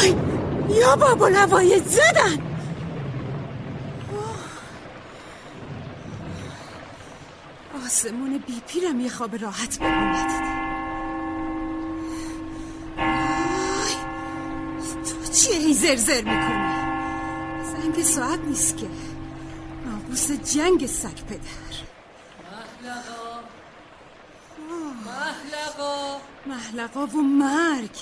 وای! یا بابا لوایت زدن! آسمون بی پیرم یه خواب راحت ندیده تو چیه هی زرزر می‌کنی؟ زنگ ساعت نیست که. ناقوس جنگ سگ پدر. محلقا محلقا محلقا و مرگ.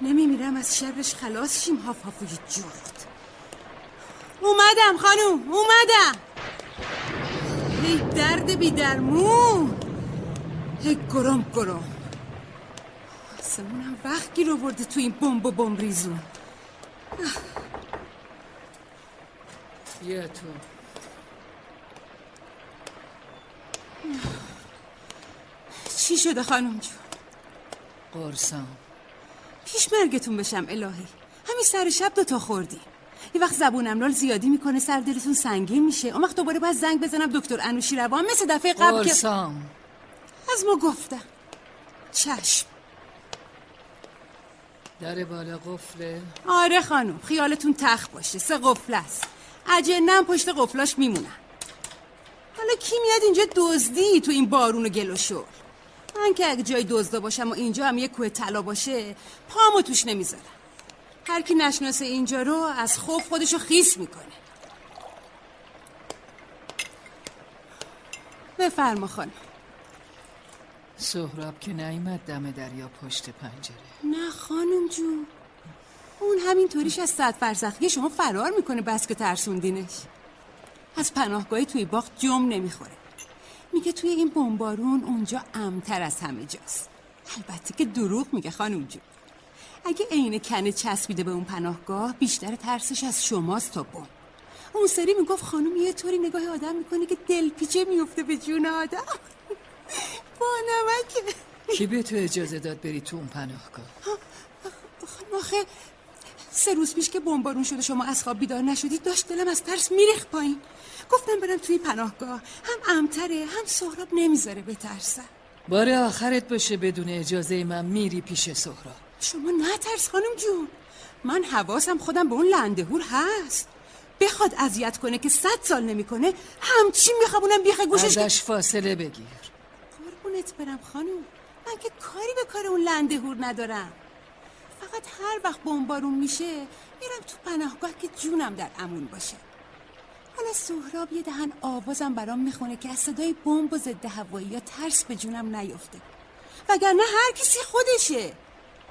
نمیمیرم از شرش خلاص شیم. هاف هافوی جغد اومدم خانوم اومدم. هی درد بی درمون. هی گرم گرم. آسمونم وقت گیر آورده تو این بمب و بمب ریزون. بیا تو. چی شده خانم جون؟ قرصم. پیش مرگتون بشم الهی. همین سر شب دوتا خوردی. یه وقت زبونم رال زیادی می‌کنه سر دلتون سنگین میشه. اون وقت دوباره باید زنگ بزنم دکتر انوشی روان مثل دفعه قبل که از ما گفتم. چشم. در بالا قفله آره خانم خیالتون تخت باشه. سه قفل است. اجنم پشت قفلاش میمونن. حالا کی میاد اینجا دزدی تو این بارون و گل و شل من که اگه جای دزدا باشم و اینجا هم یه کوه طلا باشه پامو توش نمی‌ذارم. هر کی نشناسه اینجا رو از خوف خودشو خیس می‌کنه. بفرما خانم. سهراب که نیمد دم دریا پشت پنجره. نه خانم جون اون همین طوریش از صد فرسخی شما فرار می‌کنه بس که ترسوندینش. از پناهگاهی توی باغ جم نمی‌خوره. میگه توی این بمبارون اونجا امتر از همه جاست. البته که دروغ میگه خانم جون. اگه عین کنه چسبیده به اون پناهگاه بیشتر ترسش از شماست تا بم اون سری می‌گفت خانم یه طوری نگاه آدم می‌کنه که دلپیچه میفته به جون آدم. با نمکه کی به تو اجازه داد بری تو اون پناهگاه؟ خانم آخه سه روز پیش که بمبارون شده شما از خواب بیدار نشدید داشت دلم از ترس میریخ پایین. گفتم برم توی پناهگاه. هم امتره هم سهراب نمی‌ذاره بترسم بار آخرت باشه بدون اجازه من میری پیش سهراب. شما نترس خانم جون. من حواسم خودم به اون لندهور هست. بخواد اذیت کنه که صد سال نمی‌کنه همچین میخوابونم بیخ گوشش که- ازش فاصله بگیر. قربونت برم خانم. من که کاری به کار اون لنده هور ندارم. فقط هر وقت بمبارون میشه میرم تو پناهگاه که جونم در امون باشه. حالا سهراب یه دهن آوازم برام می‌خونه که از صدای بمب و ضد هوایی یا ترس به جونم نیفته. وگرنه هر کسی خودشه.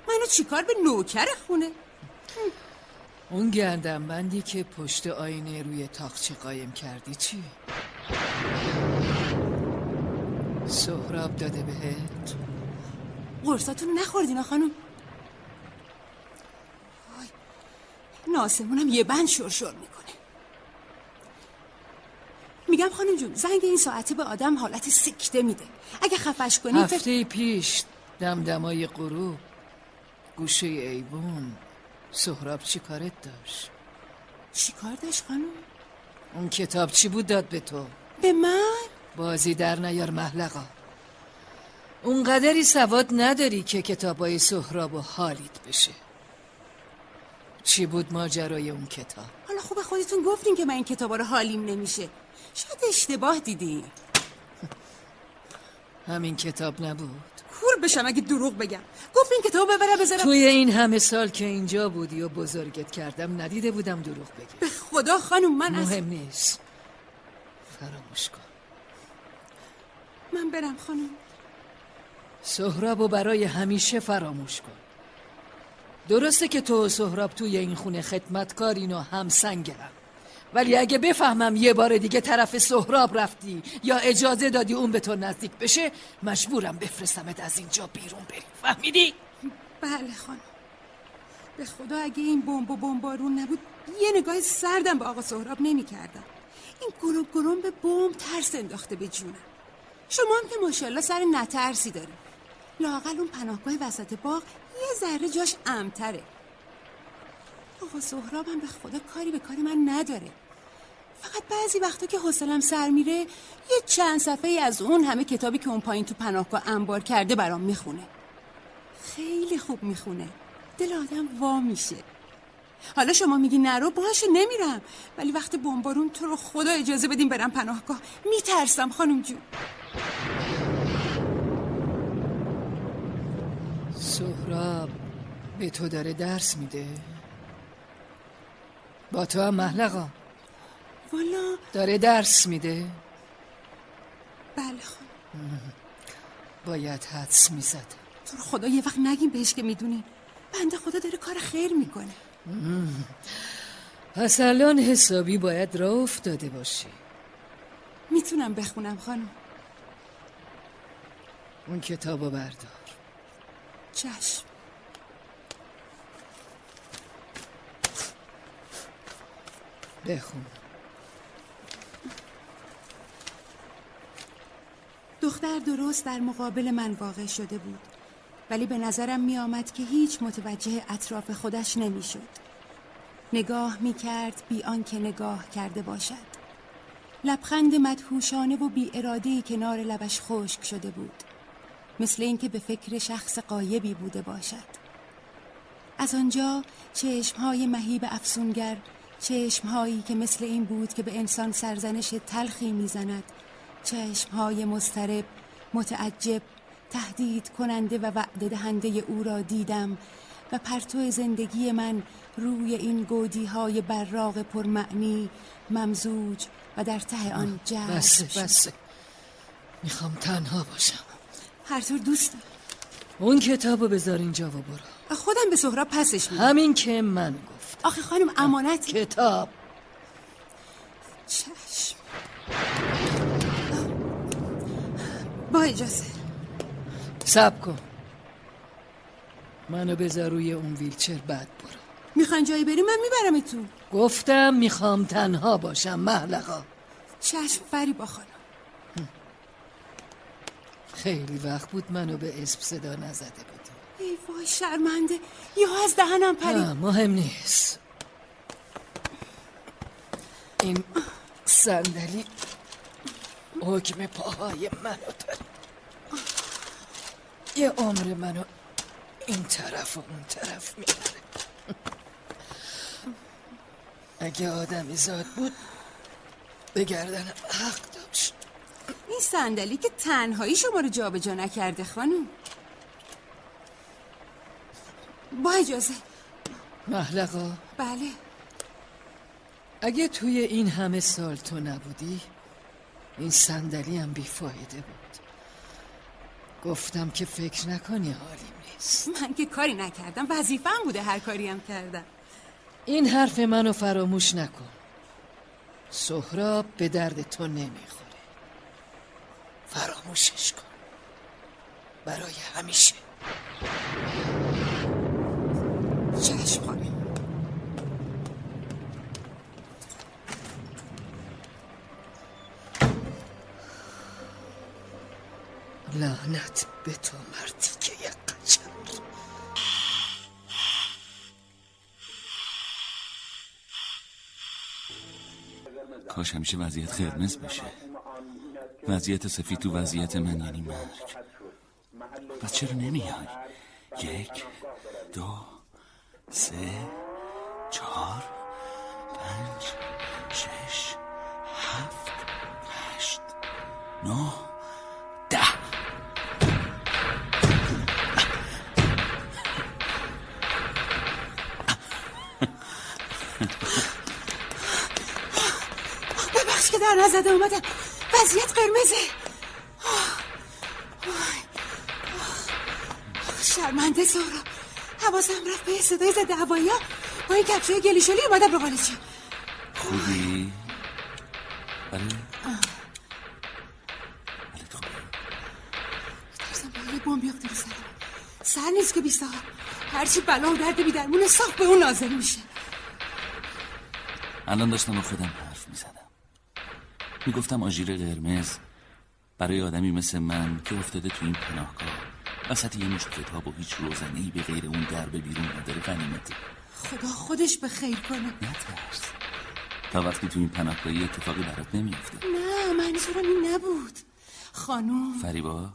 منو چیکار به نوکر خونه؟ اون گندم بندی که پشت آینه روی تاقچه قایم کردی چی؟ سهراب داده بهت؟ قرصاتونو نخوردین خانم. ناسمونم یه بند شرشر می‌کنه. میگم خانم جون زنگ این ساعته به آدم حالت سکته میده اگه خفش کنی فکر هفته پیش دمدمای غروب گوشه ایوون سهراب چی کارت داشت؟ چی کار داشت خانم؟ اون کتاب چی بود داد به تو؟ به من؟ بازی در نیار محلقا اونقدری سواد نداری که کتابای سهراب و حالیت بشه چی بود ماجرای اون کتاب؟ حالا خوب خودتون گفتین که من این کتابا رو حالیم نمیشه. شاید اشتباه دیدین. همین کتاب نبود. کور بشم اگه دروغ بگم. گفت این کتاب ببرم بذارم توی این همه سال که اینجا بودی و بزرگت کردم ندیده بودم دروغ بگی. به خدا خانم من از مهم نیست. فراموش کن. من برم خانم. سهراب و برای همیشه فراموش کن. درسته که تو و سهراب توی این خونه خدمتکارین و همسنگرم ولی اگه بفهمم یه بار دیگه طرف سهراب رفتی یا اجازه دادی اون به تو نزدیک بشه مجبورم بفرستمت از اینجا بیرون بری فهمیدی؟ بله خانم. به خدا اگه این بمب و بمبارون نبود یه نگاه سردم به آقا سهراب نمی کردم این گرم گرم به بمب ترس انداخته به جونم. شما هم که ماشاءالله سر نترسی داری لاقل اون پناهگاه وسط باغ یه ذره جاش امتره. آقا سهراب هم به خدا کاری به کار من نداره. فقط بعضی وقتا که حوصلم سر میره یه چند صفحه از اون همه کتابی که اون پایین تو پناهگاه انبار کرده برام می‌خونه. خیلی خوب می‌خونه. دل آدم وا میشه. حالا شما میگی نرو باشه نمیرم. ولی وقتی بمبارون تو رو خدا اجازه بدیم برم پناهگاه میترسم خانم جون. سهراب به تو داره درس میده. با تو هم محلقا. والا داره درس میده. بله خانم باید حدس می‌زد. تو رو خدا یه وقت نگیم بهش که می‌دونی. بنده خدا داره کار خیر می‌کنه. پس الان حسابی باید راه افتاده باشی. می‌تونم بخونم خانم. اون کتابو بردار. چشم. بخون. دختر درست در مقابل من واقع شده بود ولی به نظرم می آمد که هیچ متوجه اطراف خودش نمی شد نگاه می کرد بی آنکه نگاه کرده باشد. لبخند مدهوشانه و بی ارادهی کنار لبش خشک شده بود. مثل اینکه به فکر شخص قایبی بوده باشد. از آنجا چشمهای مهیب افسونگر چشمهایی که مثل این بود که به انسان سرزنش تلخی می‌زند چشمهای مسترب متعجب تهدید کننده و وعده دهنده او را دیدم و پرتو زندگی من روی این گودی های براغ پرمعنی ممزوج و در ته آن بسه شد. بسه می‌خوام تنها باشم. هر طور دوست دارم. اون کتابو بذار اینجا و برو. خودم به سهراب پسش میدم. همین که من گفت آخه خانم امانت کتاب. چشم. با اجازه. سب کن. منو بذار روی اون ویلچر بعد برو. می‌خوان جایی بریم من می‌برم تو گفتم می‌خوام تنها باشم محلقا چشم فریبا خانم. خیلی وقت بود منو به اسم صدا نزده بودی ای وای شرمنده. یا از دهنم پرید. نه مهم نیست. این صندلی حکم پاهای منو داره. یه عمر منو این طرف و اون طرف می‌بره. اگه آدمی زاد بود به گردنم حق داشت. این صندلی که تنهایی شما رو جابجا نکرده خانم. با اجازه. محلقا بله. اگه توی این همه سال تو نبودی این صندلی هم بیفایده بود. گفتم که فکر نکنی حالیم نیست. من که کاری نکردم وظیفم بوده هر کاری هم کردم. این حرف منو فراموش نکن. سهراب به درد تو نمی‌خوره. فراموشش کن. برای همیشه. چشم خانم لعنت به تو مردی که یک کاش همیشه وضعیت قرمز بشه وضعیت سفید تو وضعیت من یعنی مرگ. پس چرا نمیای؟ یک دو سه چهار پنج شش هفت هشت نه ده. ببخش که در نزده اومدم. وضعیت قرمزه. شرمنده سارا حواسم رفت به صدای ضد هوایی ها با این کفشای گلیشالی اومدم به قالچه خوبی؟ آره؟ حالت خوبه؟ ترسم با یه بمب بیفته رو سرم سر نیست که بیسته ها هرچی بلا و درد بی درمون صاف به اون نازل میشه الان داشتم خودم می‌گفتم آژیر قرمز برای آدمی مثل من که افتاده تو این پناهگاه. وسط یه مشت کتاب و هیچ روزنه به غیر اون درب بیرون نداره غنیمته. خدا خودش به خیر کنه. نترس. تا وقتی تو این پناهگاهی اتفاقی برات نمیافته. نه منظورم این نبود. خانوم فریبا؟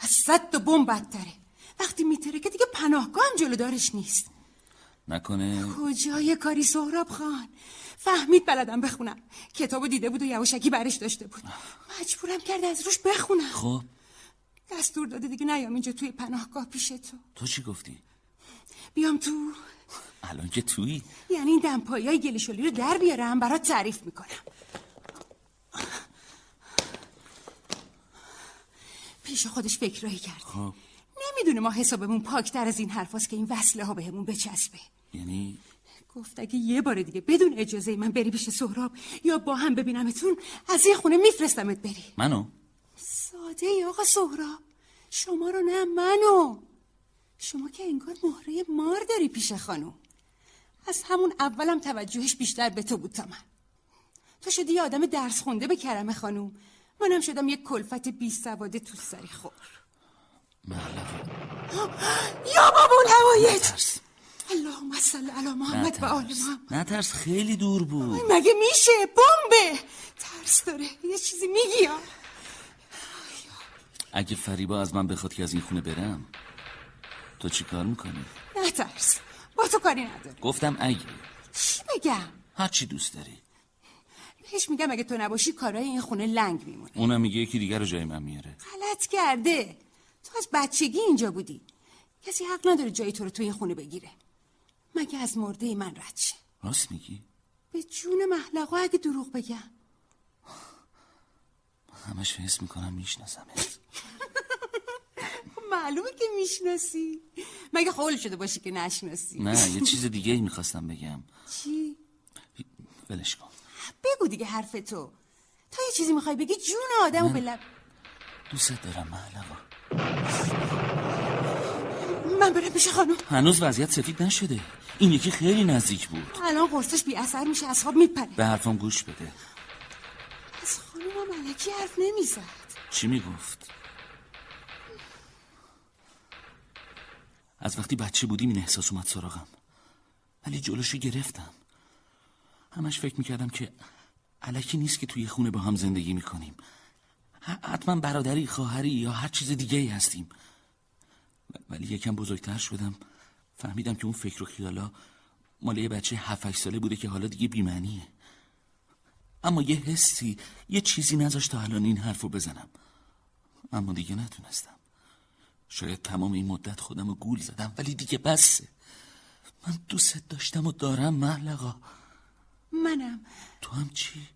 از صد تا بمب بدتره. وقتی میتره که دیگه پناهگاه هم جلو دارش نیست. نکنه. کجای کاری سهراب خان؟ فهمید بلدم بخونم. کتابو دیده بود و یواشکی برش داشته بود. مجبورم کرده از روش بخونم. خب. دستور داده دیگه نیام اینجا توی پناهگاه پیش تو. تو چی گفتی؟ بیام تو. الان که تویی یعنی این دمپایی های گلیشولی رو در بیارم برات تعریف می‌کنم. پیش خودش فکرایی کرده خب. نمی‌دونه ما حسابمون پاکتر از این حرفاست که این وصله ها بهمون بچسبه. یعنی گفت اگه یه بار دیگه بدون اجازه من بری پیش سهراب یا با هم ببینمتون از یه خونه میفرستمت بری. منو؟ ساده ای آقا سهراب. شما رو نه منو. شما که انگار مهره مار داری پیش خانم. از همون اولم توجهش بیشتر به تو بود تا من. تو شدی یه آدم درس خونده به کرم خانم. منم شدم یک کلفت بی سواده تو سری خور یا بابول هوایج اللهم صل علی محمد و آل محمد. نترس خیلی دور بود. مگه میشه؟ بمبه. ترس داره. یه چیزی میگی اگه فریبا از من بخواد که از این خونه برم تو چی کار می‌کنی؟ نه ترس با تو کاری نداره گفتم اگه. چی بگم؟ هر چی دوست داری. بهش میگم اگه تو نباشی کارای این خونه لنگ میمونه. اونم میگه یکی دیگر رو جای من میاره. غلط کرده. تو از بچگی اینجا بودی. کسی حق نداره جای تو رو تو این خونه بگیره. مگه از مرده من رد شه؟ راست میگی؟ به جون محلقا اگه دروغ بگم. همش حس می‌کنم می‌شناسم معلومه که می‌شناسی. مگه خول شده باشی که نشناسی؟ نه یه چیز دیگه ای می‌خواستم بگم. چی؟ ولش کن. بگو دیگه حرف تو. تا یه چیزی می‌خوای بگی جون آدمو به لب. دوست دارم معلقا من برم پیش خانم. هنوز وضعیت سفید نشده. این یکی خیلی نزدیک بود. الان قرصش بی اثر میشه از خواب میپره. به حرفم گوش بده. از خانومم علکی حرف نمی‌زد. چی می‌گفت؟ از وقتی بچه بودیم این احساس اومد سراغم. ولی جلوشو گرفتم. همش فکر می‌کردم که علکی نیست که توی خونه با هم زندگی می‌کنیم. حتما برادری خواهری یا هر چیز دیگه ای هستیم. ولی یکم بزرگتر شدم. فهمیدم که اون فکر و خیالا مال یه بچه هفت ساله بوده که حالا دیگه بیمعنیه. اما یه حسی یه چیزی نذاشت تا الان این حرف رو بزنم. اما دیگه نتونستم. شاید تمام این مدت خودم رو گول زدم ولی دیگه بسه. من دوست داشتم و دارم محلقا منم. تو هم چی؟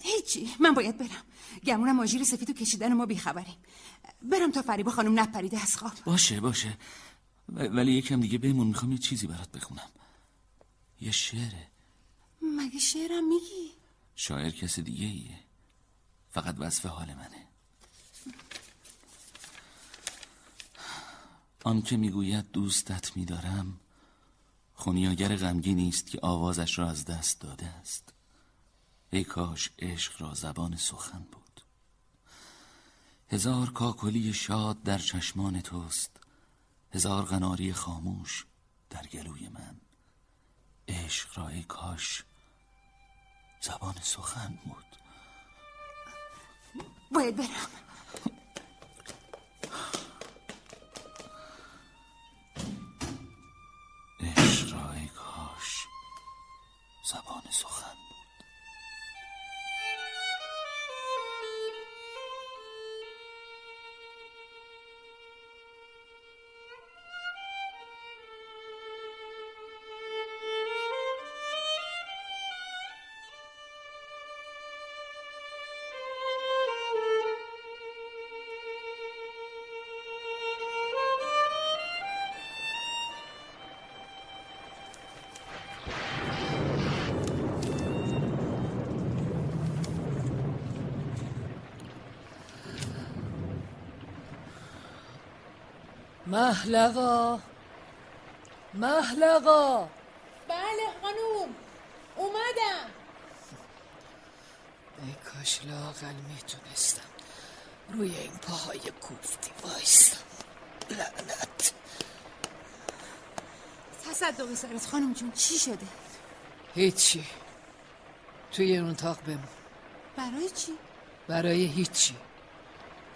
هیچی. من باید برم. گمونم آژیر سفید و کشیدن ما بیخبریم. برم تا فریبا خانم نپریده از خواب. باشه باشه. ولی یکم دیگه بمون می‌خوام یه چیزی برات بخونم. یه شعره مگه شعرم میگی؟ شاعر کس دیگه ایه. فقط وصف حال منه. آن که می‌گوید دوستت میدارم خونیاگر غمگینی است که آوازش را از دست داده است. ای کاش عشق را زبان سخن بود. هزار کاکلی شاد در چشمان توست هزار قناری خاموش در گلوی من. عشق را ای کاش زبان سخن بود. باید برم. عشق را ای کاش زبان سخن محلقا محلقا بله خانوم اومدم. ای کاش لاقل می‌تونستم روی این پاهای کوفتی وایستم لعنت. تصدق سرت خانم جون چی شده؟ هیچی. توی اون اتاق بمون. برای چی؟ برای هیچی.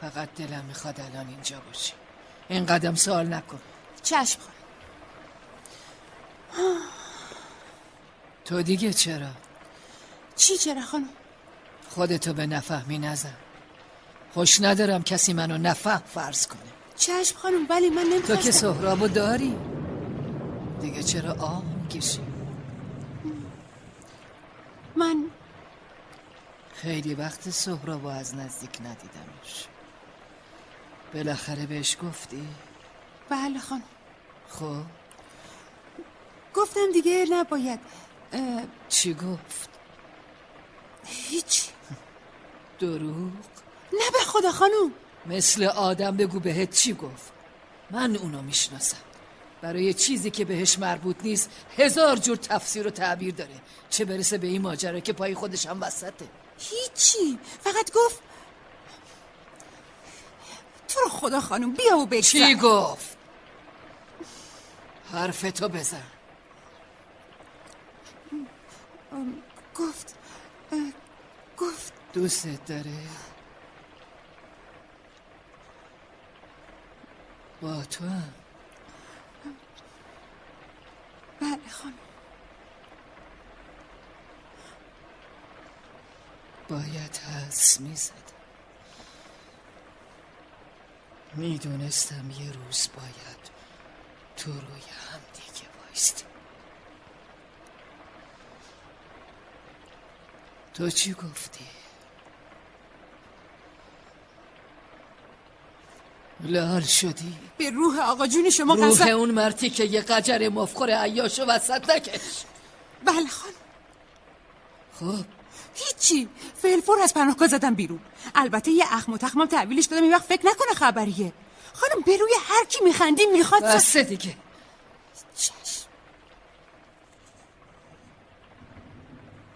فقط دلم می‌خواد الان اینجا باشی. این قدم سوال نکن. چشم خانم تو دیگه چرا؟ چی چرا خانم؟ خودتو به نفهمی نزن. خوش ندارم کسی منو نفهم فرض کنه. چشم خانم ولی من تو نمی‌خواستم. که سهرابو داری؟ دیگه چرا آه می‌کشی؟ من خیلی وقت سهرابو از نزدیک ندیدمش. بالاخره بهش گفتی؟ بله خانم. خب. گفتم دیگه نباید. اه، چی گفت؟ هیچ. دروغ؟ نه به خدا خانم. مثل آدم بگو بهت چی گفت. من اونو می‌شناسم. برای چیزی که بهش مربوط نیست هزار جور تفسیر و تعبیر داره. چه برسه به این ماجرا که پای خودش هم وسطه. هیچی. فقط گفت تو رو خدا خانم بیا و چی بگذر گفت حرفتو بزن. گفت گفت. دوستت داره؟ با تو هم؟ بله خانم. باید حس می‌زد می‌دونستم یه روز باید تو روی هم دیگه بایستیم تو چی گفتی؟ لال شدی؟ به روح آقا جون شما روح اون مرتی که یه قجر مفخور عیاشو وسط نکش. بله خانم. خب هیچی. فلفور از پناهگاه زدم بیرون. البته یه اخم و تخمم تحویلش دادم این وقت فکر نکنه خبریه. خانم به روی هر کی میخندی می‌خواد بسه دیگه. چشم.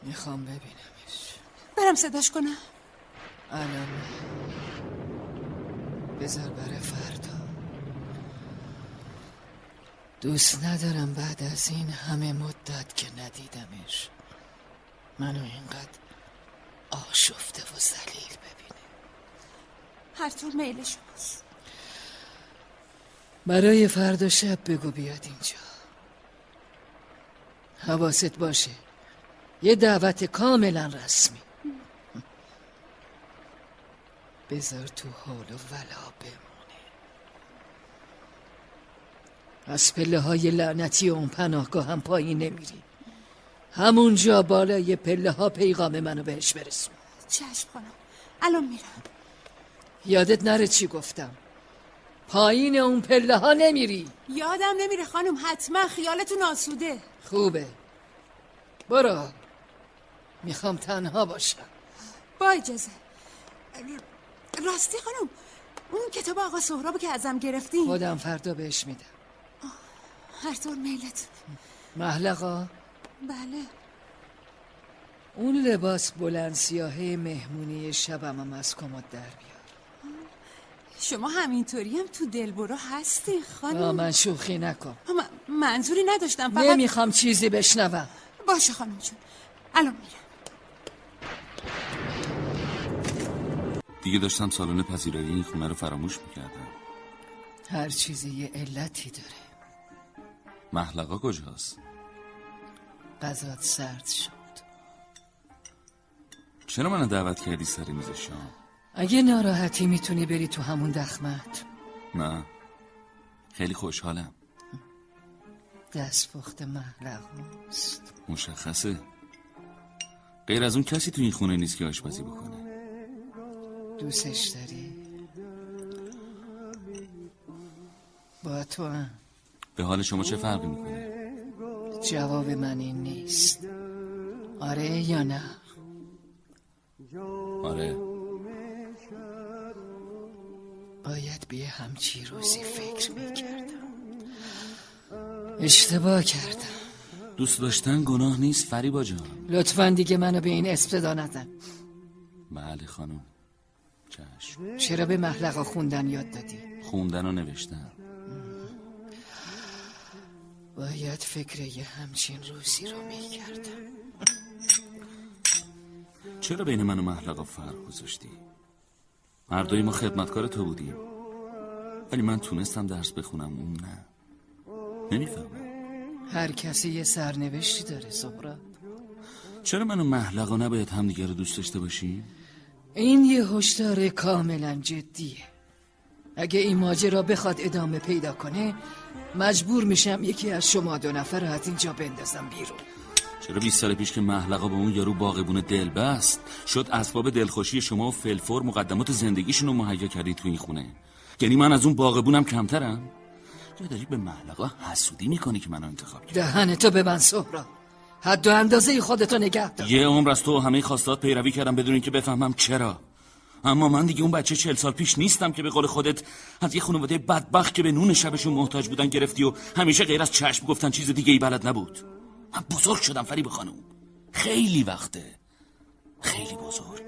می‌خوام ببینمش. برم صداش کنم. الان. بذار برای فردا. دوست ندارم بعد از این همه مدت که ندیدمش. منو اینقدر آشفته و زلیل ببینه. هر طور میل شماست برای فردا شب بگو بیاد اینجا. حواست باشه. یه دعوت کاملا رسمی. بذار تو حال و ولا بمونه. از پله های لعنتی اون پناهگاه هم پایین نمیری. همونجا بالای پله ها پیغام منو بهش برسون. چشم خانم الان میرم. یادت نره چی گفتم؟ پایین اون پله ها نمیری. یادم نمیره خانم حتما خیالتون آسوده. خوبه. برو. می‌خوام تنها باشم. با اجازه. راستی خانم اون کتاب آقا سهرابو که ازم گرفتین خودم فردا بهش میدم. هر طور میلت. محلقا بله. اون لباس بلند سیاهه مهمونی شبم هم از کمد در بیار. شما همینطوری هم تو دلبرو هستی با خانم من شوخی نکن. من- منظوری نداشتم فقط نمی‌خوام چیزی بشنوم. باشه خانم جون. الان میرم. دیگه داشتم سالن پذیرایی این خونه رو فراموش می‌کردم. هر چیزی یه علتی داره. محلقا کجاست؟ غذات سرد شد. چرا منو دعوت کردی سر میز شام؟ اگه ناراحتی می‌تونی بری تو همون دخمت. نه. خیلی خوشحالم. دست پخت محلقاست مشخصه. غیر از اون کسی تو این خونه نیست که آشپزی بکنه. دوستش داری؟ با تو هم. به حال شما چه فرقی می‌کنه؟ جواب من این نیست. آره یا نه؟ آره. باید به یه همچی روزی فکر می‌کردم. اشتباه کردم. دوست داشتن گناه نیست فریبا جان. لطفا دیگه منو به این استدا نزن. بله خانم. چشم. چرا به محلقا خوندن یاد دادی؟ خوندن و نوشتن. باید فکر یه همچین روزی رو می‌کردم. چرا بین من و محلقا فرق گذاشتی؟ هر دوی ما خدمتکار تو بودیم. ولی من تونستم درس بخونم اون نه. نمی‌فهمم. هر کسی یه سرنوشتی داره سهراب. چرا من و محلقا نباید همدیگه رو دوست داشته باشیم؟ این یه هشدار کاملا جدیه. اگه این ماجرا بخواد ادامه پیدا کنه مجبور میشم یکی از شما دو نفر رو از اینجا بندازم بیرون. چرا 20 سال پیش که محلقا به اون یارو باغبون دل بست؟ شد اسباب دلخوشی شما و فلفور مقدمات زندگیشون رو مهیا کردید تو این خونه. یعنی من از اون باغبونم کمترم؟ یا داری به محلقا حسودی می‌کنی که منو انتخاب کرد دهنتو به من سهراب حد و اندازه خودتو نگه دار. یه عمر از تو همه خواستات پیروی کردم بدون اینکه بفهمم چرا. اما من دیگه اون بچه چل سال پیش نیستم که به قول خودت از یه خانواده بدبخت که به نون شبشون محتاج بودن گرفتی و همیشه غیر از چشم گفتن چیز دیگه ای بلد نبود. من بزرگ شدم فریب خانم. خیلی وقته. خیلی بزرگ.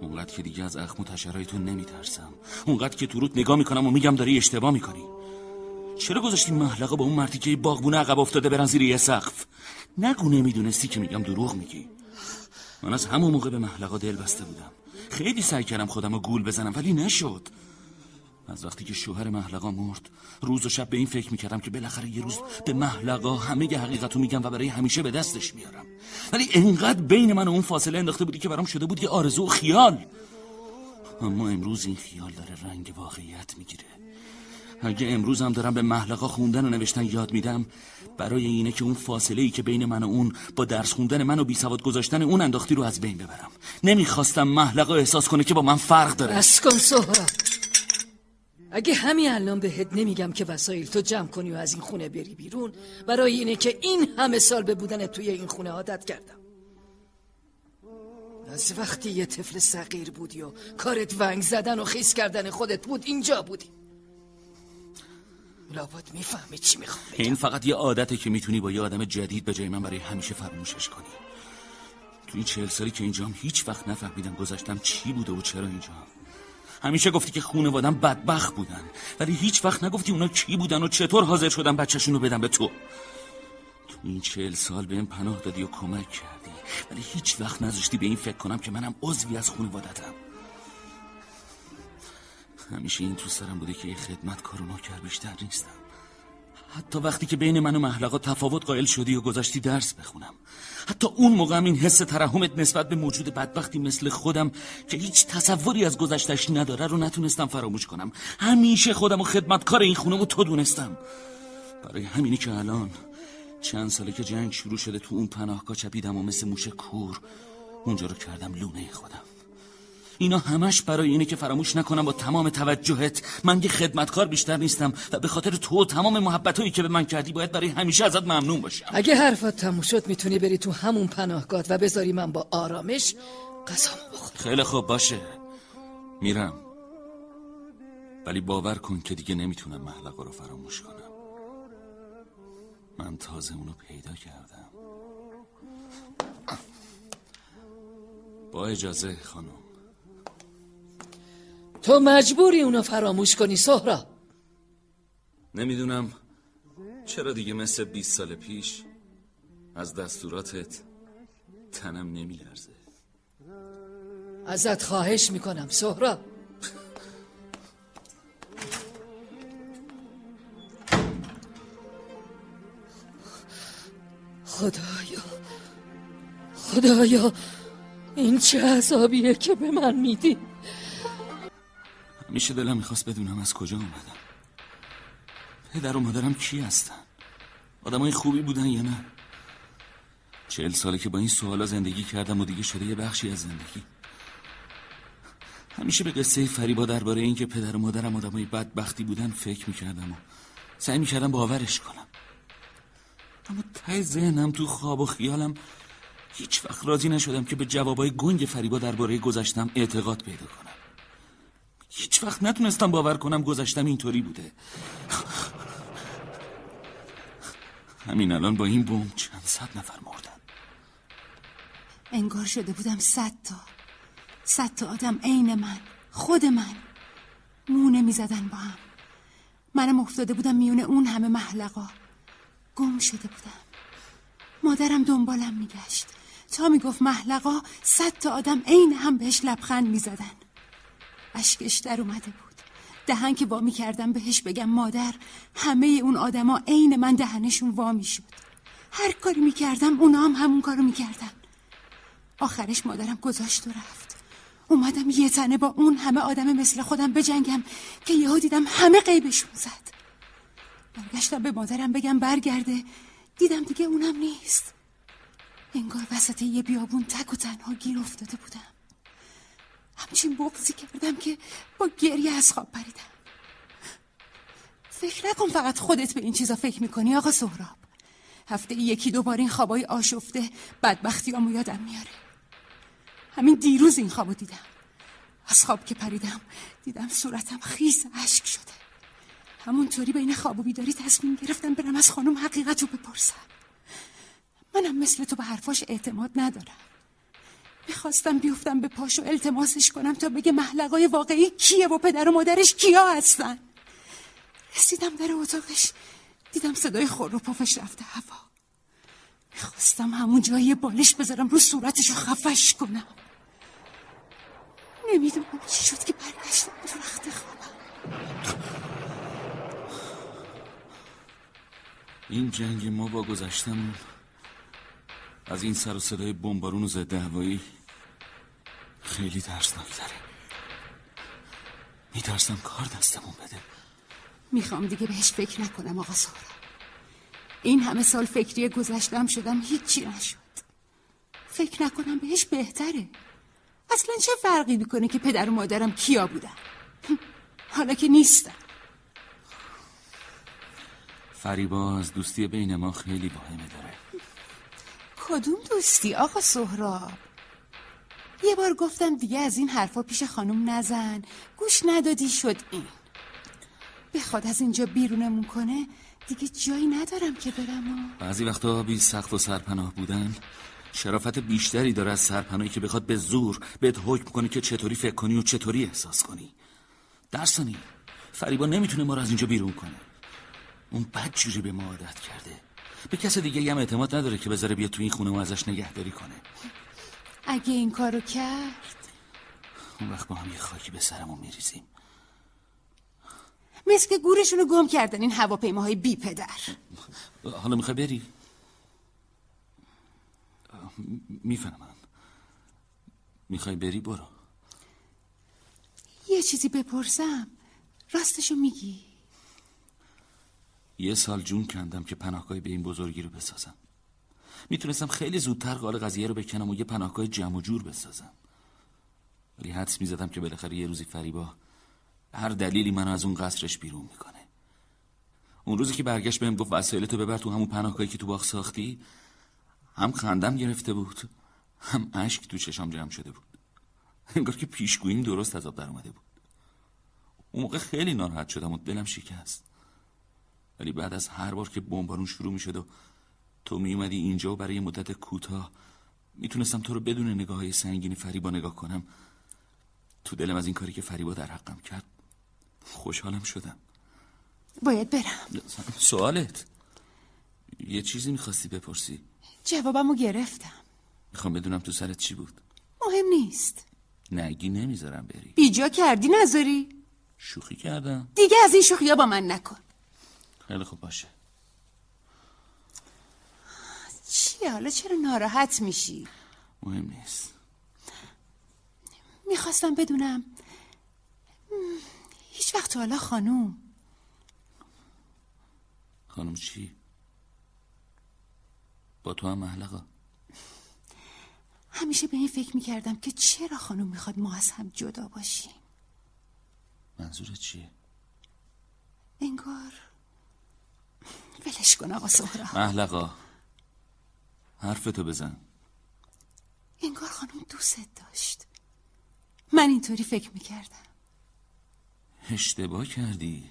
اونقدر که دیگه از اخم و تو نمیترسم. اونقدر که تو روت نگاه می‌کنم و میگم داری اشتباه می‌کنی. چرا گذاشتی محلقه با اون مرتی که باغبونه عقب افتاده برن زیر یه سقف؟ نگو نمی‌دونستی که میگم دروغ میگی. من از همون موقع به محلقا دل بسته بودم. خیلی سعی کردم خودم رو گول بزنم ولی نشد. از وقتی که شوهر محلقا مرد روز و شب به این فکر می‌کردم که بالاخره یه روز به محلقا همه حقیقتو میگم و برای همیشه به دستش میارم. ولی انقدر بین من و اون فاصله انداخته بودی که برام شده بود یه آرزو و خیال. اما امروز این خیال داره رنگ واقعیت می‌گیره. اگه امروز هم دارم به محلقا خوندن و نوشتن یاد میدم برای اینه که اون فاصله ای که بین من و اون با درس خوندن من و بیسواد گذاشتن اون انداختی رو از بین ببرم. نمی‌خواستم محلقا احساس کنه که با من فرق داره. بس کن سهراب. اگه همین الان بهت نمیگم که وسایل تو جمع کنی و از این خونه بری بیرون برای اینه که این همه سال به بودن توی این خونه عادت کردم. از وقتی یه طفل صغیر بودی و کارت ونگ زدن و خیس کردن خودت بود اینجا بودی. لابد می‌فهمی چی می‌خوام این فقط یه عادته که می‌تونی با یه آدم جدید به جای من برای همیشه فراموشش کنی. تو این چهل سالی که اینجام هیچ وقت نفهمیدم گذاشتم چی بوده و چرا اینجام همیشه گفتی که خونوادم بدبخت بودن ولی هیچ وقت نگفتی اونا کی بودن و چطور حاضر شدن بچهشون رو بدم به تو. تو این چهل سال به این پناه دادی و کمک کردی ولی هیچ وقت نذاشتی به این فکر کنم که منم عضوی از خونوادتم. همیشه این تو سرم بوده که خدمت کارو نوکر بیشتر نیستم. حتی وقتی که بین من و محلقا تفاوت قائل شدی و گذاشتی درس بخونم. حتی اون موقع هم این حس ترحمت نسبت به موجود بدبختی مثل خودم که هیچ تصوری از گذشتش نداره رو نتونستم فراموش کنم. همیشه خودم و خدمتکار این خونه و تو دونستم. برای همینی که الان چند ساله که جنگ شروع شده تو اون پناهگاه چپیدم و مثل موش کور اونجا رو کردم لونه خودم. اینا همش برای اینه که فراموش نکنم با تمام توجهت. من یه خدمتکار بیشتر نیستم و به خاطر تو و تمام محبتایی که به من کردی باید برای همیشه ازت ممنون باشم. اگه حرفات تموم شد می‌تونی بری تو همون پناهگاه و بذاری من با آرامش قسم بخورم. خیلی خوب باشه. میرم. ولی باور کن که دیگه نمی‌تونم محلقه رو فراموش کنم. من تازه اونو پیدا کردم. با اجازه خانم. تو مجبوری اونو فراموش کنی سهرا نمی‌دونم چرا دیگه مثل 20 سال پیش از دستوراتت تنم نمیلرزه. ازت خواهش می‌کنم سهرا خدایا خدایا این چه عذابیه که به من میدی؟ همیشه دلم می‌خواست بدونم از کجا اومدم. پدر و مادرم کی هستن؟ آدمای خوبی بودن یا نه؟ چهل ساله که با این سوالا زندگی کردم و دیگه شده یه بخشی از زندگی. همیشه به قصه فریبا درباره اینکه پدر و مادرم آدمای بدبختی بودن فکر می‌کردم و سعی می‌کردم باورش کنم. اما ته ذهنم تو خواب و خیالم هیچ وقت راضی نشدم که به جوابای گنگ فریبا درباره گذشتم اعتقاد پیدا کنم. هیچ وقت نتونستم باور کنم گذشتم اینطوری بوده. همین الان با این بوم چند صد نفر مردن. انگار شده بودم صد تا. صد تا آدم عین من خود من. مونه می‌زدن با هم. منم افتاده بودم میونه اون همه محلقا. گم شده بودم. مادرم دنبالم میگشت. تا می‌گفت محلقا صد تا آدم عین هم بهش لبخند می‌زدن. اشکش در اومده بود. دهن که وامی کردم بهش بگم مادر همه اون آدما عین من دهنشون وامی شد. هر کاری می‌کردم اونا هم همون کارو می‌کردن آخرش مادرم گذاشت و رفت. اومدم یه تنه با اون همه آدم مثل خودم بجنگم که یهو دیدم همه قیبشون زد. برگشتم به مادرم بگم برگرده. دیدم دیگه اونم نیست. انگار وسط یه بیابون تک و تنها گیر افتاده بودم. همچین بغزی کردم که با گریه از خواب پریدم. فکر نکن فقط خودت به این چیزا فکر می‌کنی آقا سهراب. هفته یکی دوبار این خوابای آشفته بدبختی هم یادم میاره. همین دیروز این خوابو دیدم. از خواب که پریدم دیدم صورتم خیس اشک شده. همونطوری بین خواب و بیداری تصمیم گرفتم برم از خانم حقیقت رو بپرسم. منم مثل تو به حرفاش اعتماد ندارم. می‌خواستم بیفتم به پاش و التماسش کنم تا بگه محلقای واقعی کیه و پدر و مادرش کیا هستن. رسیدم در اتاقش دیدم صدای خور و پافش رفته هوا. می‌خواستم همون جایی بالش بذارم رو صورتش رو خفش کنم. نمی‌دونم چی شد که برگشتم تو رخت خوابم. این جنگ ما با گذشتم از این سر و صدای بمبارون و ضد هوایی خیلی ترسناک داره میترسم کار دستمون بده. می‌خوام دیگه بهش فکر نکنم آقا سارا. این همه سال فکری گذشتم شدم هیچی نشد. فکر نکنم بهش بهتره. اصلا چه فرقی می‌کنه که پدر و مادرم کیا بودن؟ حالا که نیستم فریبا از دوستی بین ما خیلی باهمه داره. کدوم دوستی آقا سهراب؟ یه بار گفتم دیگه از این حرفا پیش خانم نزن. گوش ندادی شد این. بخواد از اینجا بیرونمون کنه دیگه جایی ندارم که برم و... بعضی وقتا بی سخت و سرپناه بودن شرافت بیشتری داره از سرپناهی که بخواد به زور بهت حکم کنه که چطوری فکر کنی و چطوری احساس کنی. درستانی فریبا نمی‌تونه ما رو از اینجا بیرون کنه. اون بد جوری به ما عادت کرده. به کس دیگه هم اعتماد نداره که بذاره بیا تو این خونه و ازش نگهداری کنه. اگه این کارو کرد؟ اون وقت با هم یه خاکی به سرمون میریزیم. مثل که گورشونو گم کردن این هواپیماهای بی پدر. حالا می‌خوای بری؟ می‌فهمم. می‌خوای بری؟ برو. یه چیزی بپرسم. راستشو میگی. یه سال جون کندم که پناهگاه به این بزرگی رو بسازم. می‌تونستم خیلی زودتر قال قضیه رو بکنم و یه پناهگاه جمع و جور بسازم. ولی حدس می‌زدم که بالاخره یه روزی فریبا هر دلیلی منو از اون قصرش بیرون می‌کنه. اون روزی که برگشت بهم گفت وسایلتو ببر تو همون پناهگاهی که تو باغ ساختی هم خندم گرفته بود هم اشک تو چشام جمع شده بود. انگار که پیشگوییم درست از آب در اومده بود. اون موقع خیلی ناراحت شدم و دلم شکست. ولی بعد از هر بار که بمبارون شروع می‌شد و تو میومدی اینجا و برای مدت کوتاه می‌تونستم تو رو بدون نگاه های سنگینی فریبا نگاه کنم. تو دلم از این کاری که فریبا در حقم کرد خوشحالم شدم. باید برم. سوالت؟ یه چیزی می‌خواستی بپرسی؟ جوابمو گرفتم. می‌خوام بدونم تو سرت چی بود. مهم نیست. نگی نمی‌ذارم بری. بیجا کردی نذاری. شوخی کردم. دیگه از این شوخیا با من نکن. خیلی خوب باشه. چیه حالا چرا ناراحت میشی؟ مهم نیست. می‌خواستم بدونم. هیچ وقت حالا خانوم. خانم چی؟ با تو هم محلقا همیشه به این فکر می‌کردم که چرا خانوم می‌خواد ما از هم جدا باشیم. منظورت چیه؟ انگار ولش کن آقا سهرا محلقا حرفتو بزن. انگار خانم دوست داشت. من اینطوری فکر می‌کردم. اشتباه کردی.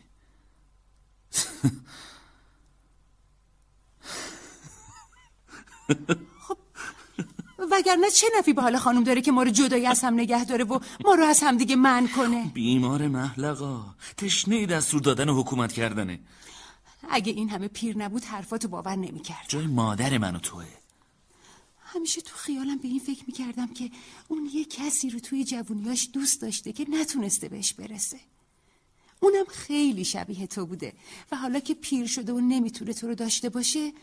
وگرنه چه نفی به حال خانم داره که ما رو جدایی از هم نگه داره و ما رو از هم دیگه من کنه؟ بیمار محلقا تشنه دستور دادن و حکومت کردنه. اگه این همه پیر نبود حرفاتو باور نمی‌کرد جای مادر من و توه. همیشه تو خیالم به این فکر می‌کردم که اون یه کسی رو توی جوونیاش دوست داشته که نتونسته بهش برسه. اونم خیلی شبیه تو بوده و حالا که پیر شده و نمی‌تونه تو رو داشته باشه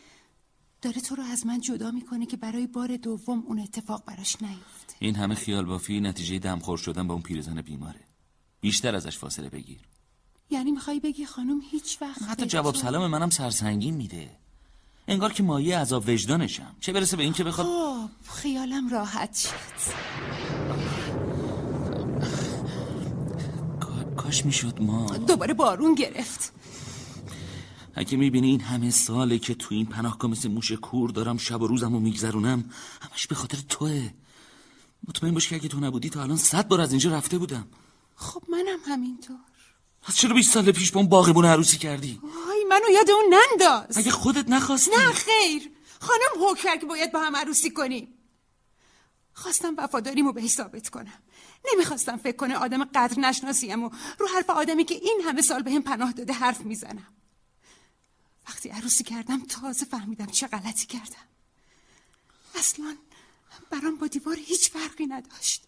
داره تو رو از من جدا می‌کنه که برای بار دوم اون اتفاق براش نیفته. این همه خیال بافی نتیجه دمخور شدن با اون پیرزن بیماره. بیشتر ازش فاصله بگیر. یعنی می‌خوای بگی خانم هیچ وقت حتی جواب سلام منم سرسنگین میده. انگار که مایه عذاب وجدانشم. چه برسه به این که بخواد خب خیالم راحت شد. کاش می‌شد ما دوباره بارون گرفت. اگه می‌بینی این همه ساله که تو این پناهگاه مثل موش کور دارم شب و روزم رو میگذرونم همش به خاطر توه. مطمئن باش که اگه تو نبودی تا الان صد بار از اینجا رفته بودم. خب منم همینطور. از چرا 20 سال پیش با اون باغبون عروسی کردی؟ وای منو یاد اون ننداز. اگه خودت نخواستی نه خیر. خانم حکر که باید با هم عروسی کنیم خواستم وفاداریمو بهش ثابت کنم. نمی‌خواستم فکر کنه آدم قدر نشناسیم و رو حرف آدمی که این همه سال به هم پناه داده حرف می‌زنم. وقتی عروسی کردم تازه فهمیدم چه غلطی کردم. اصلا برام با دیوار هیچ فرقی نداشت.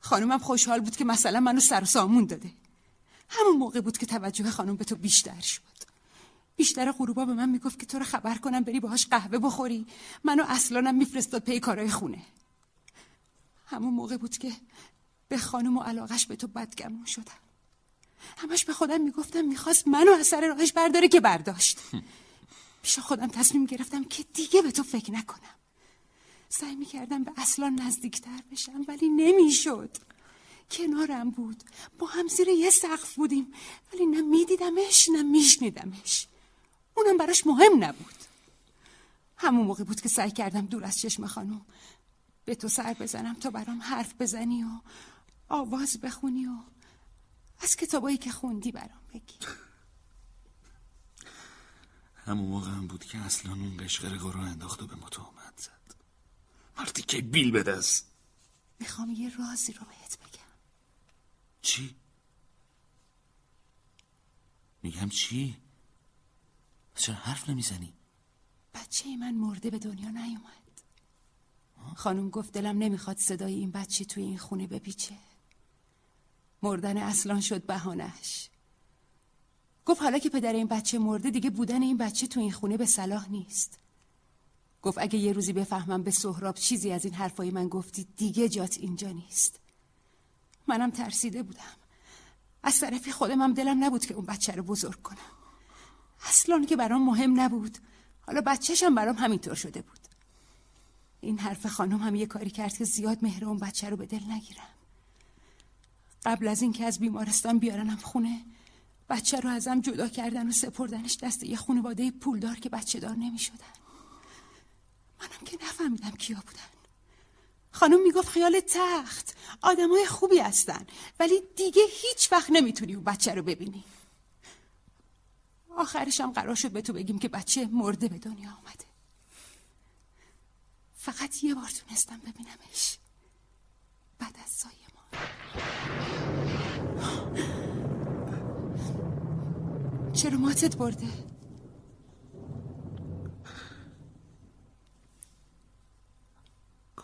خانومم خوشحال بود که مثلا منو سر سامون داده. همون موقع بود که توجه خانم به تو بیشتر شد. بیشتر غروبا به من می‌گفت که تو رو خبر کنم بری باهاش قهوه بخوری. منو اصلانم میفرستاد پی کارای خونه. همون موقع بود که به خانم و علاقش به تو بدگمون شدم. همش به خودم می‌گفتم می‌خواست منو از سر راهش برداره که برداشت. پیش خودم تصمیم گرفتم که دیگه به تو فکر نکنم. سعی می‌کردم به اصلا نزدیکتر بشم ولی نمی‌شد. کنارم بود. با هم زیر یه سقف بودیم. ولی نه میدیدمش نه میشنیدمش. اونم براش مهم نبود. همون موقع بود که سعی کردم دور از چشم خانم به تو سر بزنم تا برام حرف بزنی و آواز بخونی و از کتابایی که خوندی برام بگی. همون موقع هم بود که اصلا اون قشقر رو انداخت و به ما تهمت زد. مردی که بیل به دست. می‌خوام یه رازی رو بهت بگم چی؟ میگم چی؟ چرا حرف نمی‌زنی؟ بچه من مرده به دنیا نیومد خانم گفت دلم نمی‌خواد صدای این بچه توی این خونه بپیچه مردن اصلان شد بهانش گفت حالا که پدر این بچه مرده دیگه بودن این بچه تو این خونه به صلاح نیست گفت اگه یه روزی بفهمم به سهراب چیزی از این حرفای من گفتی دیگه جات اینجا نیست منم ترسیده بودم. از طرفی خودم هم دلم نبود که اون بچه رو بزرگ کنم. اصلا که برام مهم نبود. حالا بچهشم برام همینطور شده بود. این حرف خانم هم یه کاری کرد که زیاد مهر اون بچه رو به دل نگیرم. قبل از اینکه از بیمارستان بیارنم خونه بچه رو ازم جدا کردن و سپردنش دست یه خانواده پولدار که بچه دار نمی شدن. منم که نفهمیدم کیا بودن. خانم می‌گفت خیال تخت. آدمای خوبی هستن. ولی دیگه هیچ وقت نمی‌تونی اون بچه رو ببینی. آخرش هم قرار شد به تو بگیم که بچه مرده به دنیا آمده. فقط یه بار تونستم ببینمش. بعد از سایه ما. چرا ماتت برده؟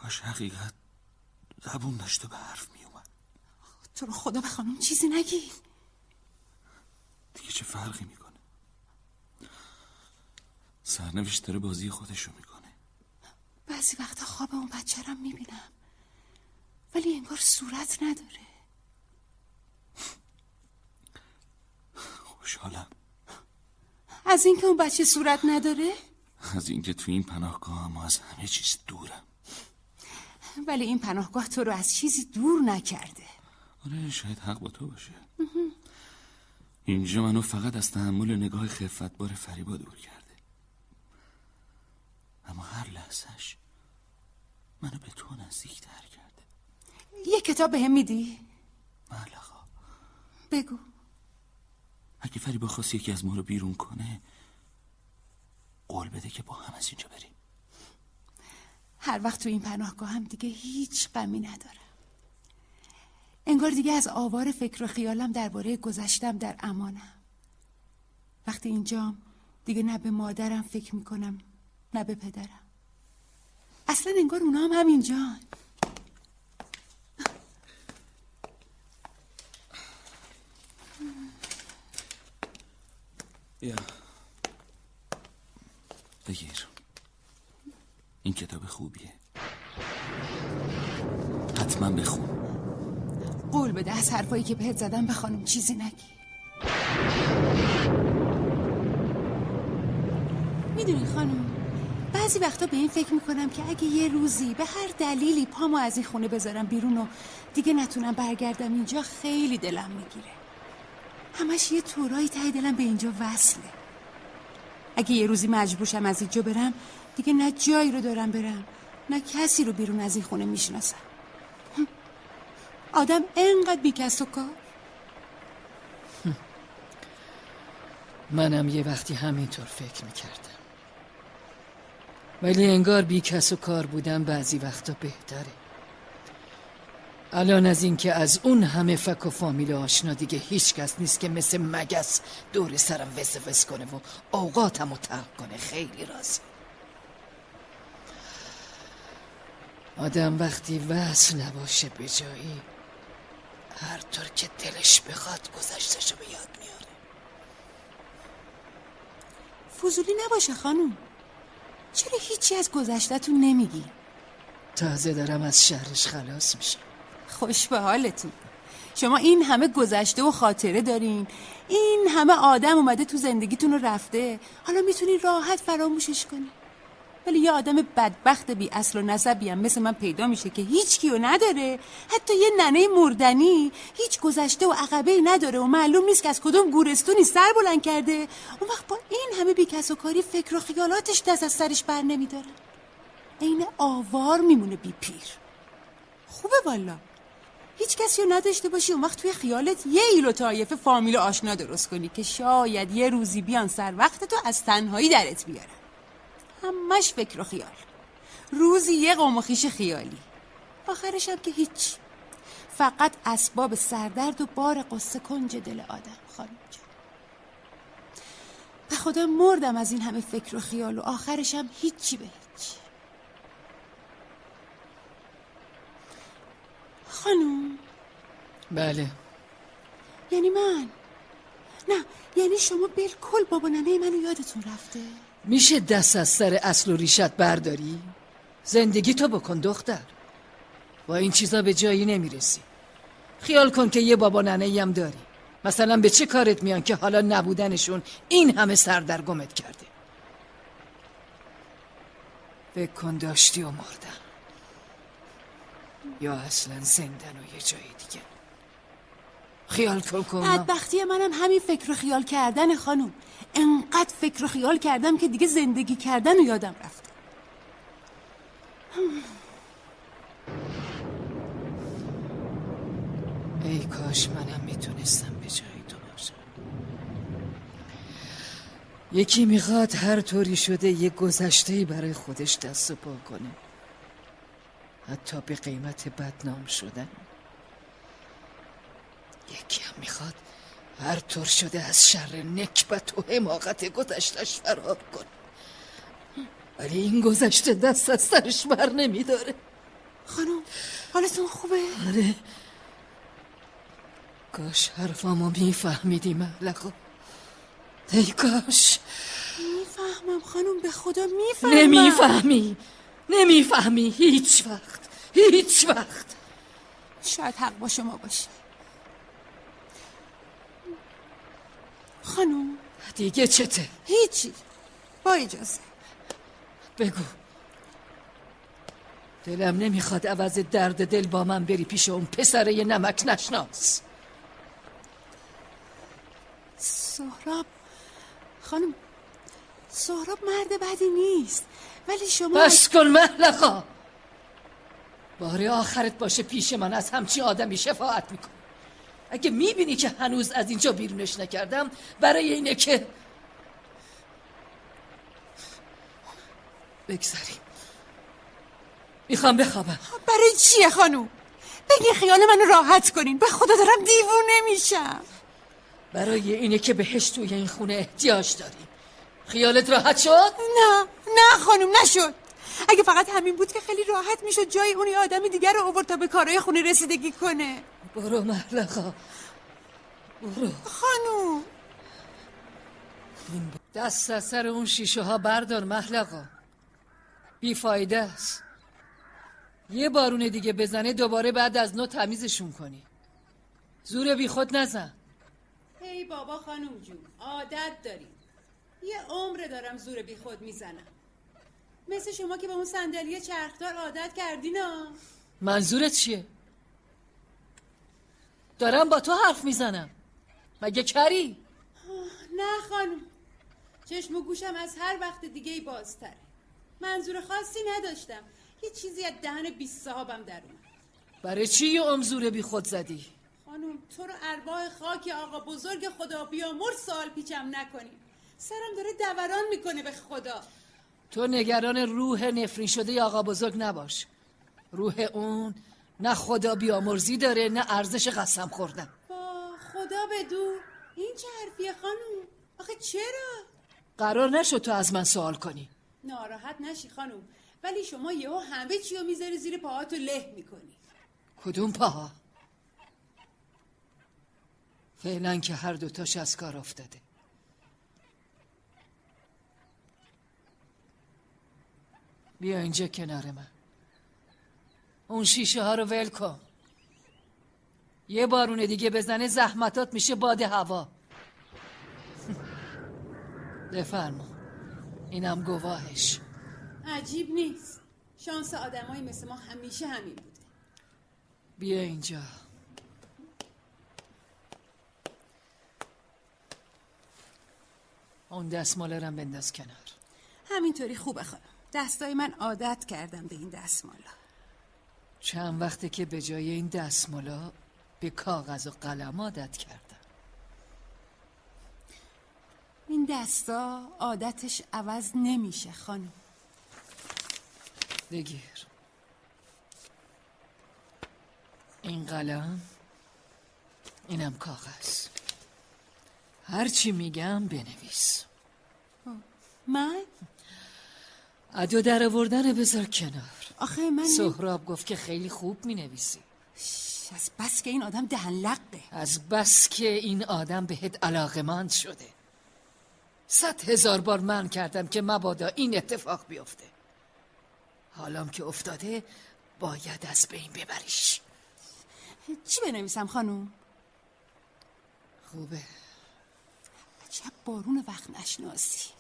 کاش حقیقت زبون داشته به حرف می اومد. تو رو خدا به خانم چیزی نگی. دیگه چه فرقی می‌کنه؟ سرنوشت داره بازی خودشو می‌کنه. بعضی وقتا خواب اون بچه رم می‌بینم. ولی انگار صورت نداره. خوشحالم. از اینکه اون بچه صورت نداره؟ از اینکه تو این پناهگاه اما از همه چیز دورم. ولی این پناهگاه تو رو از چیزی دور نکرده. آره شاید حق با تو باشه. اینجا منو فقط از تحمل نگاه خفتبار فریبا دور کرده. اما هر لحظش منو به تو نزدیکتر کرده. یه کتاب به هم میدی؟ ملقا بگو. اگه فریبا خواست یکی از ما رو بیرون کنه قول بده که با هم از اینجا بریم. هر وقت تو این پناهگاه هم دیگه هیچ غمی ندارم. انگار دیگه از آوار فکر و خیالم درباره گذشتم در امانم. وقتی اینجام دیگه نه به مادرم فکر می‌کنم نه به پدرم. اصلا انگار اونا هم همینجان. یا بگیر. این کتاب خوبیه. حتما بخون. قول بده از حرفایی که بهت زدم به خانم چیزی نگی. می‌دونی خانم بعضی وقتا به این فکر می‌کنم که اگه یه روزی به هر دلیلی پامو از این خونه بذارم بیرون و دیگه نتونم برگردم اینجا خیلی دلم می‌گیره. همش یه طورایی ته دلم به اینجا وصله. اگه یه روزی مجبورشم از اینجا برم دیگه نه جایی رو دارم برم. نه کسی رو بیرون از این خونه می‌شناسم. آدم انقدر بیکس و کار. منم یه وقتی همینطور فکر می‌کردم. ولی انگار بی کس و کار بودن بعضی وقتا بهتره. الان از اینکه از اون همه فک و فامیل آشنا دیگه هیچ کس نیست که مثل مگس دور سرم وز کنه و اوقاتم رو کنه. خیلی راضی. آدم وقتی وصل نباشه به جایی هر طور که دلش بخواد گذشتشو به یاد میاره. فضولی نباشه خانوم چرا هیچی از گذشتتون نمیگی؟ تازه دارم از شهرش خلاص میشم. خوش به حالتون. شما این همه گذشته و خاطره دارین. این همه آدم اومده تو زندگیتون رو رفته. حالا می‌تونین راحت فراموشش کنی ولی یه آدم بدبخت بی اصل و نسبی هم مثل من پیدا میشه که هیچ کیو نداره. حتی یه ننه مردنی هیچ گذشته و عقبه نداره و معلوم نیست که از کدوم گورستونی سر بلند کرده. اون وقت با این همه بی کس و کاری فکر و خیالاتش دست از سرش بر نمیداره. عین آوار میمونه بی پیر. خوبه والا. هیچ کسی رو نداشته باشی اون وقت توی خیالت یه ایلو طایفه فامیل آشنا درست کنی که شاید یه روزی بیان سر وقت تو از تنهایی درت بیارن. همش فکر و خیال. روزی یه قوم و خیش خیالی. آخرش هم که هیچ. فقط اسباب سردرد و بار قصه کنج دل آدم خانم جان. به خدا مردم از این همه فکر و خیال و آخرش هم هیچی به هیچ. خانم. بله. یعنی من. نه یعنی شما بالکل بابا ننه منو یادتون رفته. میشه دست از سر اصل و ریشت برداری؟ زندگی تو بکن دختر. با این چیزا به جایی نمی‌رسی. خیال کن که یه بابا ننه هم داری. مثلا به چه کارت میان که حالا نبودنشون این همه سردرگمت کرده؟ فکر کن داشتی و مردن. یا اصلا زندن و یه جای دیگه. خیال کن بدبختی منم همین فکر و خیال کردن خانم انقدر فکر و خیال کردم که دیگه زندگی کردن و یادم رفت. ای کاش منم می‌تونستم به جای تو باشم. یکی می‌خواد هر طوری شده یه گذشته برای خودش دست و پا کنه. حتی به قیمت بدنام شدن. یکی هم می‌خواد هر طور شده از شر نکبت و حماقت گذشتش فرار کن. ولی این گذشته دست از سرش بر نمیداره. خانم حالتون خوبه؟ آره. کاش حرفامو میفهمیدی محلقا ای کاش. می‌فهمم خانم به خدا می‌فهمم. نمی‌فهمی. نمی‌فهمی. هیچ وقت. هیچ وقت. شاید حق با شما باشه. خانم. دیگه چته؟ هیچی. با اجازه. بگو. دلم نمی‌خواد عوض درد دل با من بری پیش اون پسره نمک نشناس. سهراب. خانم سهراب مرد بدی نیست. ولی شما بس کن محلقا باره آخرت باشه پیش من از همچی آدمی شفاعت میکن اگه می‌بینی که هنوز از اینجا بیرونش نکردم برای اینه که بگذاریم می‌خوام بخوابم. برای چیه خانوم؟ بگی خیال منو راحت کنین. به خدا دارم دیوونه میشم. برای اینه که بهش توی این خونه احتیاج داریم خیالت راحت شد؟ نه نه خانوم نشد. اگه فقط همین بود که خیلی راحت می‌شد جای اون آدمی دیگر رو اوورد تا به کارهای خونه رسیدگی کنه. برو محلقا برو. خانوم. دست از سر اون شیشه ها بردار محلقا بیفایده است. یه بارون دیگه بزنه دوباره بعد از نو تمیزشون کنی. زور بی خود نزن. هی بابا خانم جون عادت داریم یه عمر دارم زور بی خود می‌زنم. مثل شما که به اون صندلی چرخدار عادت کردین ها منظورت چیه؟ دارم با تو حرف می‌زنم. مگه کری؟ نه خانم. چشم و گوشم از هر وقت دیگه ای بازتره. منظور خاصی نداشتم. یه چیزی از دهن بیست صاحبم در اومد. برای چی یه امزوره بی خود زدی؟ خانم تو رو ارواح خاک آقا بزرگ خدا بیامور سوال پیچم نکنیم. سرم داره دوران می‌کنه به خدا. تو نگران روح نفرین شده آقا بزرگ نباش. روح اون نه خدا بیامرزی داره نه ارزش قسم خوردن. با خدا بدو. این چه حرفیه خانم؟ آخه چرا؟ قرار نشد تو از من سوال کنی. ناراحت نشی خانم. ولی شما یهو همه چی رو می‌ذاری زیر پاهاتو له می‌کنی. کدوم پاها؟ فعلا که هر دوتاش از کار افتاده. بیا اینجا کنار من. اون شیشه ها رو ول کن. یه بارون دیگه بزنه زحمتات میشه باد هوا. بفرما. اینم گواهش. عجیب نیست. شانس آدمایی مثل ما همیشه همین بوده. بیا اینجا. اون دستماله رم بنداز کنار. همینطوری خوبه خانم. دستای من عادت کردم به این دستمالا. چند وقته که به جای این دستمالا به کاغذ و قلم عادت کردم. این دستا عادتش عوض نمیشه خانم. بگیر. این قلم اینم کاغذ. هرچی میگم بنویس. من؟ ادو در آوردن بذار کنار. آخه من سهراب گفت که خیلی خوب می‌نویسی. شش، از بس که این آدم دهن لقه از بس که این آدم بهت علاقمند شده. صد هزار بار من کردم که مبادا این اتفاق بیفته. حالام که افتاده باید از بین ببریش. چی بنویسم خانم؟ خوبه. عجب بارون وقت نشناسی.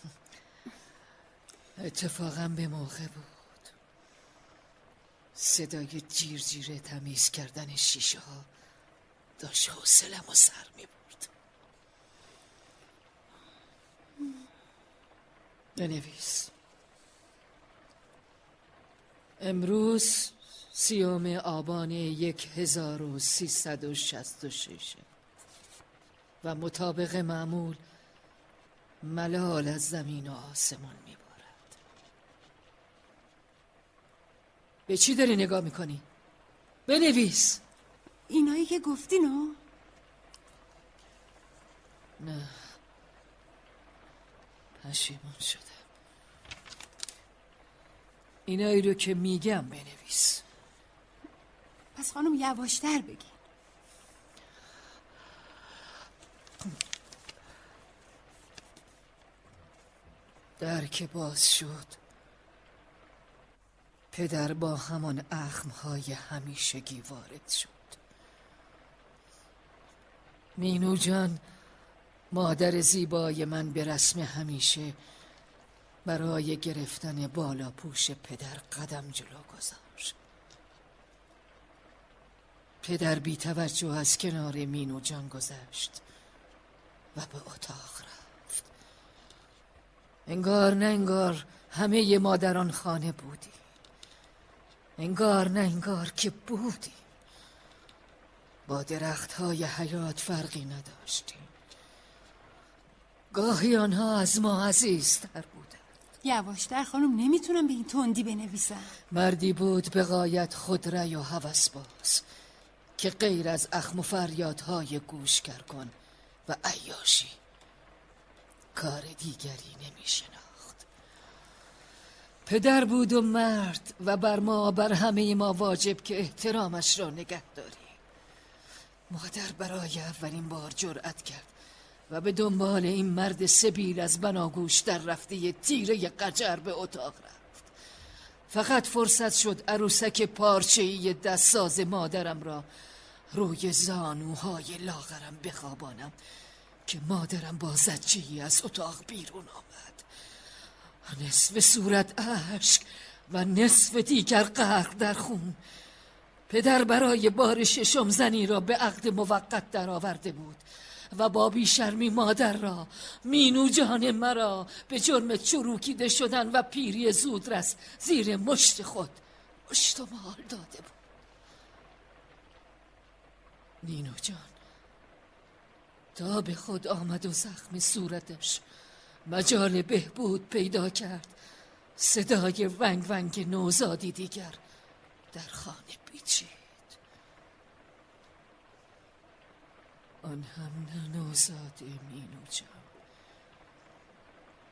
اتفاقا به موقع بود. صدای جیر جیره تمیز کردن شیشه ها داشت حوصلم و سر می برد. بنویس. امروز سیوم آبان یک هزار و مطابق معمول ملال از زمین و آسمان می بارد به چی داری نگاه می‌کنی؟ بنویس. اینایی که گفتین ها نه. پشیمون شدم. اینایی رو که میگم بنویس. پس خانم یواشتر بگین در که باز شد. پدر با همان اخمهای همیشگی وارد شد. مینو جان مادر زیبای من به رسم همیشه برای گرفتن بالا پوش پدر قدم جلو گذاشت. پدر بی توجه از کنار مینو جان گذشت و به اتاق رفت. انگار نه انگار همه مادران خانه بودی انگار نه انگار که بودی. با درخت های حیات فرقی نداشتیم گاهی آنها از ما عزیزتر بودند. یواشتر خانم نمی‌تونم به این تندی بنویسم. مردی بود به غایت خودرأی و هوس باز که غیر از اخم و فریادهای گوشگر کن و عیاشی کار دیگری نمی شناخت پدر بود و مرد و بر ما بر همه ما واجب که احترامش را نگه داریم مادر برای اولین بار جرأت کرد و به دنبال این مرد سبیل از بناگوش در رفته تیره قجر به اتاق رفت. فقط فرصت شد عروسک پارچه‌ای دستساز مادرم را روی زانوهای لاغرم بخوابانم که مادرم با زجی از اتاق بیرون آمد نصف صورت اشک و نصف دیگر غرق در خون پدر برای بار ششم زنی را به عقد موقت درآورده بود و با بیشرمی مادر را مینو جان مرا به جرم چروکیده شدن و پیری زودرس زیر مشت خود مشتمال داده بود نینو جان تا به خود آمد و زخم صورتش مجال بهبود پیدا کرد. صدای ونگ ونگ نوزادی دیگر در خانه پیچید. آن هم نه نوزاد مینو جان.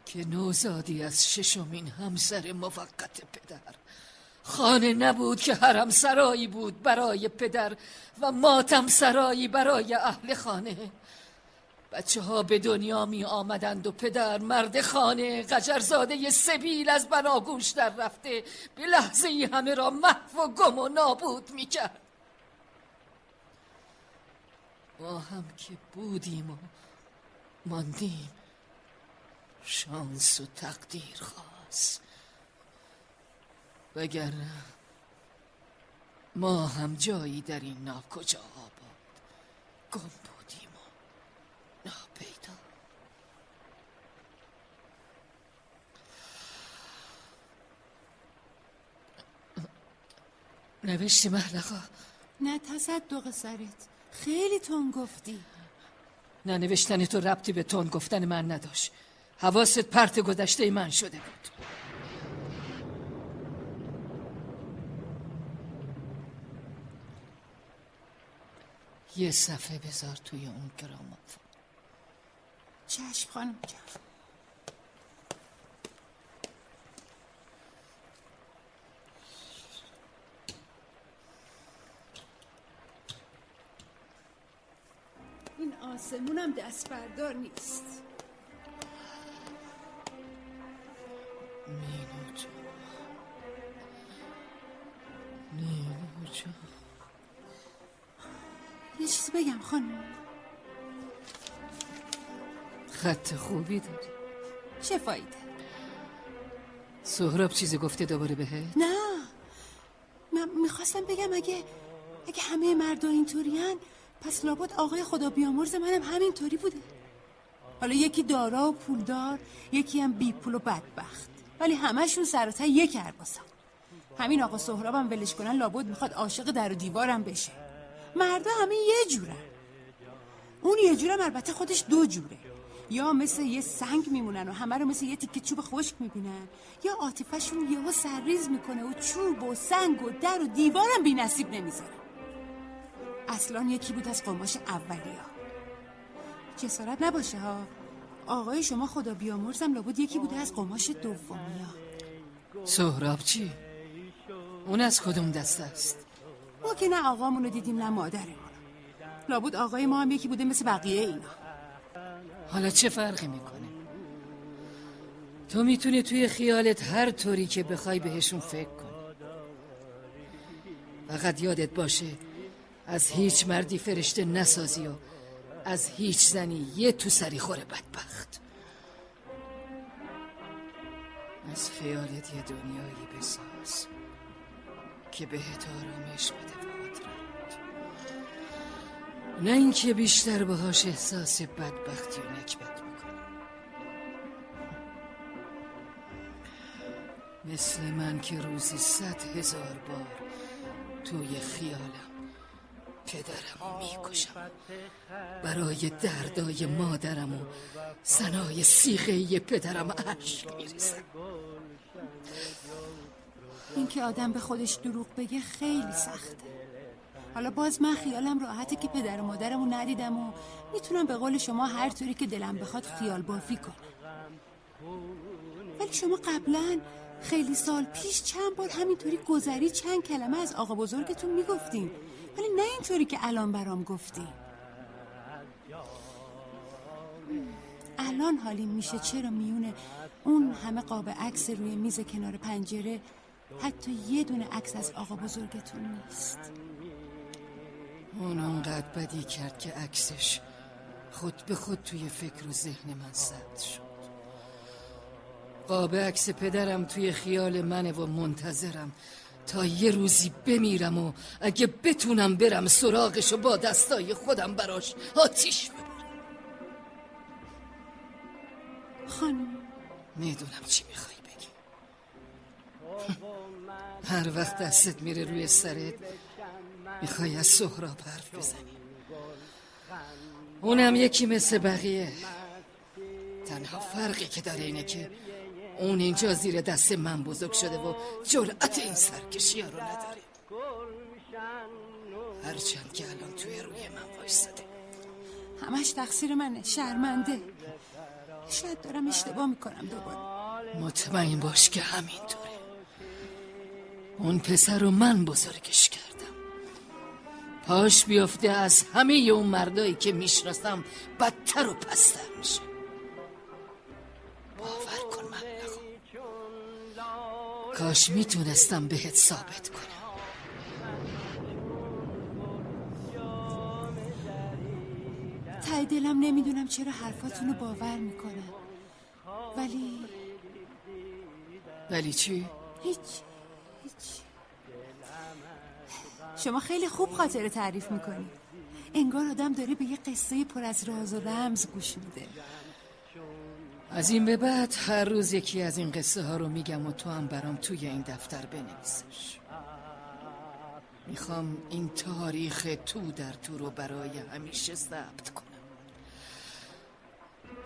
که نوزادی از ششمین همسر موقت پدر. خانه نبود که حرم سرایی بود برای پدر و ماتم سرایی برای اهل خانه. بچه ها به دنیا می آمدند و پدر مرد خانه قجرزاده سبیل از بناگوش در رفته به لحظه ای همه را محو و گم و نابود می کرد ما هم که بودیم و ماندیم شانس و تقدیر خواست. وگرنه ما هم جایی در این ناکجا آباد گم بودیم و ناپیدا نوشتی محلقا نه تصدق سرت. خیلی تون گفتی. نه نوشتن تو ربطی به تون گفتن من نداشت. حواست پرت گذشته من شده بود. یه صفحه بذار توی اون گرامافون. چشم خانم جان. آسمونم دست بردار نیست. مینو جان جان یه بگم خانم. خط خوبی داری. چه فایده؟ سهراب چیزی گفته دوباره بهت؟ نه. من می‌خواستم بگم اگه اگه همه مردا اینطورین پس لابد آقای خدا بیامرز منم همینطوری بوده. حالا یکی دارا و پولدار یکی هم بی پول و بدبخت. ولی همشون سر یک عرباسن همین آقا سهرابم ولش کنن لابد می‌خواد عاشق در و دیوارم بشه. مردا همه یه جورن اون یه جورم البته خودش دو جوره. یا مثل یه سنگ میمونن و همه رو مثل یه تیکه چوب خشک می‌بینن یا عاطفهشون یهو سرریز می‌کنه و چوب و سنگ و در و دیوارم بی نصیب نمی‌ذاره. اصلا یکی بود از قماش اولیا جسارت نباشه ها آقای شما خدا بیامرزم لابد یکی بوده از قماش دومیا سهراب چی؟ اون از کدوم دست است؟ ما که نه آقامونو دیدیم نه مادرمون لابد آقای ما هم یکی بوده مثل بقیه اینا حالا چه فرقی می‌کنه؟ تو می‌تونی توی خیالت هر طوری که بخوای بهشون فکر کنی فقط یادت باشه از هیچ مردی فرشته نسازی و از هیچ زنی یه تو سری خوره بدبخت. از خیالت یه دنیایی بساز که بهت آرامش بده و قدرت. نه اینکه بیشتر باهاش احساس بدبختی و نکبت بکنی مثل من که روزی صد هزار بار توی خیالم پدرم می‌کشم. برای دردای مادرم و سنای سیخه پدرم عشق میریزم. اینکه آدم به خودش دروغ بگه خیلی سخته. حالا باز من خیالم راحته که پدر و مادرمو ندیدم و می‌تونم به قول شما هر طوری که دلم بخواد خیال بافی کنم. ولی شما قبلا خیلی سال پیش چند بار همینطوری گذری چند کلمه از آقا بزرگتون می‌گفتین. ولی نه اینطوری که الان برام گفتی. الان حالیم میشه چرا میونه اون همه قاب عکس روی میز کنار پنجره حتی یه دونه عکس از آقا بزرگتون نیست. اون اونقدر بدی کرد که عکسش خود به خود توی فکر و ذهن من ثبت شد. قاب عکس پدرم توی خیال منه و منتظرم تا یه روزی بمیرم و اگه بتونم برم سراغش و با دستای خودم براش آتیش ببرم. خانم. می‌دونم چی می‌خوای بگی. هر وقت دستت میره روی سرت می‌خوای از سهراب حرف بزنی. اونم یکی مثل بقیه. تنها فرقی که داره اینه که اون اینجا زیر دست من بزرگ شده و جرأت این سرکشی ها رو نداره. هرچند که الان توی روی من وایستده همش تقصیر منه شرمنده. شاید دارم اشتباه می‌کنم دوباره. مطمئن باش که همینطوره. اون پسر رو من بزرگش کردم. پاش بیفته از همه اون مردایی که می‌شناسم بدتر و پستر میشه. باور کن. کاش می‌تونستم بهت ثابت کنم. ته دلم نمی‌دونم چرا حرفاتون رو باور می‌کنم. ولی ولی چی؟ هیچ هیچ. شما خیلی خوب خاطره تعریف می‌کنی. انگار آدم داره به یه قصه پر از راز و رمز گوش میده. از این به بعد هر روز یکی از این قصه ها رو میگم و تو هم برام توی این دفتر بنویسش. می‌خوام این تاریخ تو در تو رو برای همیشه ثبت کنم.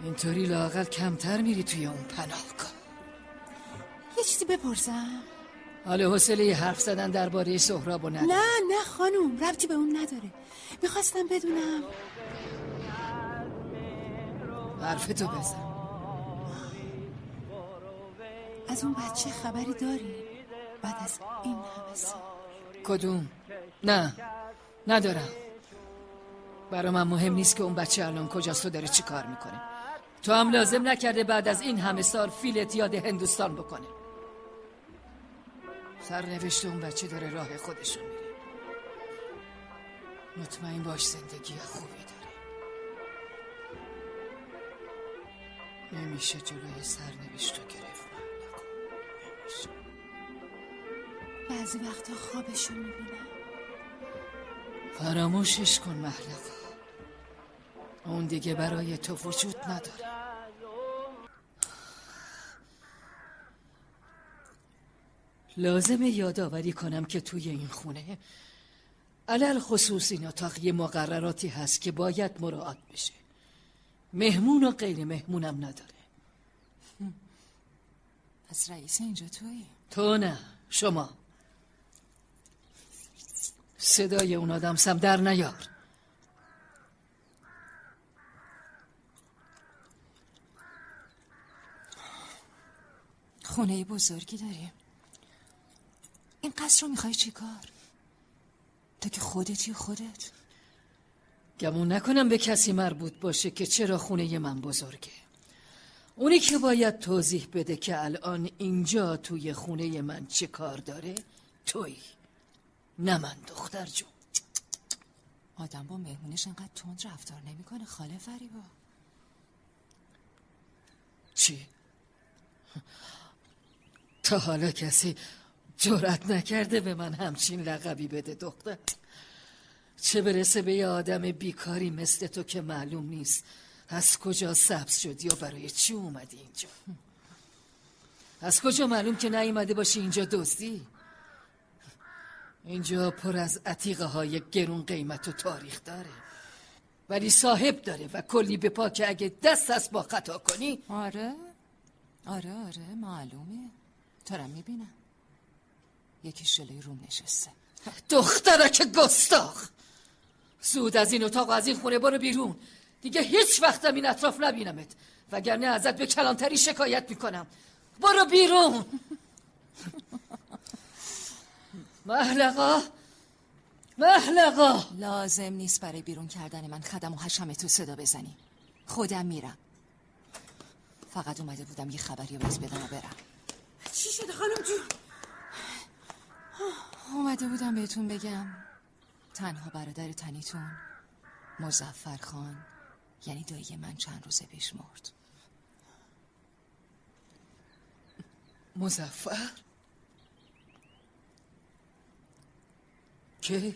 اینطوری لاقل کمتر میری توی اون پناهگاه یه چیزی بپرسم. حالا حوصله حرف زدن درباره سهراب و نداره نه نه خانوم ربطی به اون نداره. می‌خواستم بدونم. حرفتو بزن. از اون بچه خبری داری؟ بعد از این همه سال. کدوم؟ نه ندارم. برا من مهم نیست که اون بچه الان کجاست و داره چی کار می‌کنه. تو هم لازم نکرده بعد از این همه سال فیلت یاد هندوستان بکنه. سرنوشت اون بچه داره راه خودشون میره مطمئن باش زندگی خوبی داره. نمیشه جلوی سرنوشت رو گرفت. بعضی وقتا خوابشو می‌بینم. فراموشش کن محلقا اون دیگه برای تو وجود نداره. لازمه یادآوری کنم که توی این خونه علل خصوص این اتاق یه مقرراتی هست که باید مراعات بشه. مهمون و غیر مهمونم نداره. پس رئیس اینجا توی تو نه شما. صدای اون آدم سم در نیار. خونه بزرگی داریم. این قصر رو می‌خوای چی کار؟ تو که خودتی خودت؟ گمون نکنم به کسی مربوط باشه که چرا خونه من بزرگه. اونی که باید توضیح بده که الان اینجا توی خونه من چه کار داره توی نه من دختر جون. آدم با مهمونش انقدر تند رفتار نمی‌کنه. خاله فریبا. چی؟ تا حالا کسی جرأت نکرده به من همچین لقبی بده دختر. چه برسه به یه آدم بیکاری مثل تو که معلوم نیست از کجا سبز شد یا برای چی اومدی اینجا؟ از کجا معلوم که نیومده باشی اینجا دزدی؟ اینجا پر از عتیقه های گرون قیمت و تاریخ داره. ولی صاحب داره و کلی به پا که اگه دست از با خطا کنی. آره. آره آره معلومه. ترم می‌بینم. یکی شلوی روم نشسته. دخترک گستاخ. زود از این اتاق و از این خونه برو بیرون. دیگه هیچ وقتم این اطراف نبینمت. وگرنه ازت به کلانتری شکایت می‌کنم. برو بیرون. محلقا محلقا لازم نیست برای بیرون کردن من خدم و حشم تو صدا بزنی. خودم میرم. فقط اومده بودم یه خبری بهت بدم و برم. چی شده خانم جون؟ اومده بودم بهتون بگم. تنها برادر تنیتون مزفر خان یعنی دایی من چند روز پیش مرد. مزفر که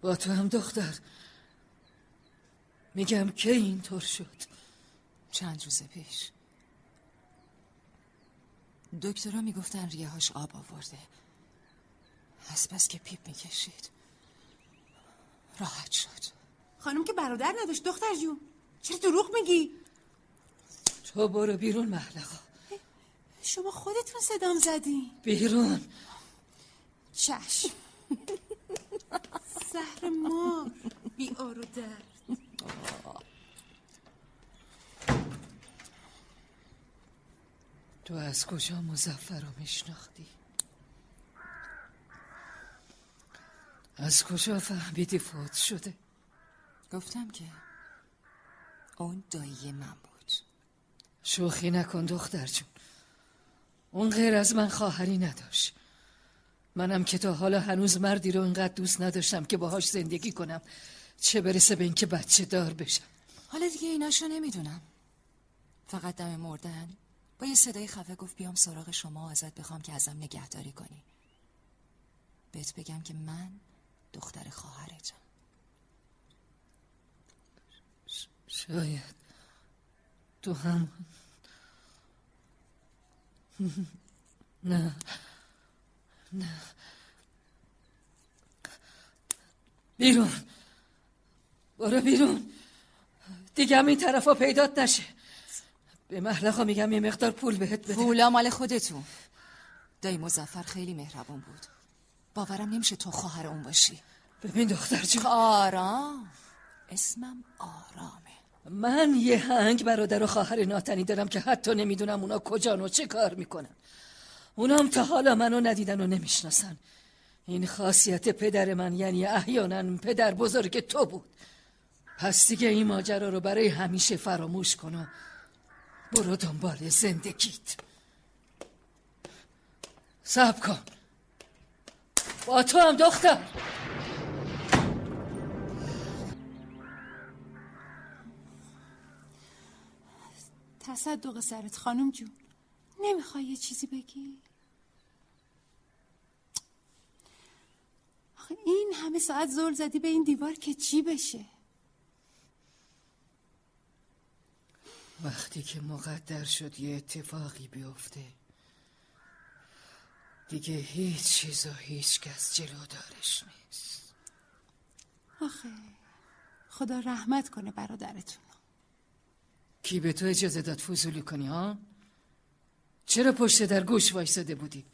با تو هم دختر. میگم که اینطور شد. چند روز پیش. دکترها می‌گفتن ریهاش آب آورده. از بس که پیپ می‌کشید. راحت شد. خانم که برادر نداشت دختر جون. چرا دروغ میگی؟ تو برو بیرون محلقا شما خودتون صدام زدی بیرون. چشم زهر ما بی آر و درد. تو از کجا مزفر رو میشناختی؟ از کجا فهمیدی فوت شده؟ گفتم که اون دایی من بود. شوخی نکن دختر جون. اون غیر از من خواهری نداشت. منم که تا حالا هنوز مردی رو اینقدر دوست نداشتم که باهاش زندگی کنم. چه برسه به اینکه بچه دار بشم. حالا دیگه ایناشو نمی‌دونم. فقط دم مردن. با یه صدای خفه گفت بیام سراغ شما ازت بخوام که ازم نگهداری کنی. بهت بگم که من دختر خواهرتم. شاید تو هم نه. نه بیرون. برو بیرون. دیگه هم این طرفا پیدات نشه. به محلقا میگم یه مقدار پول بهت بده. پولا مال خودتون. دایی مزفر خیلی مهربون بود. باورم نمیشه تو خواهر اون باشی. ببین دختر جون. آرام اسمم آرامه. من یه هنگ برادر و خواهر ناتنی دارم که حتی نمی‌دونم اونا کجان و چه کار می‌کنن. اونام تا حالا منو ندیدن و نمی‌شناسن. این خاصیت پدر من یعنی احیانا پدر بزرگ تو بود. پس دیگه این ماجرا رو برای همیشه فراموش کن و برو دنبال زندگیت. صبر کن. با تو هم دختر. تصدق سرت خانم جون. نمی‌خوای یه چیزی بگی؟ آخه این همه ساعت زل زدی به این دیوار که چی بشه وقتی که مقدر شد یه اتفاقی بیفته دیگه هیچ چیز و هیچ کس جلودارش نیست آخه خدا رحمت کنه برادرتون کی به تو اجازه داد فضولی کنی ها؟ چرا پشت در گوش وایساده بودی؟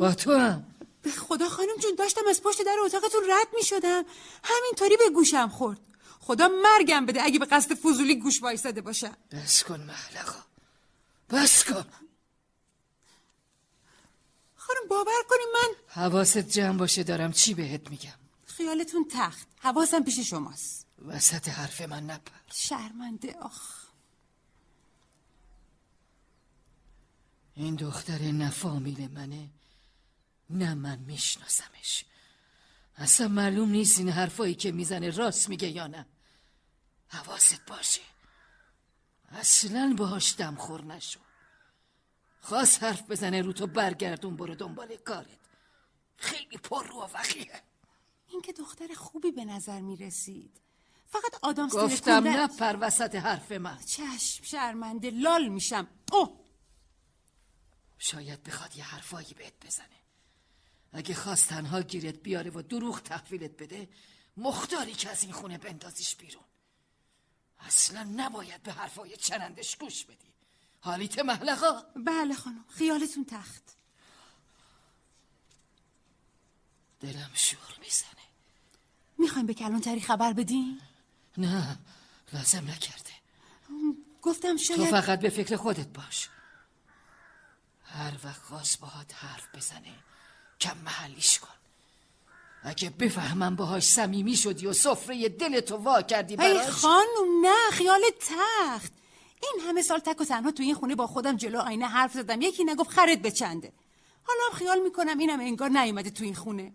با تو هم به خدا خانم جون داشتم از پشت در اتاقتون رد می شدم همینطوری به گوشم خورد. خدا مرگم بده اگه به قصد فضولی گوش وایساده باشم بس کن محلقا بس کن. خانم باور کنی من حواست جمع باشه دارم چی بهت میگم. خیالتون تخت. حواسم پیش شماست. وسط حرف من نپر. شرمنده آخ. این دختر نه فامیل منه. نه من میشناسمش. اصلا معلوم نیست این حرفایی که می‌زنه راست میگه یا نه. حواست باشه. اصلا باهاش دمخور نشو. خواست حرف بزنه رو تو برگردون برو دنبال کارت. خیلی پر رو وقیه. این که دختر خوبی به نظر می رسید فقط آدم گفتم نه پر وسط حرف من. چشم شرمنده لال میشم. اوه! شاید بخواد یه حرفایی بهت بزنه. اگه خواست تنها گیرت بیاره و دروغ تحویلت بده مختاری که از این خونه بندازیش بیرون. اصلا نباید به حرفای چرندش گوش بدی. حالیت محلقا. بله خانم خیالتون تخت. دلم شور می‌زنه. می‌خوایم به کلانتری خبر بدین؟ نه لازم نکرده. گفتم تو شاید فقط به فکر خودت باش. هر وقت خواست باهات حرف بزنه کم محلیش کن. اگه بفهمم باهاش صمیمی شدی و سفره دلتو وا کردی ای براش. خانم نه خیال تخت. این همه سال تک و تنها تو این خونه با خودم جلو آینه حرف زدم. یکی نگفت خرد به چنده. حالا خیال می‌کنم اینم انگار نیومده تو این خونه.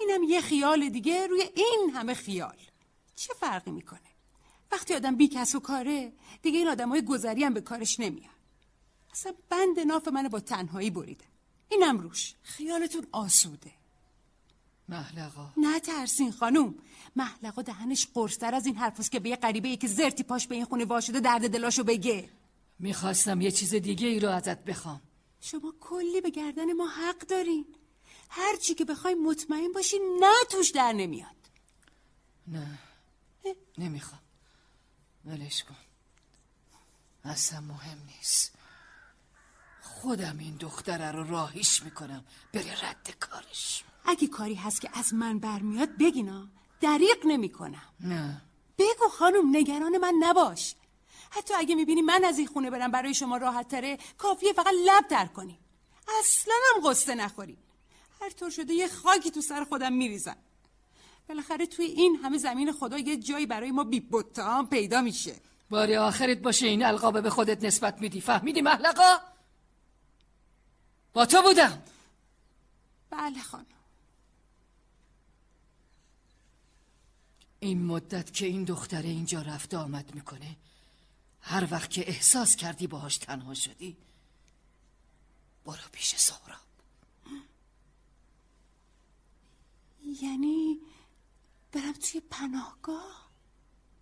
اینم یه خیال دیگه روی این همه خیال. چه فرقی می‌کنه؟ وقتی آدم بی کس و کاره دیگه این آدمای گذری هم به کارش نمیاد اصلا بند ناف منو با تنهایی بریده اینم روش. خیالتون آسوده. محلقا نه ترسین خانوم. محلقا دهنش قرصتر از این حرفاست که به یه غریبه ای که زرتی پاش به این خونه وا شده درد دلاشو بگه. می‌خواستم یه چیز دیگه ای رو ازت بخوام. شما کلی به گردن ما حق دارین. هر چی که بخوای مطمئن باشین نه توش در نمیاد. نه. نمی‌خوام. ولش کن. اصلا مهم نیست. خودم این دختره رو راهیش می‌کنم. بره رد کارش. اگه کاری هست که از من برمیاد بگینا دریق نمی‌کنم. نه. بگو خانم نگران من نباش. حتی اگه می‌بینی من از این خونه برم برای شما راحت تره کافیه فقط لب در کنی. اصلا هم قصه نخوری. هر طور شده یه خاکی تو سر خودم میریزم. بالاخره توی این همه زمین خدا یه جایی برای ما بی هم پیدا میشه. باری آخرت باشه این القابه به خودت نسبت میدی. فهمیدی محلقا؟ با تو بودم. بله خانم. این مدت که این دختره اینجا رفته آمد می‌کنه هر وقت که احساس کردی باهاش تنها شدی برو پیش سهراب. یعنی برم توی پناهگاه؟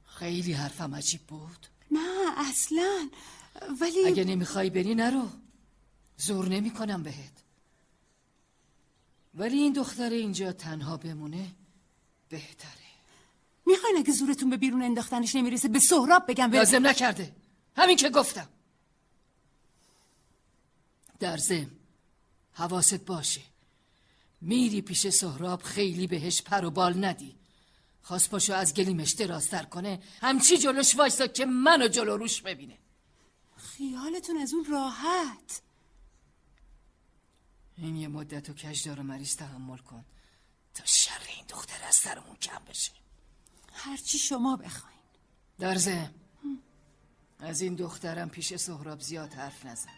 خیلی حرفم عجیب بود. نه اصلا. ولی اگه نمی‌خوای بری نرو. زور نمی‌کنم بهت. ولی این دختر اینجا تنها بمونه بهتره. می‌خواین اگه زورتون به بیرون انداختنش نمی‌رسه به سهراب بگم لازم نکرده. همین که گفتم. در زم حواست باشه. میری پیش سهراب خیلی بهش پر و بال ندی. خواست پاشو از گلیمش درازتر کنه. همچی جلوش وایسا که منو جلو روش ببینه. خیالتون از اون راحت. این یه مدت و کشدار و مریض تحمل کن. تا شر این دختر از سرمون کم بشه. هرچی شما بخواین. در زم. از این دخترم پیش سهراب زیاد حرف نزن.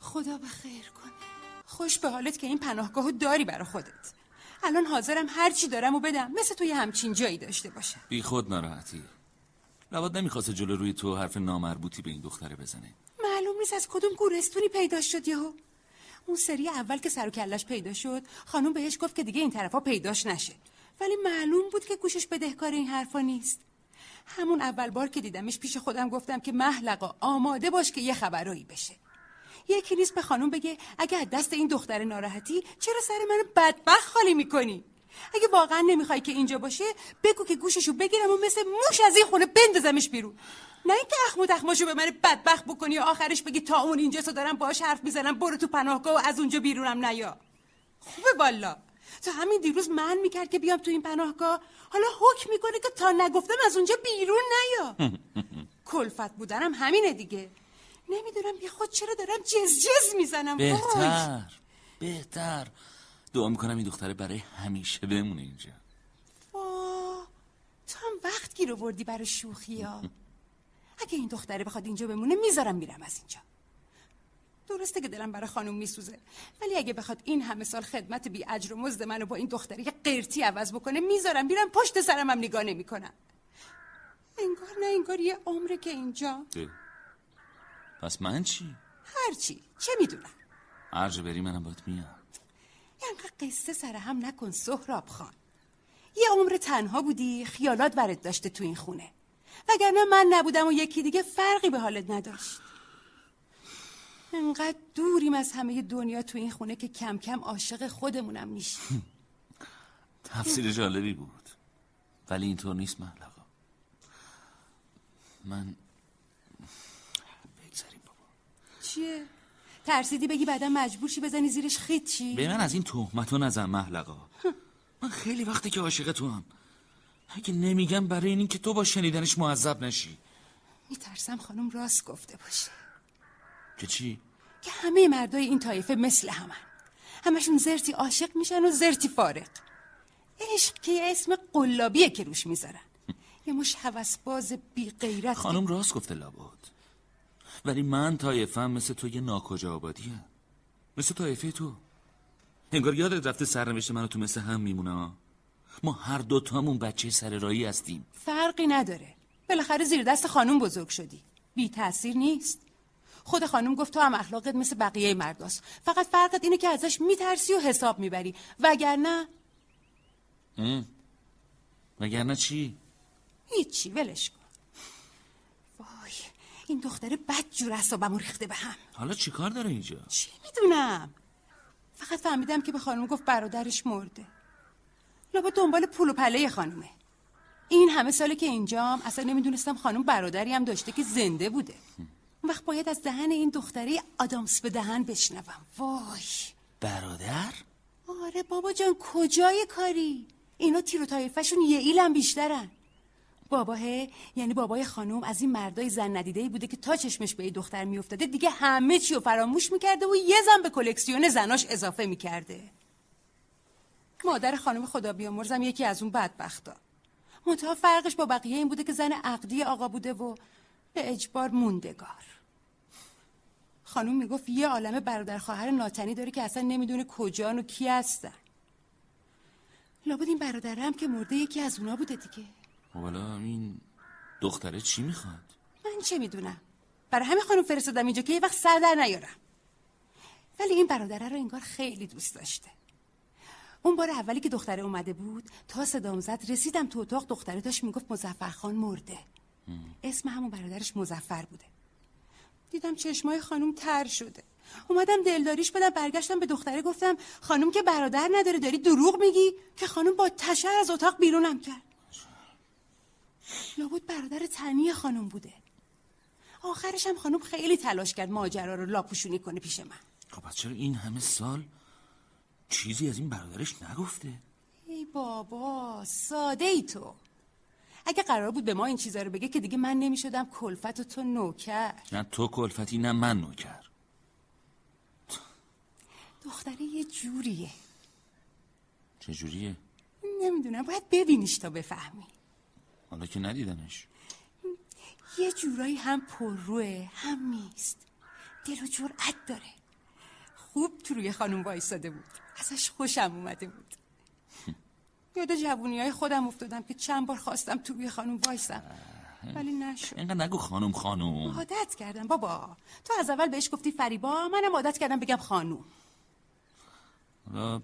خدا به خیر کنه. خوش به حالت که این پناهگاهو داری برا خودت. الان حاضرم هرچی دارم و بدم. مثل تو یه همچین جایی داشته باشه بی خود ناراحتی. لابد نمی‌خواسته جلو روی تو حرف نامربوطی به این دختره بزنه. نیست از کدوم گورستونی پیدا شد یهو؟ اون سری اول که سر و کلش پیدا شد خانم بهش گفت که دیگه این طرفا پیداش نشه. ولی معلوم بود که گوشش بدهکار این حرفا نیست. همون اول بار که دیدمش پیش خودم گفتم که محلقا آماده باش که یه خبرایی بشه. یکی نیست به خانم بگه اگه از دست این دختر ناراحتی چرا سر من بدبخت خالی می‌کنی؟ اگه واقعا نمی‌خوای که اینجا باشه بگو که گوششو بگیرم و مثل موش از این خونه بندازمش بیرون. نه اینکه اخم تخماشو به من بدبخت بکنی و آخرش بگی تا اون اینجا تو دارم باش حرف می‌زنم برو تو پناهگاه و از اونجا بیرونم نیا خوبه والا. تا همین دیروز من می‌کرد که بیام تو این پناهگاه. حالا حکم می‌کنه که تا نگفتم از اونجا بیرون نیا کلفت بودنم همینه دیگه. نمی‌دونم بی خود چرا دارم جز جز می‌زنم. بهتر. بهتر. دعا می‌کنم این دختره برای همیشه بمونه اینجا. وا تو هم وقت گیر آوردی برای شوخی ها اگه این دختره بخواد اینجا بمونه می‌ذارم میرم از اینجا. درسته که دلم برای خانم میسوزه ولی اگه بخواد این همه سال خدمت بی اجر و مزد منو با این دختره یه قرتی عوض بکنه می‌ذارم میرم پشت سرم هم نگاه نمی‌کنم. انگار نه انگار یه عمره که اینجا. ده. پس من چی؟ هرچی چه می‌دونم؟ هر بری منم باید میام. انقدر قصه سر هم نکن سهراب خان. یه عمر تنها بودی خیالات برات داشته تو این خونه. وگرنه من نبودم و یکی دیگه فرقی به حالت نداشت. انقدر دوریم از همه دنیا تو این خونه که کم کم عاشق خودمونم میشه تفسیر جالبی بود. ولی اینطور نیست محلقا من بگذاریم بابا. چیه؟ ترسیدی بگی بعدا مجبور شی بزنی زیرش خیت چی؟ به من از این تهمتو نزن محلقا من خیلی وقتی که عاشق تو هم اگه نمیگم برای این که تو با شنیدنش معذب نشی. میترسم خانم راست گفته باشه. که چی؟ که همه مردای این طایفه مثل همن. همشون زرتی عاشق میشن و زرتی فارق عشق که یه اسم قلابیه که روش می‌ذارن. یه مش حوسباز بی غیرت خانم راست گفته لابد. ولی من طایفم مثل تو یه ناکجا آبادیم مثل طایفه تو. انگار یادت رفته سرنوشت منو تو مثل هم میمونه ما هر دوتامون بچه سر رایی هستیم. فرقی نداره. بالاخره زیر دست خانم بزرگ شدی. بی تاثیر نیست. خود خانم گفت تو هم اخلاقت مثل بقیه مرداست. فقط فرقت اینه که ازش میترسی و حساب می‌بری. وگرنه وگرنه چی؟ هیچی ولش کن. وای این دختره بد جور اصابمو ریخته به هم. حالا چی کار داره اینجا؟ چی می‌دونم؟ فقط فهمیدم که به خانم گفت برادرش مرده. لابا دنبال پول و پله خانومه. این همه ساله که اینجام اصلا نمی‌دونستم خانم برادری هم داشته که زنده بوده. اون وقت باید از دهن این دختره آدامس به دهن بشنوم. وای. برادر؟ آره بابا جان کجای کاری؟ اینا تیر و تایفشون یه ایلم بیشترن. باباه یعنی بابای خانم از این مردای زن ندیده بوده که تا چشمش به یه دختر میافتاده دیگه همه چی رو فراموش می‌کرده و یه زن به کلکسیون زناش اضافه می‌کرده. مادر خانم خدا بیامرزم یکی از اون بدبختا. منتها فرقش با بقیه این بوده که زن عقدی آقا بوده و به اجبار موندگار. خانم می‌گفت یه عالم برادر خواهر ناتنی داره که اصلا نمی‌دونه کجان و کی هستن. لابد این برادره هم که مرده یکی از اونا بوده دیگه. حالا این دختره چی می‌خواد؟ من چه می‌دونم؟ برای همین خانم فرستادم اینجا که یه وقت سر در نیارم. ولی این برادره رو انگار خیلی دوست داشته. اون بار اولی که دختره اومده بود تا صدام زد رسیدم تو اتاق دختره داشت می‌گفت مزفرخان مرده. اسم همون برادرش مزفر بوده. دیدم چشمای خانم تر شده. اومدم دلداریش بدم برگشتم به دختره گفتم خانم که برادر نداره داری دروغ میگی؟ که خانم با تشر از اتاق بیرونم کرد. لابد برادر تنی خانم بوده. آخرش هم خانم خیلی تلاش کرد ماجرا رو لاپوشونی کنه پیش من. خب چرا این همه سال چیزی از این برادرش نگفته؟ ای بابا ساده ای تو. اگه قرار بود به ما این چیزا رو بگه که دیگه من نمی‌شدم کلفت و تو نوکر. نه تو کلفتی نه من نوکر. دختره یه جوریه. چجوریه؟ نمی‌دونم باید ببینیش تا بفهمی. حالا که ندیدمش. یه جورایی هم پرروه هم نیست. دل و جرأت داره. خوب تو روی خانم وایستاده بود. ازش خوشم اومده بود. یاد جوونی های خودم افتادم که چند بار خواستم تو روی خانم وایسم. ولی نشد. اینقدر نگو خانم خانم. عادت کردم. بابا تو از اول بهش گفتی فریبا منم عادت کردم بگم خانوم حالا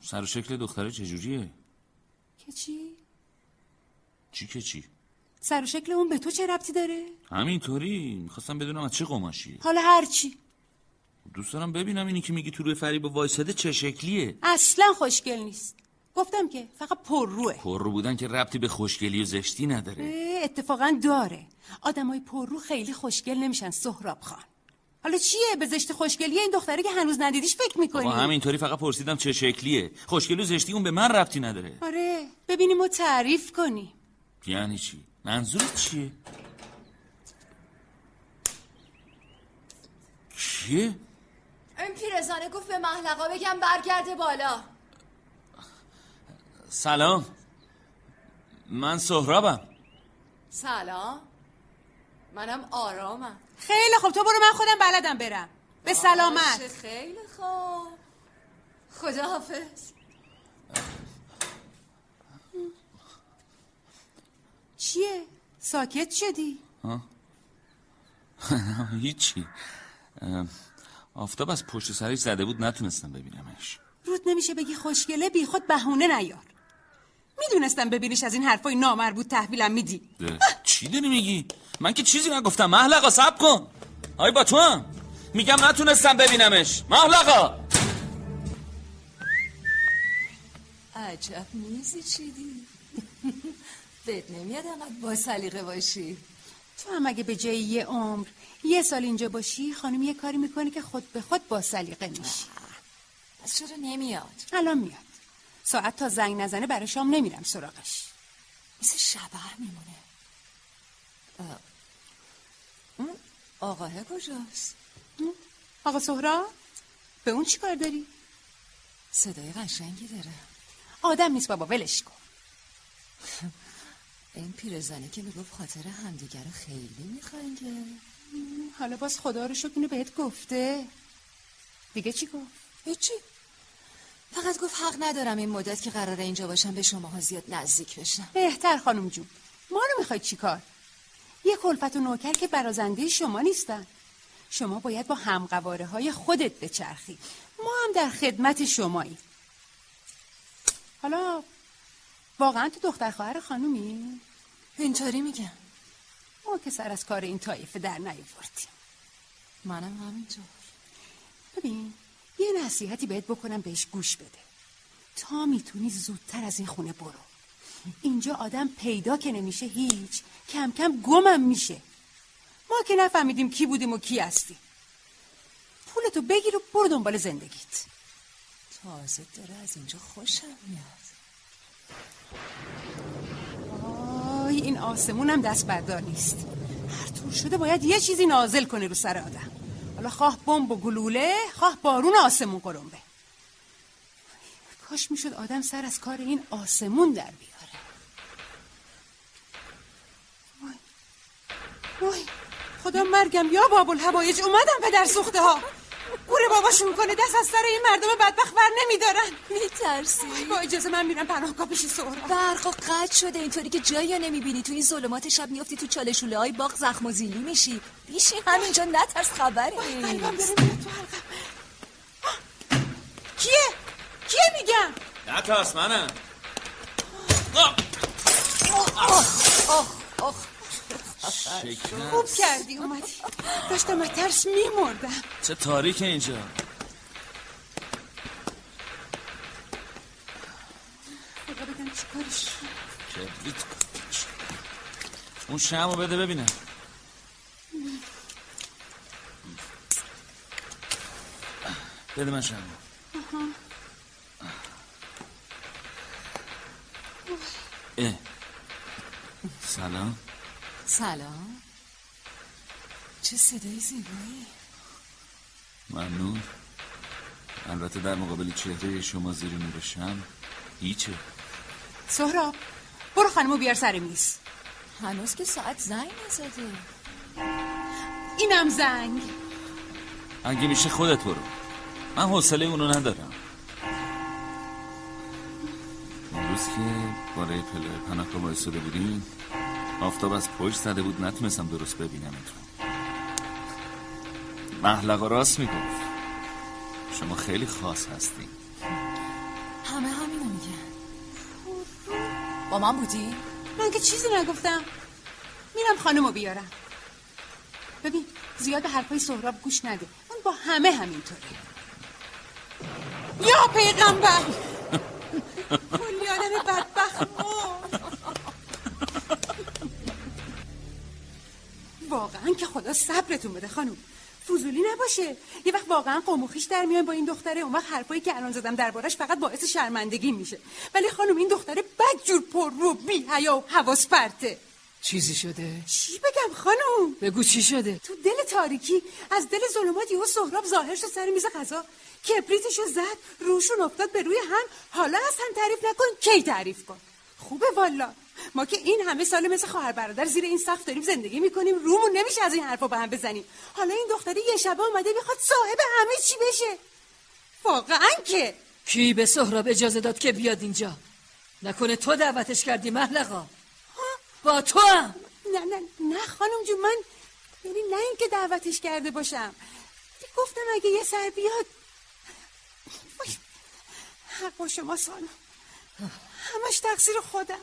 سر و شکل دختره چجوریه؟ که چی؟ چی که چی؟ سر و شکل اون به تو چه ربطی داره؟ همینطوری. می‌خواستم بدونم از چه قماشیه. حالا هرچی دوست دارم ببینم اینی که میگی تو روی فریب وایساده چه شکلیه. اصلا خوشگل نیست. گفتم که فقط پر روه. پر رو بودن که ربطی به خوشگلی و زشتی نداره. اتفاقا داره. آدمای پر رو خیلی خوشگل نمیشن سهراب خان. حالا چیه به زشت خوشگلی این دختره که هنوز ندیدیش فکر می‌کنی؟ با همینطوری فقط پرسیدم چه شکلیه. خوشگلی و زشتی اون به من ربطی نداره. آره ببینیم و تعریف کنی یعنی چی؟ منظورت چیه؟ چیه این پیرزنه گفت به محلقا بگم برگرده بالا. سلام. من سهرابم. سلام. منم آرامم. خیلی خب تو برو من خودم بلدم برم. به سلامت. خیلی خوب. خداحافظ. چیه؟ ساکت شدی؟ هیچی. آفتاب از پشت سرش زده بود نتونستم ببینمش. رود نمیشه بگی خوشگله بی خود بهونه نیار. می‌دونستم ببینیش از این حرفای نامربوط تحویلم میدی. چی داری میگی؟ من که چیزی نگفتم. محلقا سب کن. آی با تو هم. میگم نتونستم ببینمش. محلقا عجب میزی چیدی. بهت نمیاد انقدر با سلیقه باشی. تو هم اگه به جای یه عمر یه سال اینجا باشی خانم یه کاری می‌کنه که خود به خود با سلیقه میشی. پس چرا نمیاد؟ الان میاد. ساعت تا زنگ نزنه برای شام نمیرم سراغش. مثل شبه میمونه. اون آقاه کجاست؟ آقا سهرا به اون چی کار داری؟ صدای قشنگی داره. آدم نیست بابا ولش کن. این پیرزنی که می‌گفت خاطر همدیگه رو خیلی میخنگه حالا باز خدا رو شکر اینو بهت گفته. دیگه چی گفت؟ هیچی. فقط گفت حق ندارم این مدت که قراره اینجا باشم به شماها زیاد نزدیک بشم. بهتر خانم جون. ما رو می‌خواید چی کار؟ یه کلفت و نوکر که برازنده شما نیستن. شما باید با همقواره های خودت بچرخی. ما هم در خدمت شمایی حالا واقعا تو دختر خواهر خانومی؟ اینطوری میگم. ما که سر از کار این طایفه در نیاوردیم. منم همینطور. ببین یه نصیحتی بهت بکنم بهش گوش بده. تا می‌تونی زودتر از این خونه برو. اینجا آدم پیدا که نمیشه هیچ کم کم گمم میشه. ما که نفهمیدیم کی بودیم و کی هستیم. پولتو بگیر و برو دنبال زندگیت. تازه داره از اینجا خوشم میاد. آی این آسمون هم دست بردار نیست. هر طور شده باید یه چیزی نازل کنه رو سر آدم. حالا خواه بمب و گلوله خواه بارون آسمون قرنبه کاش می‌شد آدم سر از کار این آسمون در بیاره. وای وای خدا مرگم یا باب الهوایج اومدم پدر سوخته ها. گوره باباشون کنه دست از سر این مردم بدبخت بر نمیدارن. میترسی؟ با اجازه من میرم پناهگاه پیش سهراب. برقا قطع شده اینطوری که جایی رو نمی‌بینی. تو این ظلمات شب میافتی تو چالشوله های باغ زخم و زیلی میشی. بیشی همینجا نترس خبری قلبم داره میاد تو حلقم آه، کیه؟ کیه میگم؟ نه ترس منم خوب کردی اومدی. داشتم از ترس میمردم. چه تاریک اینجا. خدا چیکارش کبریت. اون شمو بده ببینم. بده من شمو. سلام. سلام. چه صدای زیبایی. ممنون. البته در مقابل چهره شما زیر نور شم هیچه. سهراب برو خانمو بیار سر میز. هنوز که ساعت زنگ نزده. اینم زنگ. اگه میشه خودت برو. من حوصله اونو ندارم. اون روز که بالای پله پناهگاه وایساده بودیم آفتاب از پشت زده بود نتونستم درست ببینمتون. محلقا راست می‌گفت. شما خیلی خاص هستی همه همینو میگن. با من بودی؟ من که چیزی نگفتم. میرم خانمو بیارم. ببین زیاد به حرفای سهراب گوش نده. اون با همه همینطوره یا پیغمبر! کلی آدم بدبخت. واقعا که خدا صبرتون بده خانم. فضولی نباشه. یه وقت واقعا قوم و در میان با این دختره اون وقت حرفایی که الان زدم دربارش فقط باعث شرمندگی میشه. ولی خانم این دختره بدجور پر رو بی حیا و حواس پرته. چیزی شده؟ چی بگم خانم؟ بگو چی شده؟ تو دل تاریکی از دل ظلمات یهو سهراب ظاهر شد سر میز غذا کبریتشو زد روشون افتاد به روی هم حالا از هم تعریف نکن کی تعریف کن؟ خوبه والا. ما که این همه سال مثل خواهر برادر زیر این سقف داریم زندگی می‌کنیم. رومون نمیشه از این حرفا به هم بزنیم. حالا این دختره یه شبه اومده می‌خواد صاحب همه چی بشه. واقعا که. کی به سهراب اجازه داد که بیاد اینجا؟ نکنه تو دعوتش کردی محلقا با تو هم. نه نه نه خانم جون من یعنی نه اینکه دعوتش کرده باشم. گفتم اگه یه سر بیاد. حق با شما سانم همش تقصیر خودمه.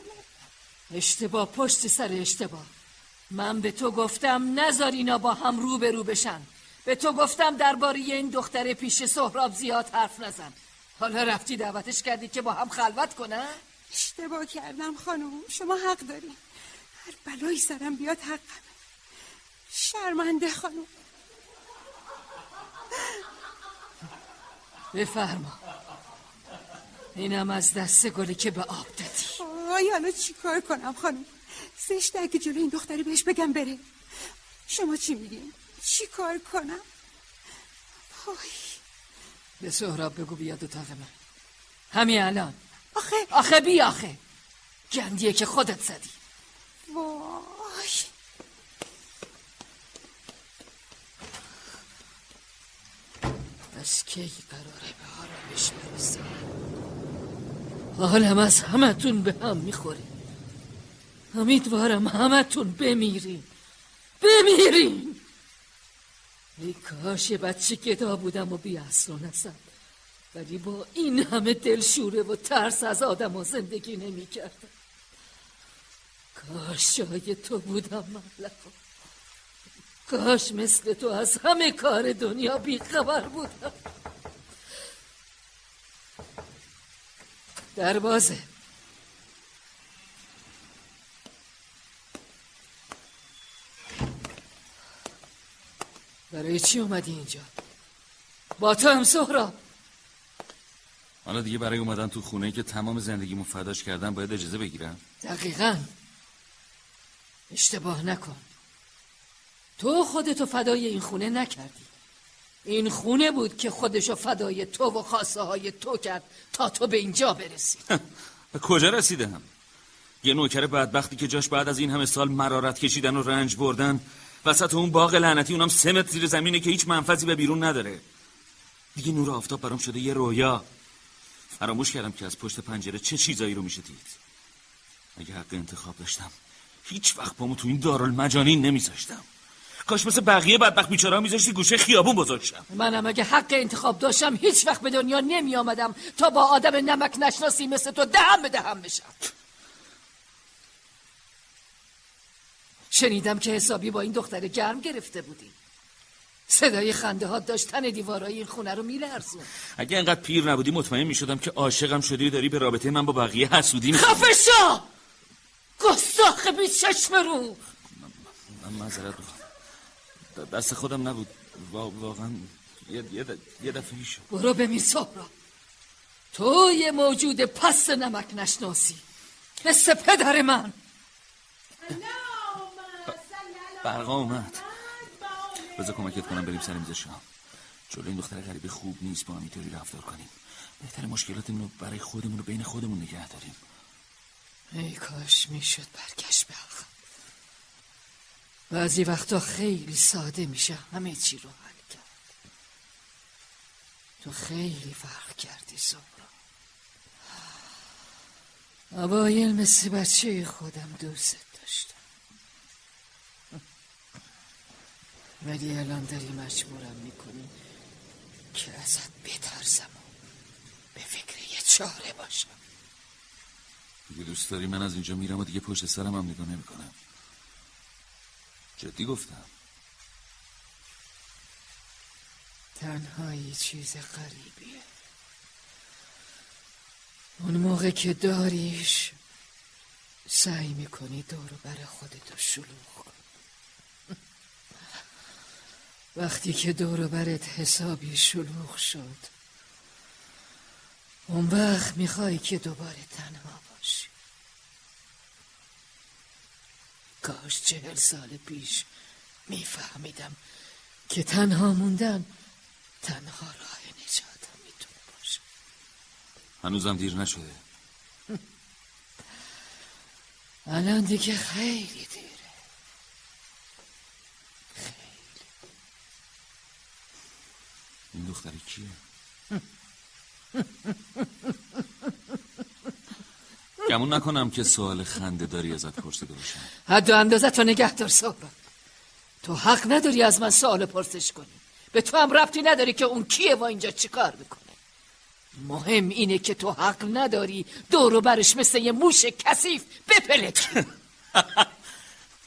اشتباه پشت سر اشتباه. من به تو گفتم نذار اینا با هم رو به رو بشن. به تو گفتم درباره این دختر پیش سهراب زیاد حرف نزن. حالا رفتی دعوتش کردی که با هم خلوت کنن؟ اشتباه کردم خانم شما حق داریم هر بلایی سرم بیاد حقمه شرمنده خانم بفرما. اینم از دست گلی که به آب دادی. وای حالا چی کار کنم خانم؟ زشته اگه جلو این دختری بهش بگم بره. شما چی میگین چی کار کنم؟ وای. به سهراب بگو بیاد اتاق من. همین الان. آخه. آخه بی آخه. گندیه که خودت زدی. وای. از کی قراره به آرامش برسه؟ حالم از همتون به هم می‌خوره امیدوارم همتون بمیرین بمیرین ای کاش بچه گدا بودم و بی نسل ولی با این همه دلشوره و ترس از آدم و زندگی نمی کردم کاش جای تو بودم مملکا کاش مثل تو از همه کار دنیا بیخبر بودم. دروازه. برای چی اومدی اینجا؟ با تو هم سهراب. حالا دیگه برای اومدن تو خونه که تمام زندگیمو فداش کردم باید اجازه بگیرم؟ دقیقا. اشتباه نکن. تو خودتو فدای این خونه نکردی. این خونه بود که خودشو فدای تو و خواسته های تو کرد تا تو به اینجا برسی. کجا رسیدم؟ یه نوکر بدبختی که جاش بعد از این همه سال مرارت کشیدن و رنج بردن وسط اون باغ لعنتی اونم سه متر زیر زمینه که هیچ منفذی به بیرون نداره. دیگه نور آفتاب برام شده یه رویا. فراموش کردم که از پشت پنجره چه چیزایی رو میشه دید. اگه حق انتخاب داشتم هیچ وقت بامو تو این دارالمجانین نمیذاشتم. کاش مثل بقیه بدبخت بیچارا میذاشتی گوشه خیابون بزرگشم منم اگه حق انتخاب داشتم هیچ وقت به دنیا نمی آمدم تا با آدم نمک نشناسی مثل تو دهم به دهم بشم. شنیدم که حسابی با این دختر گرم گرفته بودی. صدای خنده ها داشت تن دیوارای این خونه رو میلرزون. اگه انقدر پیر نبودی مطمئن می‌شدم که عاشقم شدی و داری به رابطه من با بقیه حسودی می‌کنی خفه شو! گستاخ بی چشم رو! من معذرت دست خودم نبود. وا- واقعا یه, یه, یه دفعه شد برو بمیر سهرا تو یه موجود پس نمک نشناسی. مثل پدر من. برقا اومد. بذار کمکت کنم بریم سر میز شام. جلو این دختر غریبه خوب نیست. با هم اینطوری رفتار کنیم. بهتر مشکلاتمون رو برای خودمون رو بین خودمون نگه داریم. ای کاش می‌شد برگشت به بعضی وقتا خیلی ساده میشه همه چی رو حل کرد. تو خیلی فرق کردی سهرا اوایل مثل بچه خودم دوست داشتم. ولی الان داری مجبورم می‌کنی که ازت بترسم و به فکر یه چاره باشم. دیگه دوست داری من از اینجا میرم و دیگه پشت سرم هم نگاه نمی‌کنم. جدی گفتم. تنهایی چیز غریبیه. اون موقع که داریش سعی می‌کنی دورو بر خودتو شلوغ کن وقتی که دورو برت حسابی شلوغ شد اون وقت می‌خوای که دوباره تنها باشی کاش چهل سال پیش میفهمیدم که تنها موندن تنها راه نجاتم می‌تونه باشه. هنوزم دیر نشده. الان دیگه خیلی دیره. این دختری کیه؟ گمون نکنم که سوال خنده داری ازت پرسیده باشم. حد و اندازه تو نگه دار سهراب تو حق نداری از من سوال پرسش کنی. به تو هم ربطی نداری که اون کیه و اینجا چیکار می‌کنه. مهم اینه که تو حق نداری دورو برش مثل یه موش کثیف بپلکی.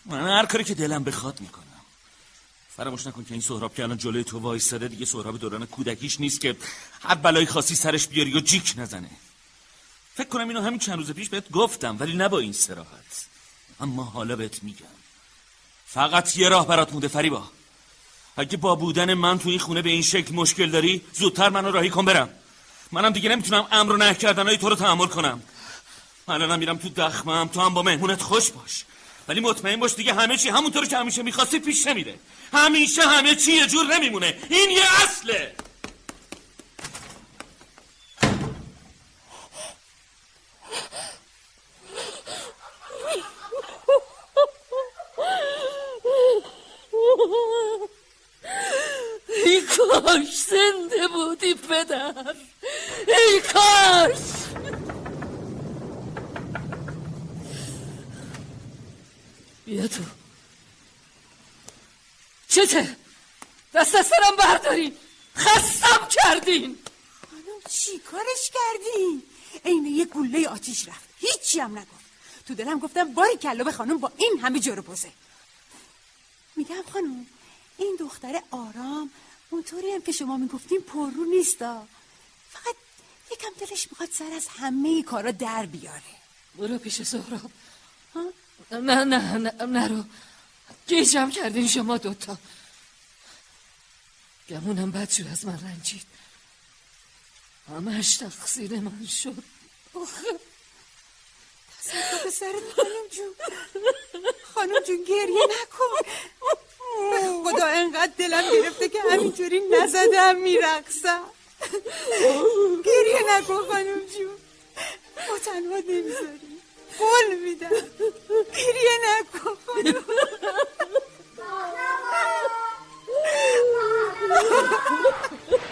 من هر کاری که دلم بخواد می‌کنم. فراموش نکن که این سهراب که الان جلوی تو وایستاده دیگه سهراب دوران کودکیش نیست که هر بلایی خاصی سرش بیاری و جیک نزنه. فکر کنم اینو همین چند روز پیش بهت گفتم ولی نه این سراحت اما حالا بهت میگم. فقط یه راه برات مونده فریبا. اگه با بودن من تو این خونه به این شکل مشکل داری زودتر منو راهی کن برم. منم دیگه نمی‌تونم امر و نه کردنهای تو رو تحمل کنم. الانم میرم تو دخمم تو هم با مهمونت خوش باش. ولی مطمئن باش دیگه همه چی همونطور که همیشه می‌خواستی پیش نمیره. همیشه همه چی یه جور نمیمونه. این یه اصله. ای کاش زنده بودی پدر. ای کاش. بیا تو. چته؟ دست از سرم بردارین خستم کردین. خانم چی کارش کردین عین یه گله آتیش رفت. هیچی هم نگفت. تو دلم گفتم باری کلا به خانم با این همه جرو بزه میگم خانم این دختر آرام اونطوری هم که شما می‌گفتین پررو نیستا فقط یکم دلش می‌خواد سر از همه کارا در بیاره. برو پیش سهراب. نه نه نه نرو. گیجم کردین شما دوتا. گمونم بدجور از من رنجید. همش تقصیر من شد. تصدق به سرت خانم جون. خانم جون گریه نکن. خدا انقدر دلم گرفته که همینطوری نزدم میرقصم. گریه نکن خانم جون. ما تنها نمی‌ذاریم قول میدم. گریه نکن خانم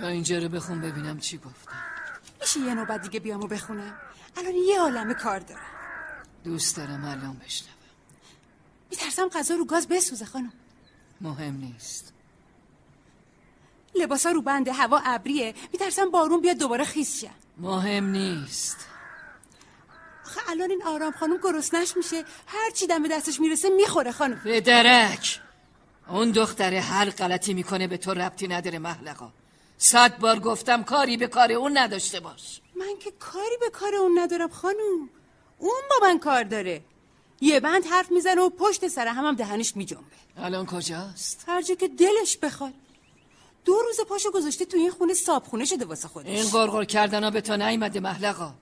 تا اینجا رو بخون ببینم چی گفتم میشه یه نوبت دیگه بیامو بخونم؟ الان یه عالمه کار دارم. دوست دارم الان بشنوم. میترسم غذا رو گاز بسوزه خانم. مهم نیست. لباسا رو بنده هوا ابریه. میترسم بارون بیاد دوباره خیس شه. مهم نیست. آخه الان این آرام خانم گرسنش میشه. هر چی دم دستش می‌رسه می‌خوره خانم. پدرک! اون دختره هر غلطی می‌کنه به تو ربطی نداره محلقا صد بار گفتم کاری به کار اون نداشته باش. من که کاری به کار اون ندارم خانم اون با من کار داره. یه بند حرف می‌زنه و پشت سر همم هم دهنش میجنبه. الان کجاست؟ هر جا که دلش بخواد. دو روز پاشو گذاشته تو این خونه صابخونه شده واسه خودش. این قرقر کردن ها به تو نیمده محلقا.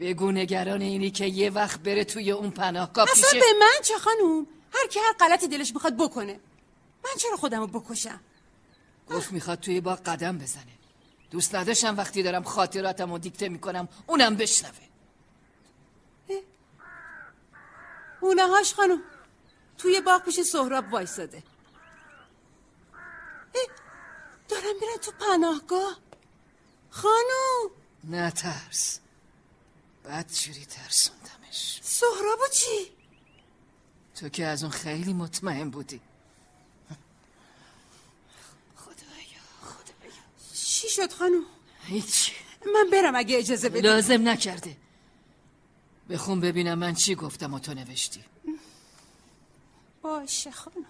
بگو نگران اینی که یه وقت بره توی اون پناهگاه اصلا پیشه به من چه خانوم؟ هر کی هر غلطی دلش می‌خواد بکنه. من چرا خودمو بکشم؟ گفت می‌خواد توی باغ قدم بزنه. دوست نداشتم وقتی دارم خاطراتم رو دیکته می‌کنم اونم بشنوه. اونهاش خانم توی باغ پیش سهراب وایساده. دارم میرن تو پناهگاه. خانوم نه ترس بدجوری ترسوندمش. سهرابو چی؟ تو که از اون خیلی مطمئن بودی خدایا خدایا چی شد خانوم؟ هیچ. من برم اگه اجازه بدی. لازم نکرده بخون ببینم من چی گفتم و تو نوشتی. باشه خانم.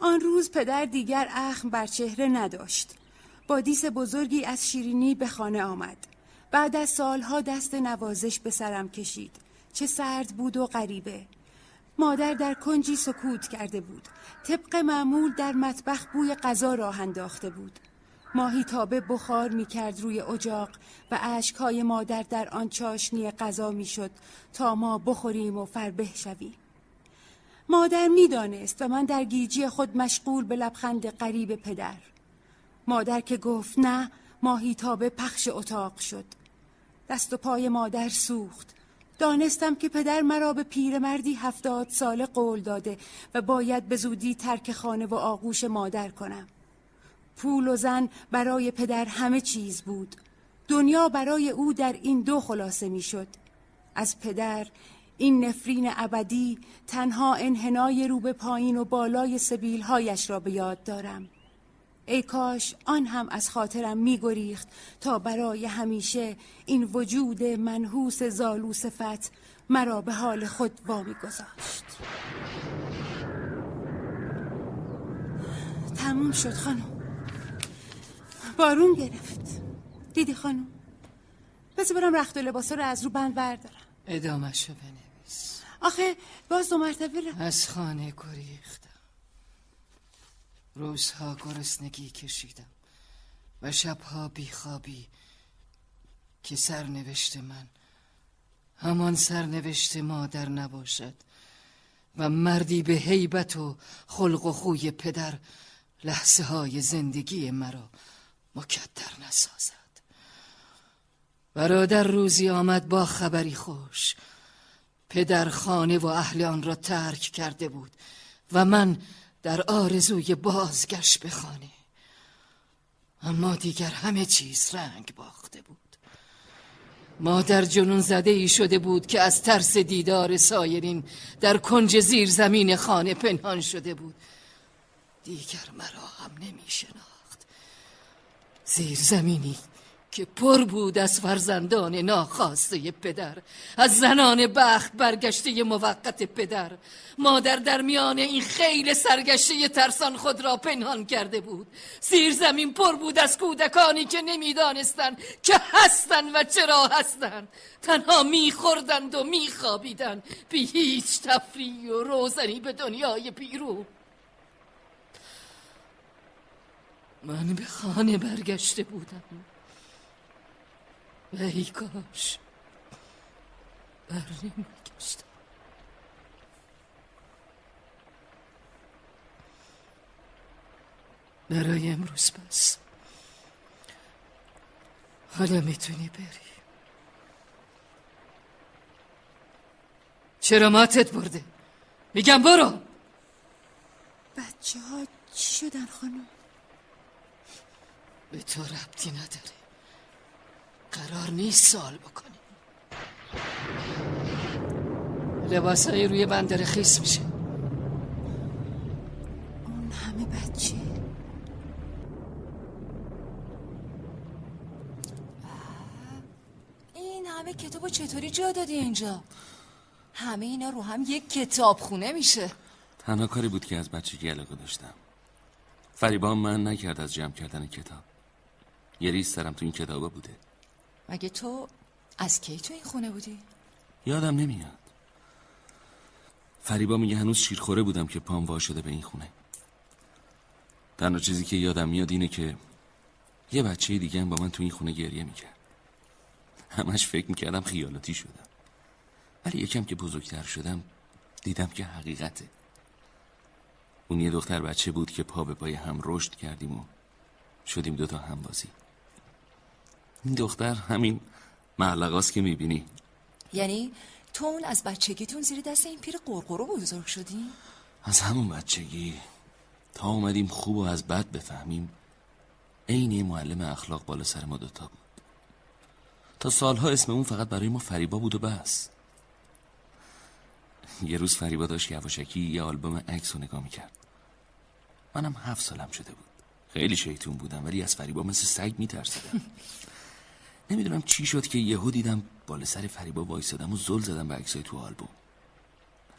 آن روز پدر دیگر اخم بر چهره نداشت. با دیس بزرگی از شیرینی به خانه آمد. بعد از سالها دست نوازش به سرم کشید. چه سرد بود و غریبه. مادر در کنجی سکوت کرده بود. طبق معمول در مطبخ بوی غذا راه انداخته بود. ماهی تابه بخار می کرد روی اجاق و اشکهای مادر در آن چاشنی غذا می شد تا ما بخوریم و فربه شویم. مادر می‌دانست و من در گیجی خود مشغول به لبخند قریب پدر. مادر که گفت نه ماهی تابه پخش اتاق شد. دست و پای مادر سوخت. دانستم که پدر مرا به پیرمردی هفتاد ساله قول داده و باید به زودی ترک خانه و آغوش مادر کنم. پول و زن برای پدر همه چیز بود. دنیا برای او در این دو خلاصه می‌شد. از پدر این نفرین ابدی تنها انحنای رو به پایین و بالای سبیلهایش را به یاد دارم. ای کاش آن هم از خاطرم می گریخت تا برای همیشه این وجود منحوس زالو صفت مرا به حال خود وامی گذاشت تموم شد خانم. بارون گرفت. دیدی خانم؟ بذار برم رخت و لباسا رو از رو بند بردارم. ادامشو بنویس. آخه باز دو مرتبه رفت. از خانه گریختم روزها گرسنگی کشیدم و شبها بیخوابی که سرنوشت من همان سرنوشت مادر نباشد و مردی به هیبت و خلق و خوی پدر لحظه های زندگی مرا مکدر نسازد. برادر روزی آمد با خبری خوش. پدر خانه و اهل آن را ترک کرده بود و من در آرزوی بازگشت به خانه اما دیگر همه چیز رنگ باخته بود. مادر جنون زده ای شده بود که از ترس دیدار سایرین در کنج زیر زمین خانه پنهان شده بود. دیگر مرا هم نمی شناخت زیر زمینی که پر بود از فرزندان ناخواسته پدر از زنان بخت برگشته موقت پدر. مادر در میان این خیل سرگشته ترسان خود را پنهان کرده بود. زیر زمین پر بود از کودکانی که نمی‌دانستند که هستند و چرا هستند. تنها میخوردند و میخوابیدند. بی هیچ تفریح و روزنی به دنیای بیرون من به خانه برگشته بودم. ای کاش. بر نمیگشتم برای امروز بس. حالا می‌تونی بری. چرا ماتت برده؟ میگم برو. بچه ها چی شدن خانم؟ به تو ربطی نداره. قرار نیست سال بکنی. لباسای روی بندر خیس میشه. اون همه بچه این همه کتابو چطوری جا دادی اینجا؟ همه اینا رو هم یک کتاب خونه میشه. تنها کاری بود که از بچگی علاقه داشتم. فریبا من نکرد از جمع کردن کتاب. یه ریز سرم تو این کتابا بوده. مگه تو از کی تو این خونه بودی؟ یادم نمیاد. فریبا میگه هنوز شیرخوره بودم که پام وا شده به این خونه. تنها چیزی که یادم میاد اینه که یه بچه دیگه هم با من تو این خونه گریه می‌کرد. همش فکر می‌کردم خیالاتی شدم. ولی یکم که بزرگتر شدم دیدم که حقیقته. اون یه دختر بچه بود که پا به پای هم رشد کردیم و شدیم دوتا همبازی این دختر همین معلقاست که می‌بینی. یعنی تو اون از بچگیتون زیر دست این پیر قرقرو بزرگ شدی؟ از همون بچگی. تا اومدیم خوب و از بد بفهمیم. عین معلم اخلاق بالا سر ما دوتا بود. تا سالها اسم اون فقط برای ما فریبا بود و بس. یه روز فریبا داشت یواشکی یه آلبوم عکس رو نگاه می‌کرد. منم هفت سالم شده بود. خیلی شیطون بودم ولی از فریبا مثل سگ میترسیدم. نمی‌دونم چی شد که یهو دیدم بالا سر فریبا وایسادم و زل زدم به عکسای تو آلبوم.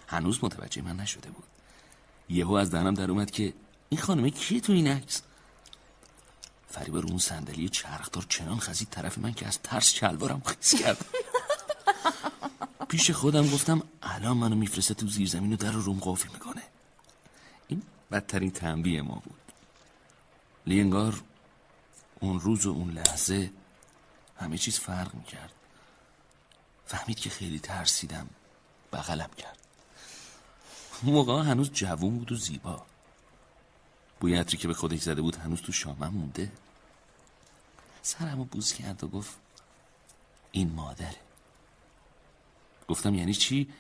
هنوز متوجه من نشده بود. یهو از دهنم در اومد که این خانمه کیه تو این عکس؟ فریبا رو اون صندلی چرخدار چنان خزید طرف من که از ترس چلوارم خیز کرد. پیش خودم گفتم الان منو میفرسته تو زیر زمین و در رو روم قفل می‌کنه. این بدترین تنبیه ما بود. لی انگار اون روز و اون لحظه همه چیز فرق می‌کرد. فهمید که خیلی ترسیدم بغلم کرد. اون موقع هنوز جوون بود و زیبا. بوی عطری که به خودش زده بود هنوز تو شامم مونده. سرمو بوز کرد و گفت این مادره. گفتم یعنی چی؟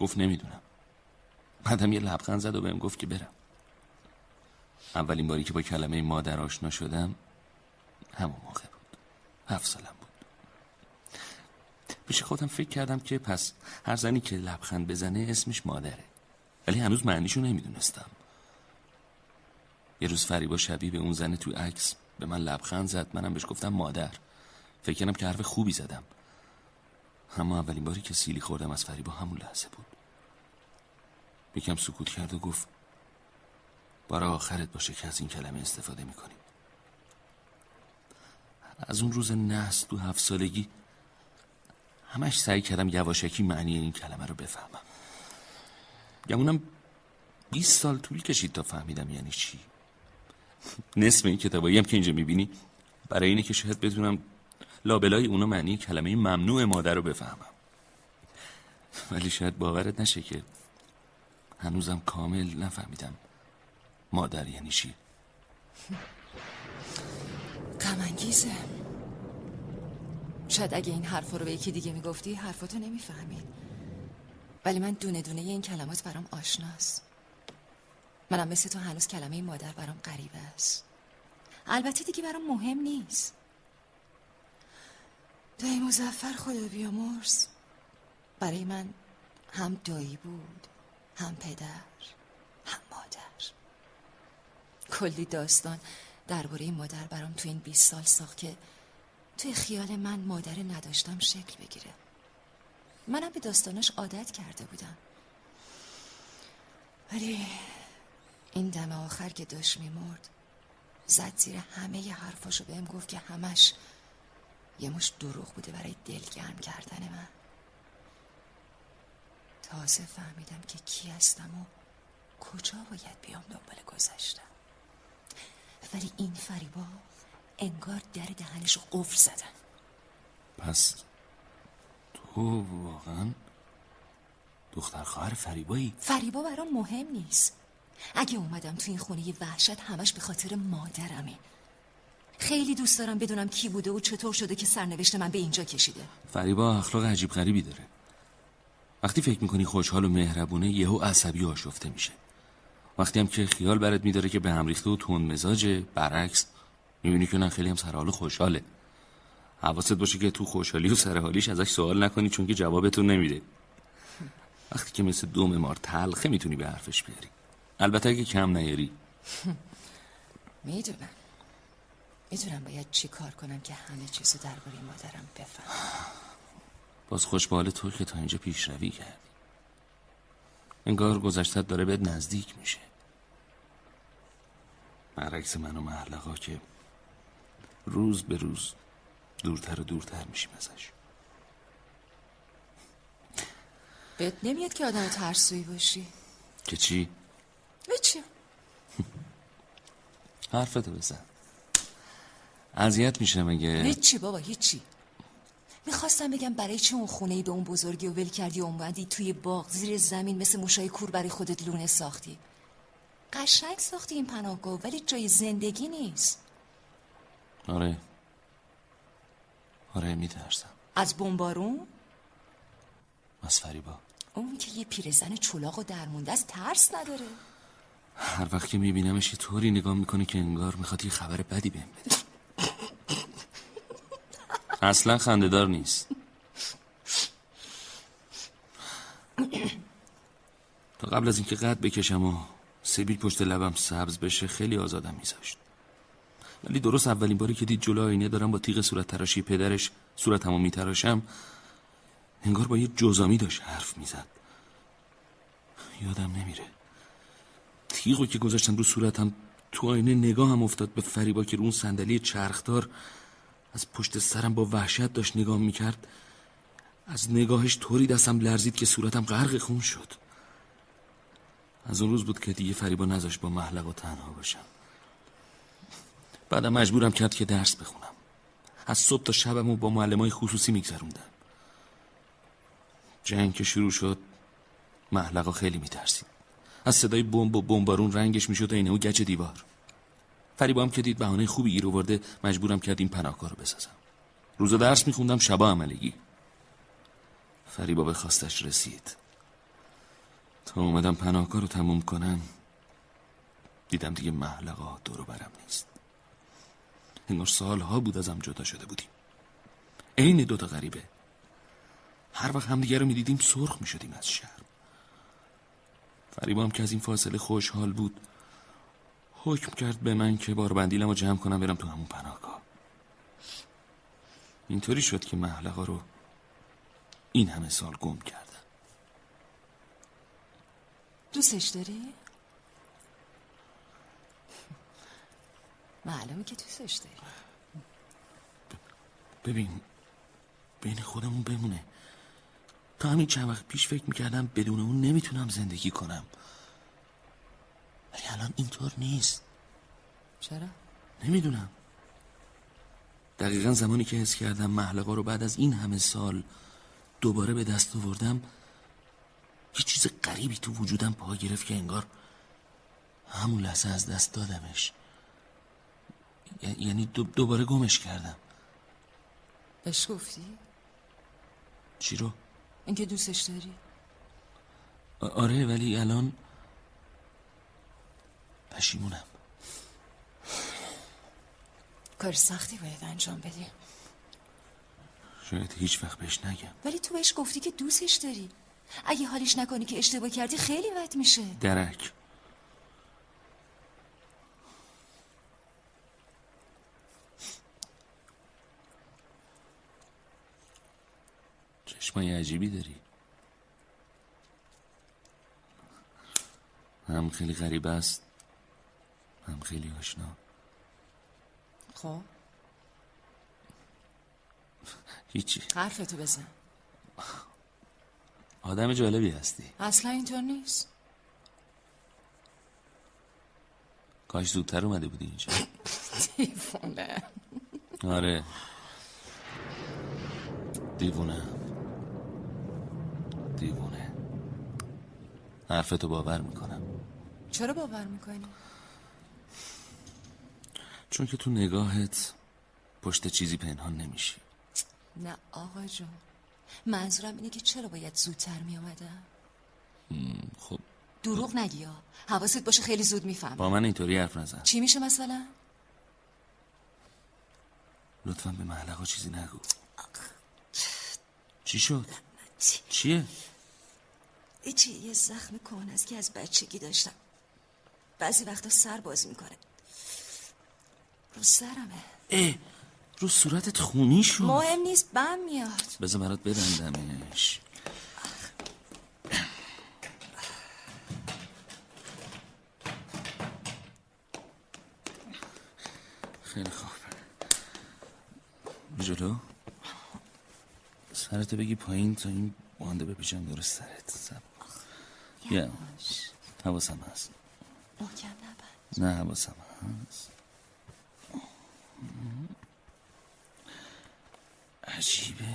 گفت نمی‌دونم. بعدم یه لبخند زد و بهم گفت که برم. اولین باری که با کلمه مادر آشنا شدم همون موقع هفت سالم بود. پیش خودم فکر کردم که پس هر زنی که لبخند بزنه اسمش مادره. ولی هنوز معنیشو نمی‌دونستم. یه روز فریبا شبیه به اون زن تو عکس به من لبخند زد منم بهش گفتم مادر. فکر کردم که حرف خوبی زدم. اما اولین باری که سیلی خوردم از فریبا همون لحظه بود. یکم سکوت کرد و گفت برای آخرت باشه که از این کلمه استفاده می‌کنیم. از اون روز نست تو هفت سالگی همش سعی کردم یواشکی معنی این کلمه رو بفهمم. گمونم 20 سال طول کشید تا فهمیدم یعنی چی. نصف این کتابایی هم که اینجا می‌بینی برای اینه که شاید بدونم لابلای اونا معنی کلمه ممنوع مادر رو بفهمم. ولی شاید باورت نشه که هنوزم کامل نفهمیدم مادر یعنی چی. شاید اگه این حرفا رو به یکی دیگه می‌گفتی حرفاتو نمی‌فهمید ولی من دونه دونه این کلمات برام آشناست. منم مثل تو هنوز کلمه مادر برام غریبه است. البته دیگه برام مهم نیست. دایی مزفر خدا بیامرز. برای من هم دایی بود هم پدر هم مادر. کلی داستان. درباره مادر برام تو این 20 سال ساخت که توی خیال من مادر نداشتم شکل بگیره. منم به داستانش عادت کرده بودم. ولی این دم آخر که داشت میمرد زد زیر همه ی حرفاشو بهم گفت که همش یه مش دروغ بوده برای دلگرم کردن من. تازه فهمیدم که کی هستم و کجا باید بیام دنبال گذشتم. ولی این فریبا انگار در دهنشو قفل زدن. پس تو واقعا دختر خواهر فریبایی؟ فریبا برام مهم نیست. اگه اومدم تو این خونه وحشت همش به خاطر مادرمه. خیلی دوست دارم بدونم کی بوده و چطور شده که سرنوشت من به اینجا کشیده. فریبا اخلاق عجیب غریبی داره. وقتی فکر می‌کنی خوشحال و مهربونه یهو عصبی و آشفته میشه. وقتی هم که خیال برات میداره که به هم ریخته و تون مزاجه برعکس. می‌بینی که نه خیلی هم سرحال خوشحاله. حواست باشه که تو خوشحالی و سرحالیش ازش سوال نکنی چون که جوابتون نمیده. وقتی که مثل دوم مار تلخه می‌تونی به حرفش بیاری. البته اگه کم نیاری. می‌دونم. می‌دونم باید چی کار کنم که همه چیزو درباره مادرم بفهم باز خوش به تو که تا اینجا پیشروی کردی. انگار گذشتت داره بهت نزدیک میشه. برعکس من و محلقا که روز به روز دورتر و دورتر میشیم ازش. بهت نمیاد که آدم ترسویی باشی. که چی؟ هیچی حرفتو بزن. اذیت میشه مگه هیچی بابا هیچی. می‌خواستم بگم برای چه اون خونه ای به اون بزرگی و ول کردی و اومدی توی باغ زیر زمین مثل موشای کور برای خودت لونه ساختی؟ قشنگ ساختی این پناهگاه ولی جای زندگی نیست. آره. آره میترسم. از بمبارون؟ از فریبا. اون که یه پیرزن چلاق و درمونده از ترس نداره. هر وقت که میبینمش یه طوری نگاه می‌کنه که انگار می‌خواد یه خبر بدی بهم بده. اصلا خندهدار نیست. تا قبل از اینکه قد بکشم و سبیل پشت لبم سبز بشه خیلی آزادم میذاشت. ولی درست اولین باری که دید جلو آینه دارم با تیغ صورت تراشی پدرش صورتمو میتراشم انگار با یه جزامی داشت حرف می‌زد. یادم نمیره. تیغو که گذاشتم رو صورتم تو آینه نگاهم افتاد به فریبا که اون صندلی چرخدار از پشت سرم با وحشت داشت نگاه می‌کرد. از نگاهش طوری دستم لرزید که صورتم غرق خون شد. از اون روز بود که دیگه فریبا نذاشت با محلق و تنها باشم. بعدم مجبورم کرد که درس بخونم. از صبح تا شبمو با معلمای خصوصی میگذروندم. جنگ که شروع شد محلقا خیلی میترسید. از صدای بمب و بمبارون رنگش می‌شد اینه و گچ دیوار. فریبا هم که دید بهانه خوبی گیر ورده مجبورم کرد این پناهگاه رو بسازم. روز درس میخوندم شبا عملگی. فریبا به خواستش رسید. تا اومدم پناهگاه رو تموم کنم دیدم دیگه محلقا دورو برم نیست. انگار سالها بود ازم جدا شده بودیم. عین دوتا غریبه. هر وقت همدیگه رو می‌دیدیم سرخ می‌شدیم از شرم. فریبا هم که از این فاصله خوشحال بود حکم کرد به من که بار بندیلم رو جمع کنم برم تو همون پناهگاه. اینطوری شد که محلقا رو این همه سال گم کردم دوستش داری؟ معلومه که دوستش داری. ببین بین خودمون بمونه. تا همین چند وقت پیش فکر می‌کردم بدون اون نمی‌تونم زندگی کنم. ولی الان اینطور نیست. چرا؟ نمی‌دونم. دقیقا زمانی که حس کردم محلقا رو بعد از این همه سال دوباره به دست آوردم یه چیز غریبی تو وجودم پا گرفت که انگار همون لحظه از دست دادمش یعنی دوباره گمش کردم اش گفتی؟ چی رو؟ اینکه دوستش داری؟ آره ولی الان پشیمونم کار سختی باید انجام بدی شاید هیچ وقت بهش نگم ولی تو بهش گفتی که دوستش داری اگه حالیش نکنی که اشتباه کردی خیلی بد میشه. درک. چشمای عجیبی داری. هم خیلی غریبه است هم خیلی آشنا. خب؟ هیچی. حرفتو بزن. آدم جالبی هستی. اصلا اینطور نیست. کاش زودتر اومده بودی اینجا. دیفونه آره. دیوونه. دیوونه. حرفتو باور می‌کنم. چرا باور می‌کنی؟ چون که تو نگاهت پشت چیزی پنهان نمیشی نه آقا جون. منظورم اینه که چرا باید زودتر میامدم خب. دروغ نگی ها. حواست باشه خیلی زود میفهم با من اینطوری حرف نزن. چی میشه مثلا؟ لطفا به محلقا چیزی نگو. چی شد؟ چیه؟ ایچی یه زخم کهنه است که از بچگی داشتم. بعضی وقتا سر باز می‌کنه. رو سرمه. اه رو صورتت خونی شد مهم نیست بم میاد. بذار برات ببندمش. خیلی خوب. جلو. سرتو بگی پایین تا این بانده بپیچم دور سرت. سب. یا حواسم هست. محکم نبند نه حواسم هست. عجیبه.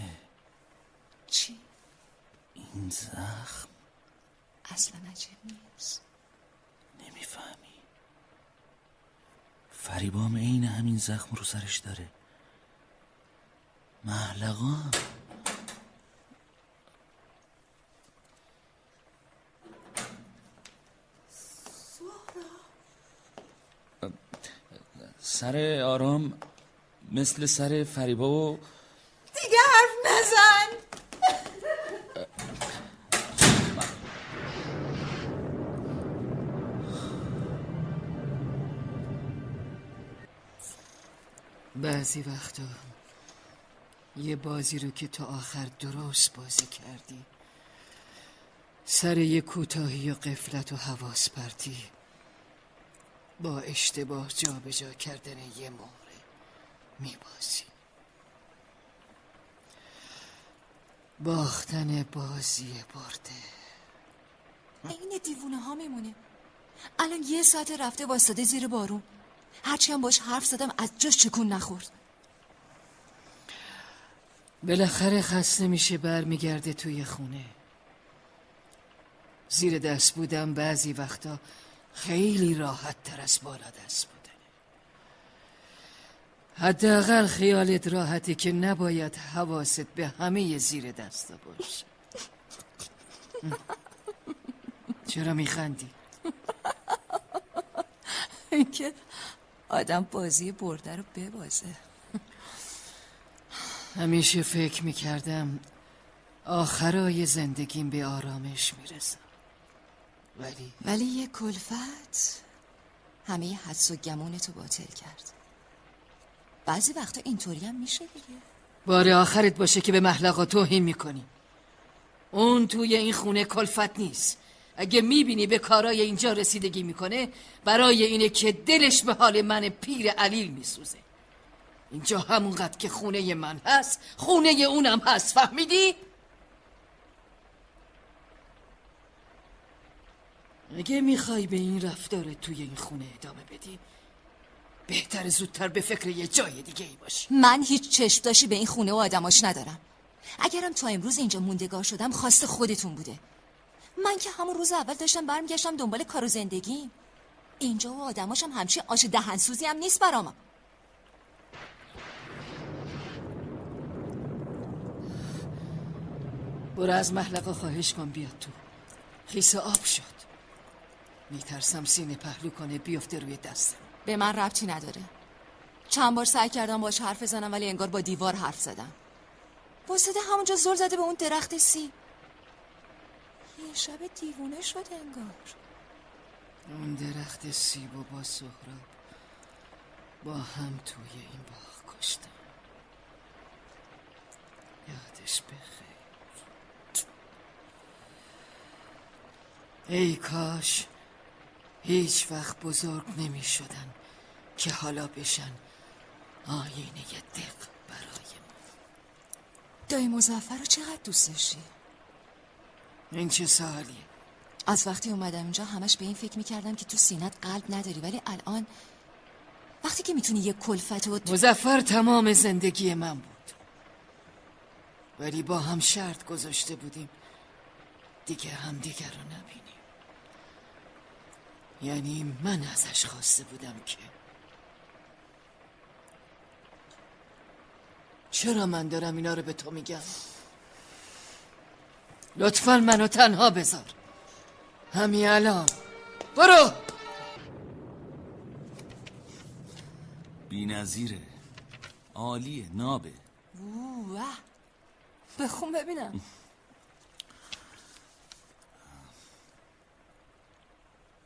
چی؟ این زخم. اصلا عجیب نیست. نمی‌فهمی. فریبام عین همین زخم رو سرش داره. محلقان سر آرام مثل سر فریبا و بعضی وقتا یه بازی رو که تا آخر درست بازی کردی سر یه کوتاهی و قفلت و حواس پرتی با اشتباه جابجا کردن یه مهره میبازی. باختن بازی برده. این دیوونه ها میمونه. الان یه ساعت رفته واسطه زیر بارون. هرچی هم باش حرف زدم از جاش چکون نخورد. بالاخره خسته میشه برمیگرده توی خونه. زیر دست بودم بعضی وقتا خیلی راحت تر از بالا دست بودنه. حداقل خیالت راحته که نباید حواست به همه زیر دستا باشه. چرا میخندی؟ اینکه آدم بازی برده رو ببازه. همیشه فکر می‌کردم آخرای زندگیم به آرامش می‌رسم ولی ولی یه کلفت. همه حدس و گمونتو باطل کرد. بعضی وقتا اینطوری هم میشه دیگه. بار آخرت باشه که به محلقا توهین می‌کنی. اون توی این خونه کلفت نیست. اگه می‌بینی به کارای اینجا رسیدگی می‌کنه برای اینه که دلش به حال من پیر علیل میسوزه. اینجا همونقدر که خونه من هست خونه اونم هست فهمیدی؟ اگه می‌خوای به این رفتار توی این خونه ادامه بدی بهتر زودتر به فکر یه جای دیگه ای باشی من هیچ چشم داشتی به این خونه و آدماش ندارم. اگرم تا امروز اینجا موندگار شدم خواست خودتون بوده. من که همون روز اول داشتم برمیگشتم دنبال کار و زندگی. اینجا و آدماشم همچین آش دهنسوزی هم نیست برام. برو از محلقه خواهش کن بیاد تو. خیس آب شد. میترسم سینه پهلو کنه بیفته روی دستم به من ربطی نداره. چند بار سعی کردم باش حرف بزنم ولی انگار با دیوار حرف زدم. واسطه همونجا زل زده به اون درخت سیب. شب دیوونه شده انگار. اون درخت سیب و با سهراب با هم توی این باغ کشتم یادش بخیر. ای کاش هیچ وقت بزرگ نمی شدن که حالا بشن آینه دق برای ما. دایی مزفر رو چقدر دوست داشتی؟ این چه سوالیه؟ از وقتی اومدم اینجا همش به این فکر می‌کردم که تو سینت قلب نداری ولی الان وقتی که می‌تونی یه کلفت و مزفر تمام زندگی من بود. ولی با هم شرط گذاشته بودیم دیگه هم دیگر رو نبینیم. یعنی من ازش خواسته بودم که چرا من دارم اینا رو به تو میگم؟ لطفا منو تنها بذار. همین الان. برو! بی نظیره عالیه نابه. اوه بخون ببینم.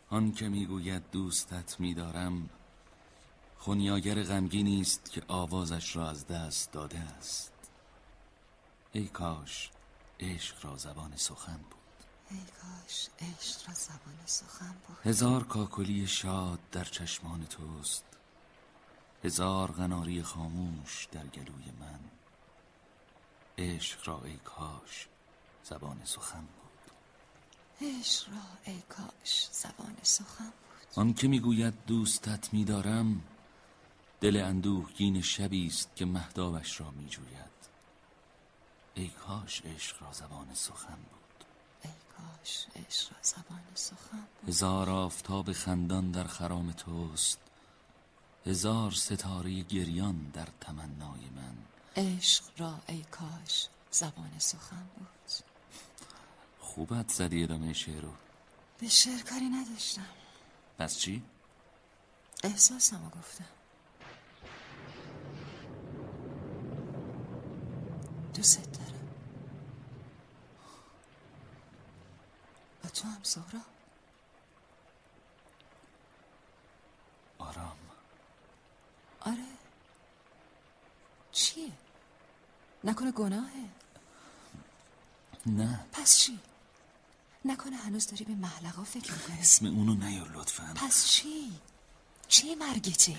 آن که می‌گوید دوستت میدارم خونیاگر غمگینی است که آوازش را از دست داده است. ای کاش عشق را زبان سخن بود. ای کاش عشق را زبان سخن بود. هزار کاکلی شاد در چشمان توست. هزار قناری خاموش در گلوی من. عشق را ای کاش زبان سخن بود. عشق را ای کاش زبان سخن بود. آن که می‌گوید دوستت میدارم دل اندوهگین شبی است که مهدابش را میجوید. ای کاش عشق را زبان سخن بود. ای کاش عشق را زبان سخن بود. هزار آفتاب خندان در خرام توست. هزار ستاره گریان در تمنای من. عشق را ای کاش زبان سخن بود. خوبت زدی ادامه شعر رو. به شعر کاری نداشتم. پس چی؟ احساسمو گفتم. دوست تو هم آرام. آره. چیه؟ نکنه گناهه؟ نه. پس چی؟ نکنه هنوز داری به محلقا فکر می‌کنی؟ اسم اونو نیار لطفا. پس چی؟ چی مرگته؟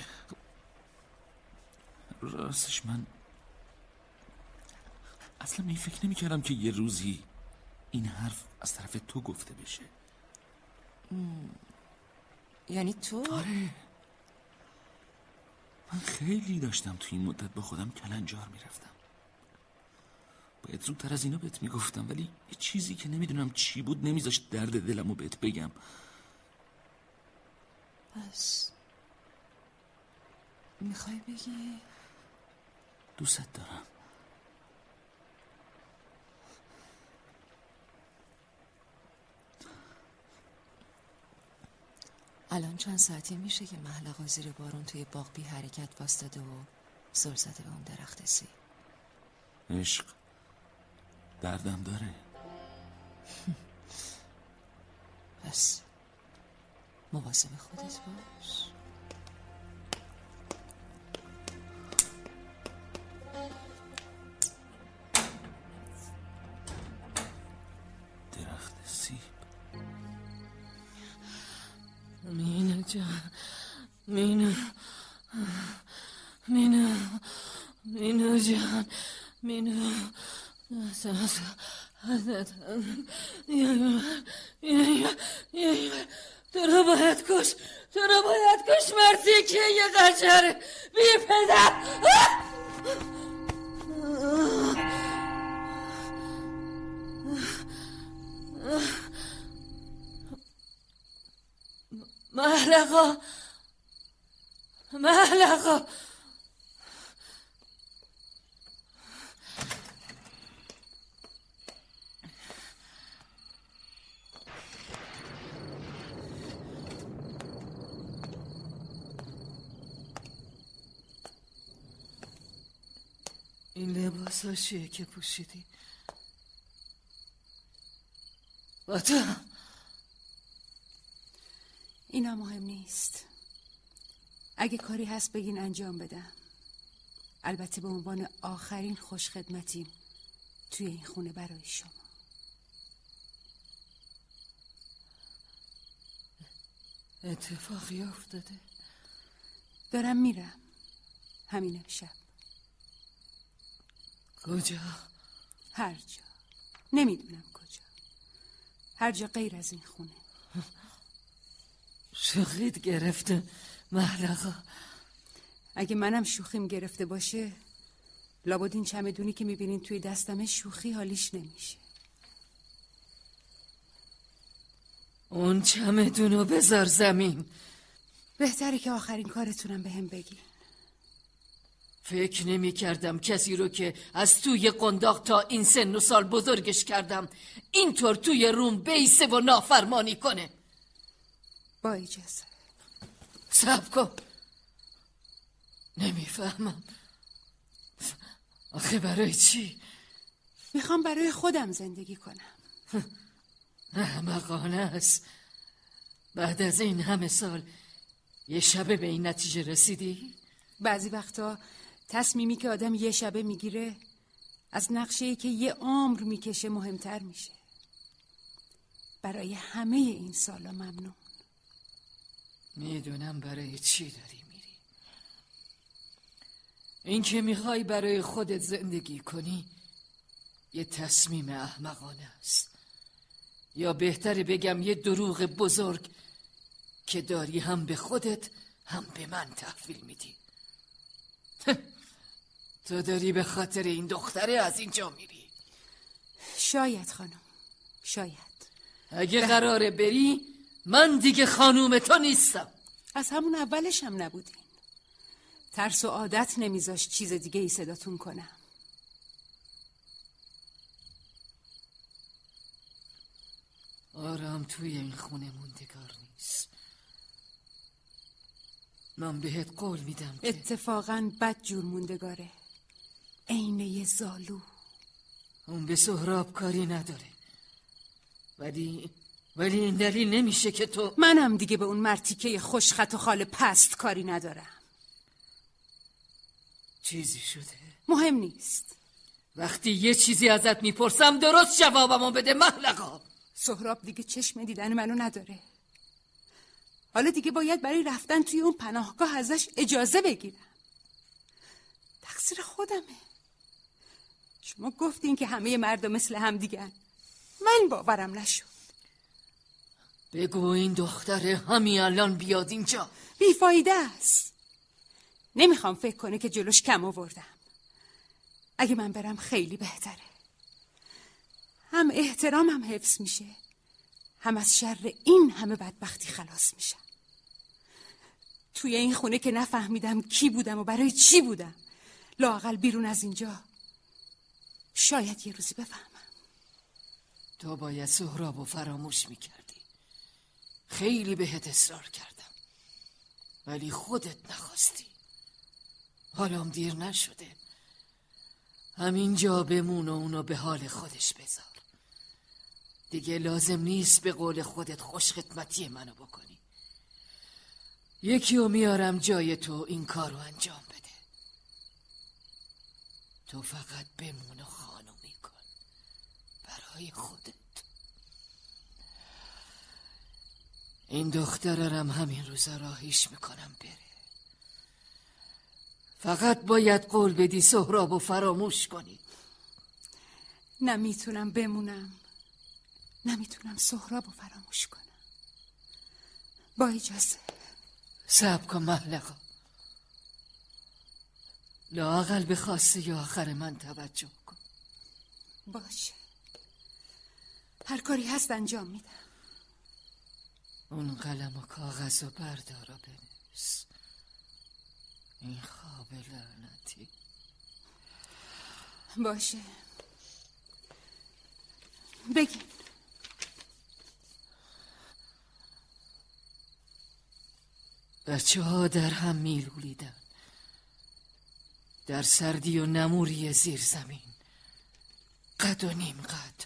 راستش من اصلا می فکر نمی کردم که یه روزی این حرف از طرف تو گفته بشه. یعنی تو؟ آره. من خیلی داشتم تو این مدت با خودم کلنجار می‌رفتم. باید زودتر از اینا بهت می‌گفتم ولی یه چیزی که نمی‌دونم چی بود نمیذاشت درد دلمو بهت بگم. پس می‌خوای بگی؟ دوست دارم. الان چند ساعتی میشه که محلقا زیر بارون توی باغ بی حرکت واستاده و زل زده به اون درخت سی عشق دردم داره. پس مواظب خودت باش. تو رو باید کش تو رو باید کش مرسی که یه قجر بی پدر محلقا چیه که پوشیدی. تو اینا مهم نیست. اگه کاری هست بگین انجام بدم. البته به عنوان آخرین خوش خدمتیم توی این خونه برای شما. اتفاقی افتاده. دارم میرم. همین امشب کجا؟ هر جا. نمی‌دونم کجا. هر جا غیر از این خونه. شوخیت گرفته محلقا اگه منم شوخیم گرفته باشه لابد این چمدونی که می‌بینین توی دستم شوخی حالیش نمیشه. اون چمدونو بذار زمین. بهتره که آخرین کارتونم به هم بگین. فکر نمی کردم کسی رو که از توی قنداق تا این سن و سال بزرگش کردم. اینطور توی روم بیسه و نافرمانی کنه. با اجازه. سب کن. نمی‌فهمم. آخه برای چی؟ می‌خوام برای خودم زندگی کنم. احمقانه است. بعد از این همه سال یه شبه به این نتیجه رسیدی؟ بعضی وقتا تصمیمی که آدم یه شبه می‌گیره از نقشه که یه عمر می‌کشه مهمتر میشه. برای همه این سالا ممنون. می‌دونم برای چی داری میری. این که می‌خوای برای خودت زندگی کنی یه تصمیم احمقانه است. یا بهتره بگم یه دروغ بزرگ که داری هم به خودت هم به من تحویل میدی. تو داری به خاطر این دختره از اینجا میری. شاید خانم. شاید. اگه قراره بری من دیگه خانوم تو نیستم. از همون اولش هم نبودین. ترس و عادت نمیذاش چیز دیگه ای صداتون کنم. آرام توی این خونه موندگار نیست. من بهت قول میدم که اتفاقا بد جور موندگاره. عینه زالو. اون به سهراب کاری نداره. ولی ولی این دلیل نمیشه که تو منم دیگه به اون مرتیکه خوشخط و خال پست کاری ندارم. چیزی شده؟ مهم نیست. وقتی یه چیزی ازت می‌پرسم درست جوابمو بده محلقا سهراب دیگه چشم دیدن منو نداره. حالا دیگه باید برای رفتن توی اون پناهگاه ازش اجازه بگیرم. تقصیر خودمه. شما گفتین که همه مردم مثل هم دیگن. من باورم نشد. بگو این دختره همین الان بیاد اینجا. بیفایده است. نمی‌خوام فکر کنه که جلوش کم آوردم. اگه من برم خیلی بهتره. هم احترامم حفظ میشه. هم از شر این همه بدبختی خلاص میشم. توی این خونه که نفهمیدم کی بودم و برای چی بودم. لاقل بیرون از اینجا. شاید یه روزی بفهمم. تو باید سهراب و فراموش می‌کردی. خیلی بهت اصرار کردم. ولی خودت نخواستی. حالام دیر نشده. همینجا بمون و اونو به حال خودش بذار. دیگه لازم نیست به قول خودت خوش خدمتی منو بکنی. یکی رو میارم جای تو این کارو انجام بده. تو فقط بمون و برای خودت. این دخترم همین روزا راهیش می‌کنم بره. فقط باید قول بدی سهراب و فراموش کنی. نمی‌تونم بمونم. نمی‌تونم سهراب و فراموش کنم. با اجازه. سب کن محلقا لاقل به خواسته آخر من توجه کن. باشه. هر کاری هست انجام میدم. اون قلم و کاغذ و بردارا بنویس. این خواب لعنتی. باشه. بگین. بچه ها در هم میلولیدن. در سردی و نموری زیر زمین قد و نیم قد.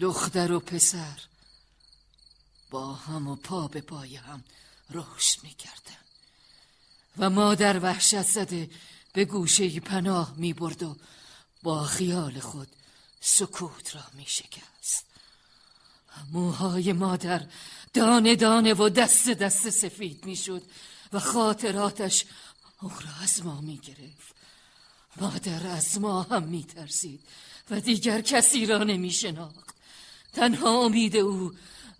دختر و پسر. با هم و پا به پای هم رشد می‌کردن. و مادر وحشت زده به گوشه پناه می برد و با خیال خود سکوت را می شکست موهای مادر دانه دانه و دست دست سفید می شد و خاطراتش او را از ما می گرفت مادر از ما هم می ترسید و دیگر کسی را نمی شناخت تنها امید او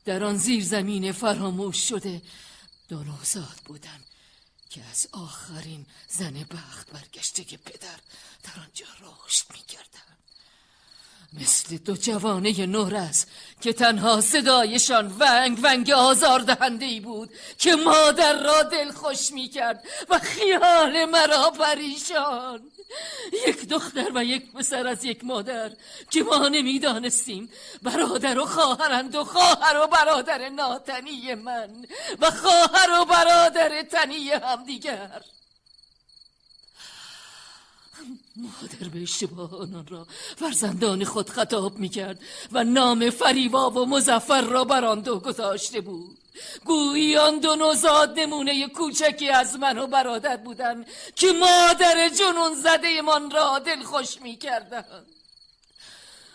در آن زیر زمین فراموش شده دو بودن که از آخرین زن بخت برگشته که پدر در آنجا رشد می‌کردن مثل دو جوانه نورس که تنها صدایشان ونگ ونگ آزار دهنده ای بود که مادر را دل خوش می کرد و خیال مرا پریشان. یک دختر و یک پسر از یک مادر که ما نمی‌دانستیم برادر و خواهرند و خواهر و برادر ناتنی من و خواهر و برادر تنی همدیگر. مادر به اشتباه آنان را فرزندان خود خطاب می کرد و نام فریوا و مزفر را بر آن دو گذاشته بود گویی آن دو نوزاد نمونه کوچکی از من و برادر بودن که مادر جنون زده من را دل خوش می کردن.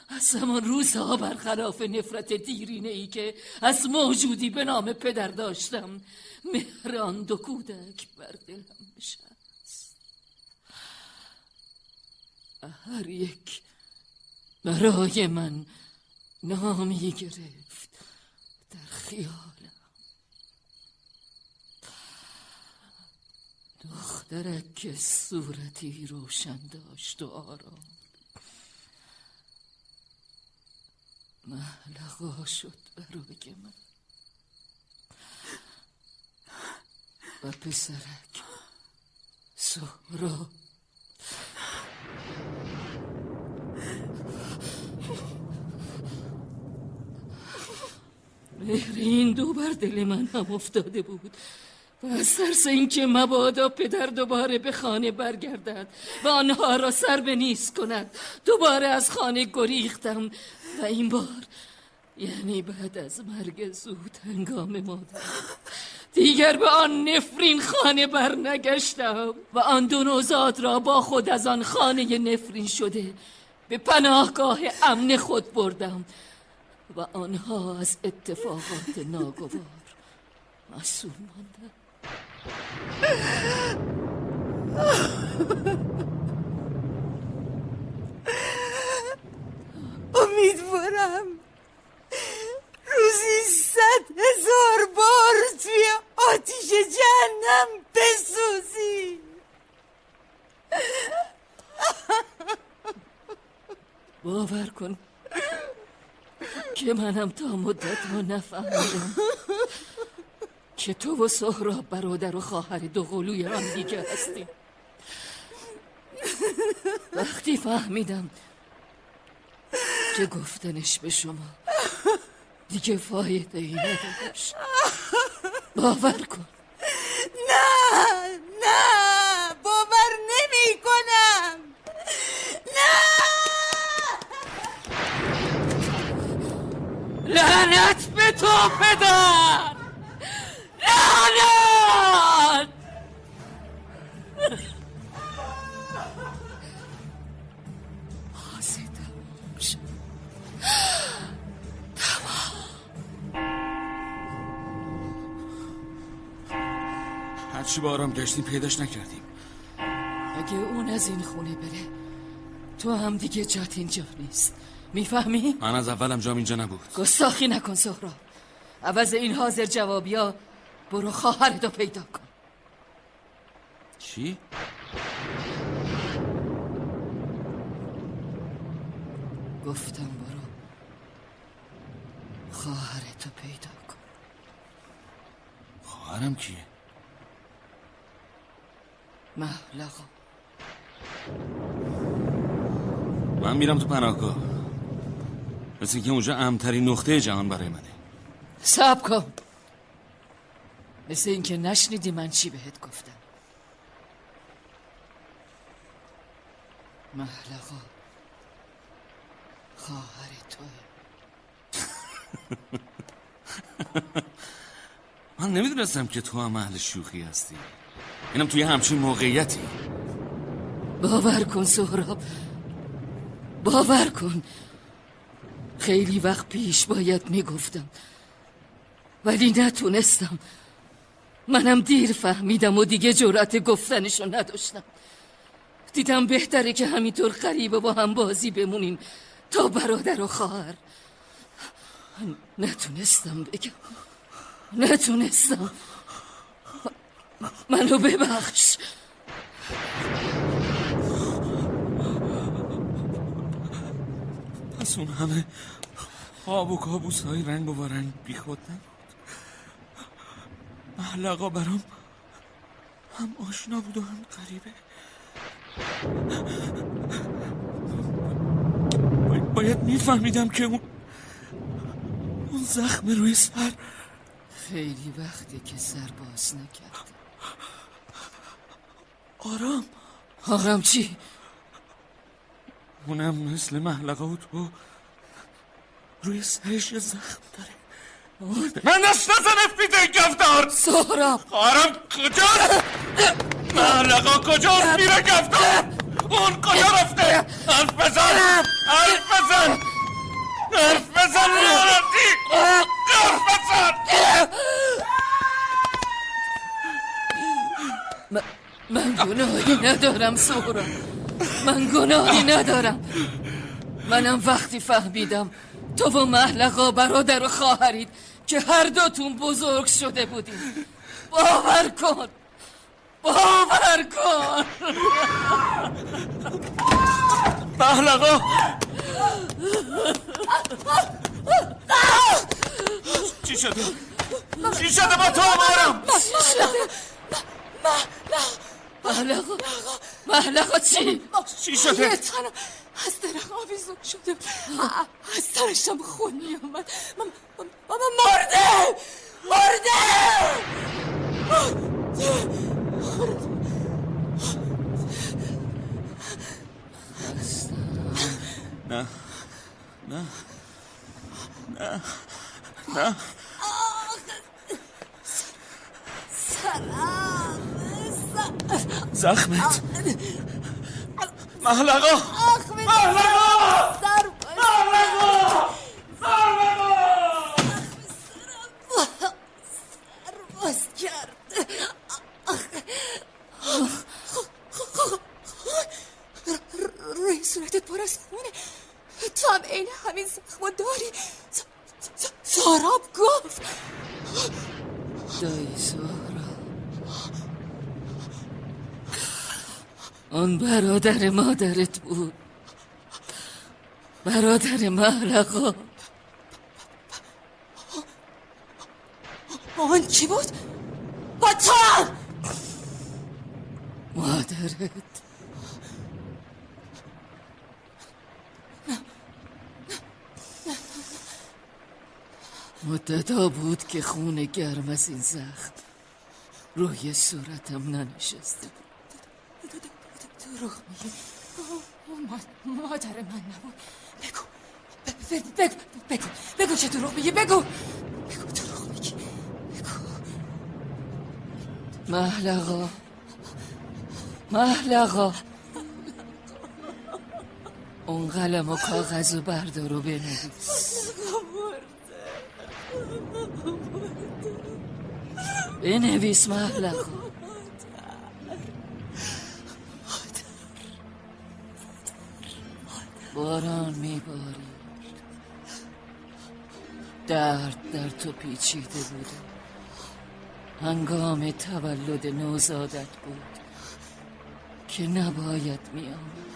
از همان روزها برخلاف نفرت دیرینه ای که از موجودی به نام پدر داشتم مهران دو کودک بر دلم بشد هر یک برای من نامی گرفت در خیالم. دخترک صورتی روشن داشت و آرام. محلقا شد برای من. و پسرک سهراب. مهر این دو بر دل من هم افتاده بود. و از ترس اینکه مبادا پدر دوباره به خانه برگردد و آنها را سر به نیست کند. دوباره از خانه گریختم. و این بار یعنی بعد از مرگ زود هنگام مادر دیگر به آن نفرین خانه برنگشتم و آن دو نوزاد را با خود از آن خانه نفرین شده به پناهگاه امن خود بردم و آنها از اتفاقات ناگوار مسئول ماندن امیدوارم روزی صد هزار بار توی آتیش جهنم بسوزی. باور کن که منم تا مدت ها نفهمیدم که تو و سهراب برادر و خواهر دو قلوی هم دیگه هستی وقتی فهمیدم که گفتنش به شما دیگه فایده ای نداشت. باور کن. نه نه باور نمی کنم نه لعنت به تو پدر! لعنت! هرچی با آرام گشتیم پیداش نکردیم. اگه اون از این خونه بره تو هم دیگه جات اینجا نیست. می‌فهمی؟ من از اولم جام اینجا نبود گستاخی نکن سهراب عوض این حاضر جوابیا برو خواهرتو پیدا کن چی؟ گفتم برو خواهرتو پیدا کن خواهرم کیه؟ محلقا من میرم تو پناهگاه مثل که اونجا امترین نقطه جهان برای منه. سب کن. مثل اینکه نشنیدی من چی بهت گفتم. محلقا خواهر توه. من نمی‌دونستم که تو هم اهل شوخی هستی. اینم توی همچین موقعیتی. باور کن سهراب. باور کن. خیلی وقت پیش باید می‌گفتم. ولی نتونستم. منم دیر فهمیدم و دیگه جرأت گفتنشو نداشتم. دیدم بهتره که همینطور قریبه با هم بازی بمونیم تا برادر و خواهر. نتونستم بگم. نتونستم. منو ببخش. پس اون همه خواب و کابوس های رنگ و رنگ بی خود نبود. محلقا برام هم آشنا بود و هم قریبه باید, میفهمیدم که اون اون زخم روی سر خیلی وقته که سر باز نکردم آرام. آرام چی؟ اونم مثل محلقه و تو روی سرش یه زخم داره. من دست نزنه این گفتار. سهراب آرام کجا؟ محلقه کجا؟ میره گفتار. اون کجا رفته؟ حرف بزن. حرف بزن. حرف بزن لعنتی حرف بزن. من گناهی ندارم سهراب من گناهی ندارم. منم وقتی فهمیدم تو و محلقا برادر و خواهرید که هر دوتون بزرگ شده بودید. باور کن. باور کن. محلقا چی شده؟ چی شده با تو آرام؟ محلقا محلقا چی؟ چی شده؟ یه تنم از درخ آویزون شده. از سرشم خون میومد من من من مرده! مرده! نه. نه. نه. نه. زخمت. محلقا. محلقا. باز کرد روی صورتت پر از خونه تو هم عین همین زخمو داری ساراب گفت. دایی سهراب آن برادر مادرت بود برادر محلقا آن کی بود؟ هم! مادرت مدتا بود که خون گرم از این زخم روی صورتم ننشسته بود دروغ میگی ما- مادر من نبود. بگو. بگو بگو بگو. چه دروغ میگی. بگو. بگو دروغ میگی. محلقا محلقا اون قلم و کاغذ و بردار و بنویس. بنویس محلقا باران میباری درد در تو پیچیده بوده هنگام تولد نوزادت بود که نباید می آمد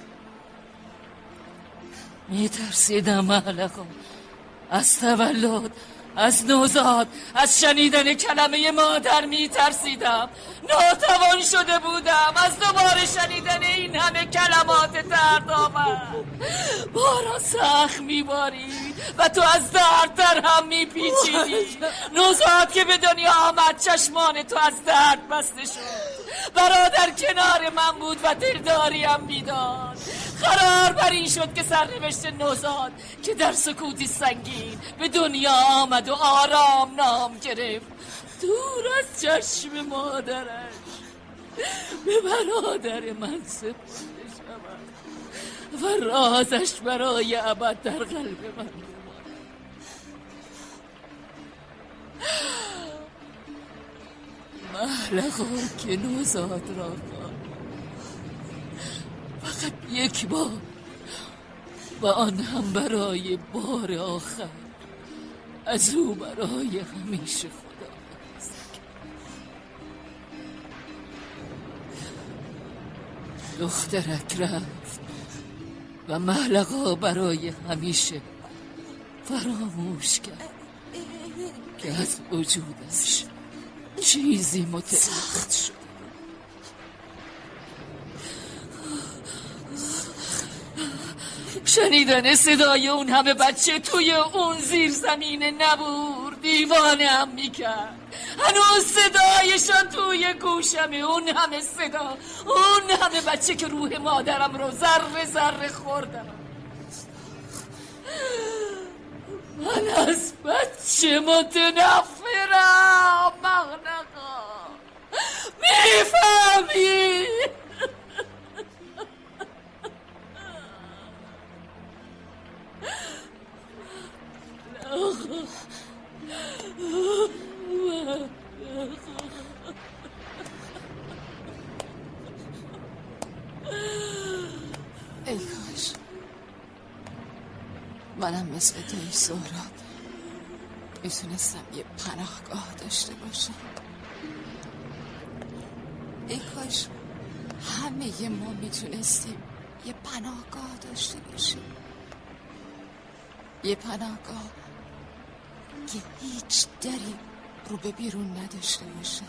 می ترسیدم معلقا از تولد از نوزاد از شنیدن کلمه مادر می ترسیدم ناتوان شده بودم از دوباره شنیدن این همه کلمات دردآور. بارا سخت میبارید و تو از دردتر هم میپیچیدی. نوزاد که به دنیا آمد چشمان تو از درد بسته شد. برادر کنار من بود و دلداریم می‌داد قرار بر این شد که سرنوشت نوزاد که در سکوتی سنگین به دنیا آمد و آرام نام گرفت. دور از چشم مادرش به برادر من سپرده و رازش برای ابد در قلب من محلقا که نوزاد را فقط یک بار و آن هم برای بار آخر. از او برای همیشه خدا. دخترک رفت و محلقا برای همیشه فراموش کرد که از وجودش چیزی متسخت شد. شنیدن صدای اون همه بچه توی اون زیر زمین نبور دیوانه هم می‌کرد. هنوز صدایشان توی گوشمه اون همه صدا. اون همه بچه که روح مادرم رو ذره ذره خوردم من از بچه متنفرم مغنقا می‌فهمی؟ ای کاش منم مثل توی سهراب. می‌تونستم یه پناهگاه داشته باشم. ای کاش همه ما می‌تونستیم یه پناهگاه داشته باشیم. یه پناهگاه که هیچ دری رو به بیرون نداشته باشه.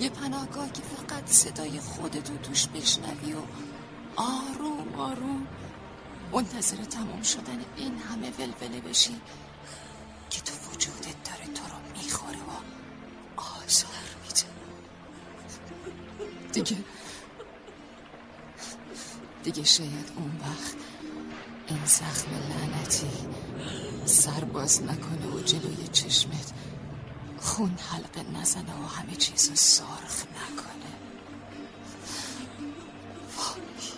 یه پناهگاه که فقط صدای خودتو توش بشنوی و آروم آروم منتظر تمام شدن این همه ولوله بشی که تو وجودت داره تو رو می‌خوره و آزار میده. دیگه دیگه شاید اون وقت این زخم لعنتی. سر باز نکنه و جلوی چشمت. خون حلقه نزنه و همه چیز رو سرخ نکنه. وای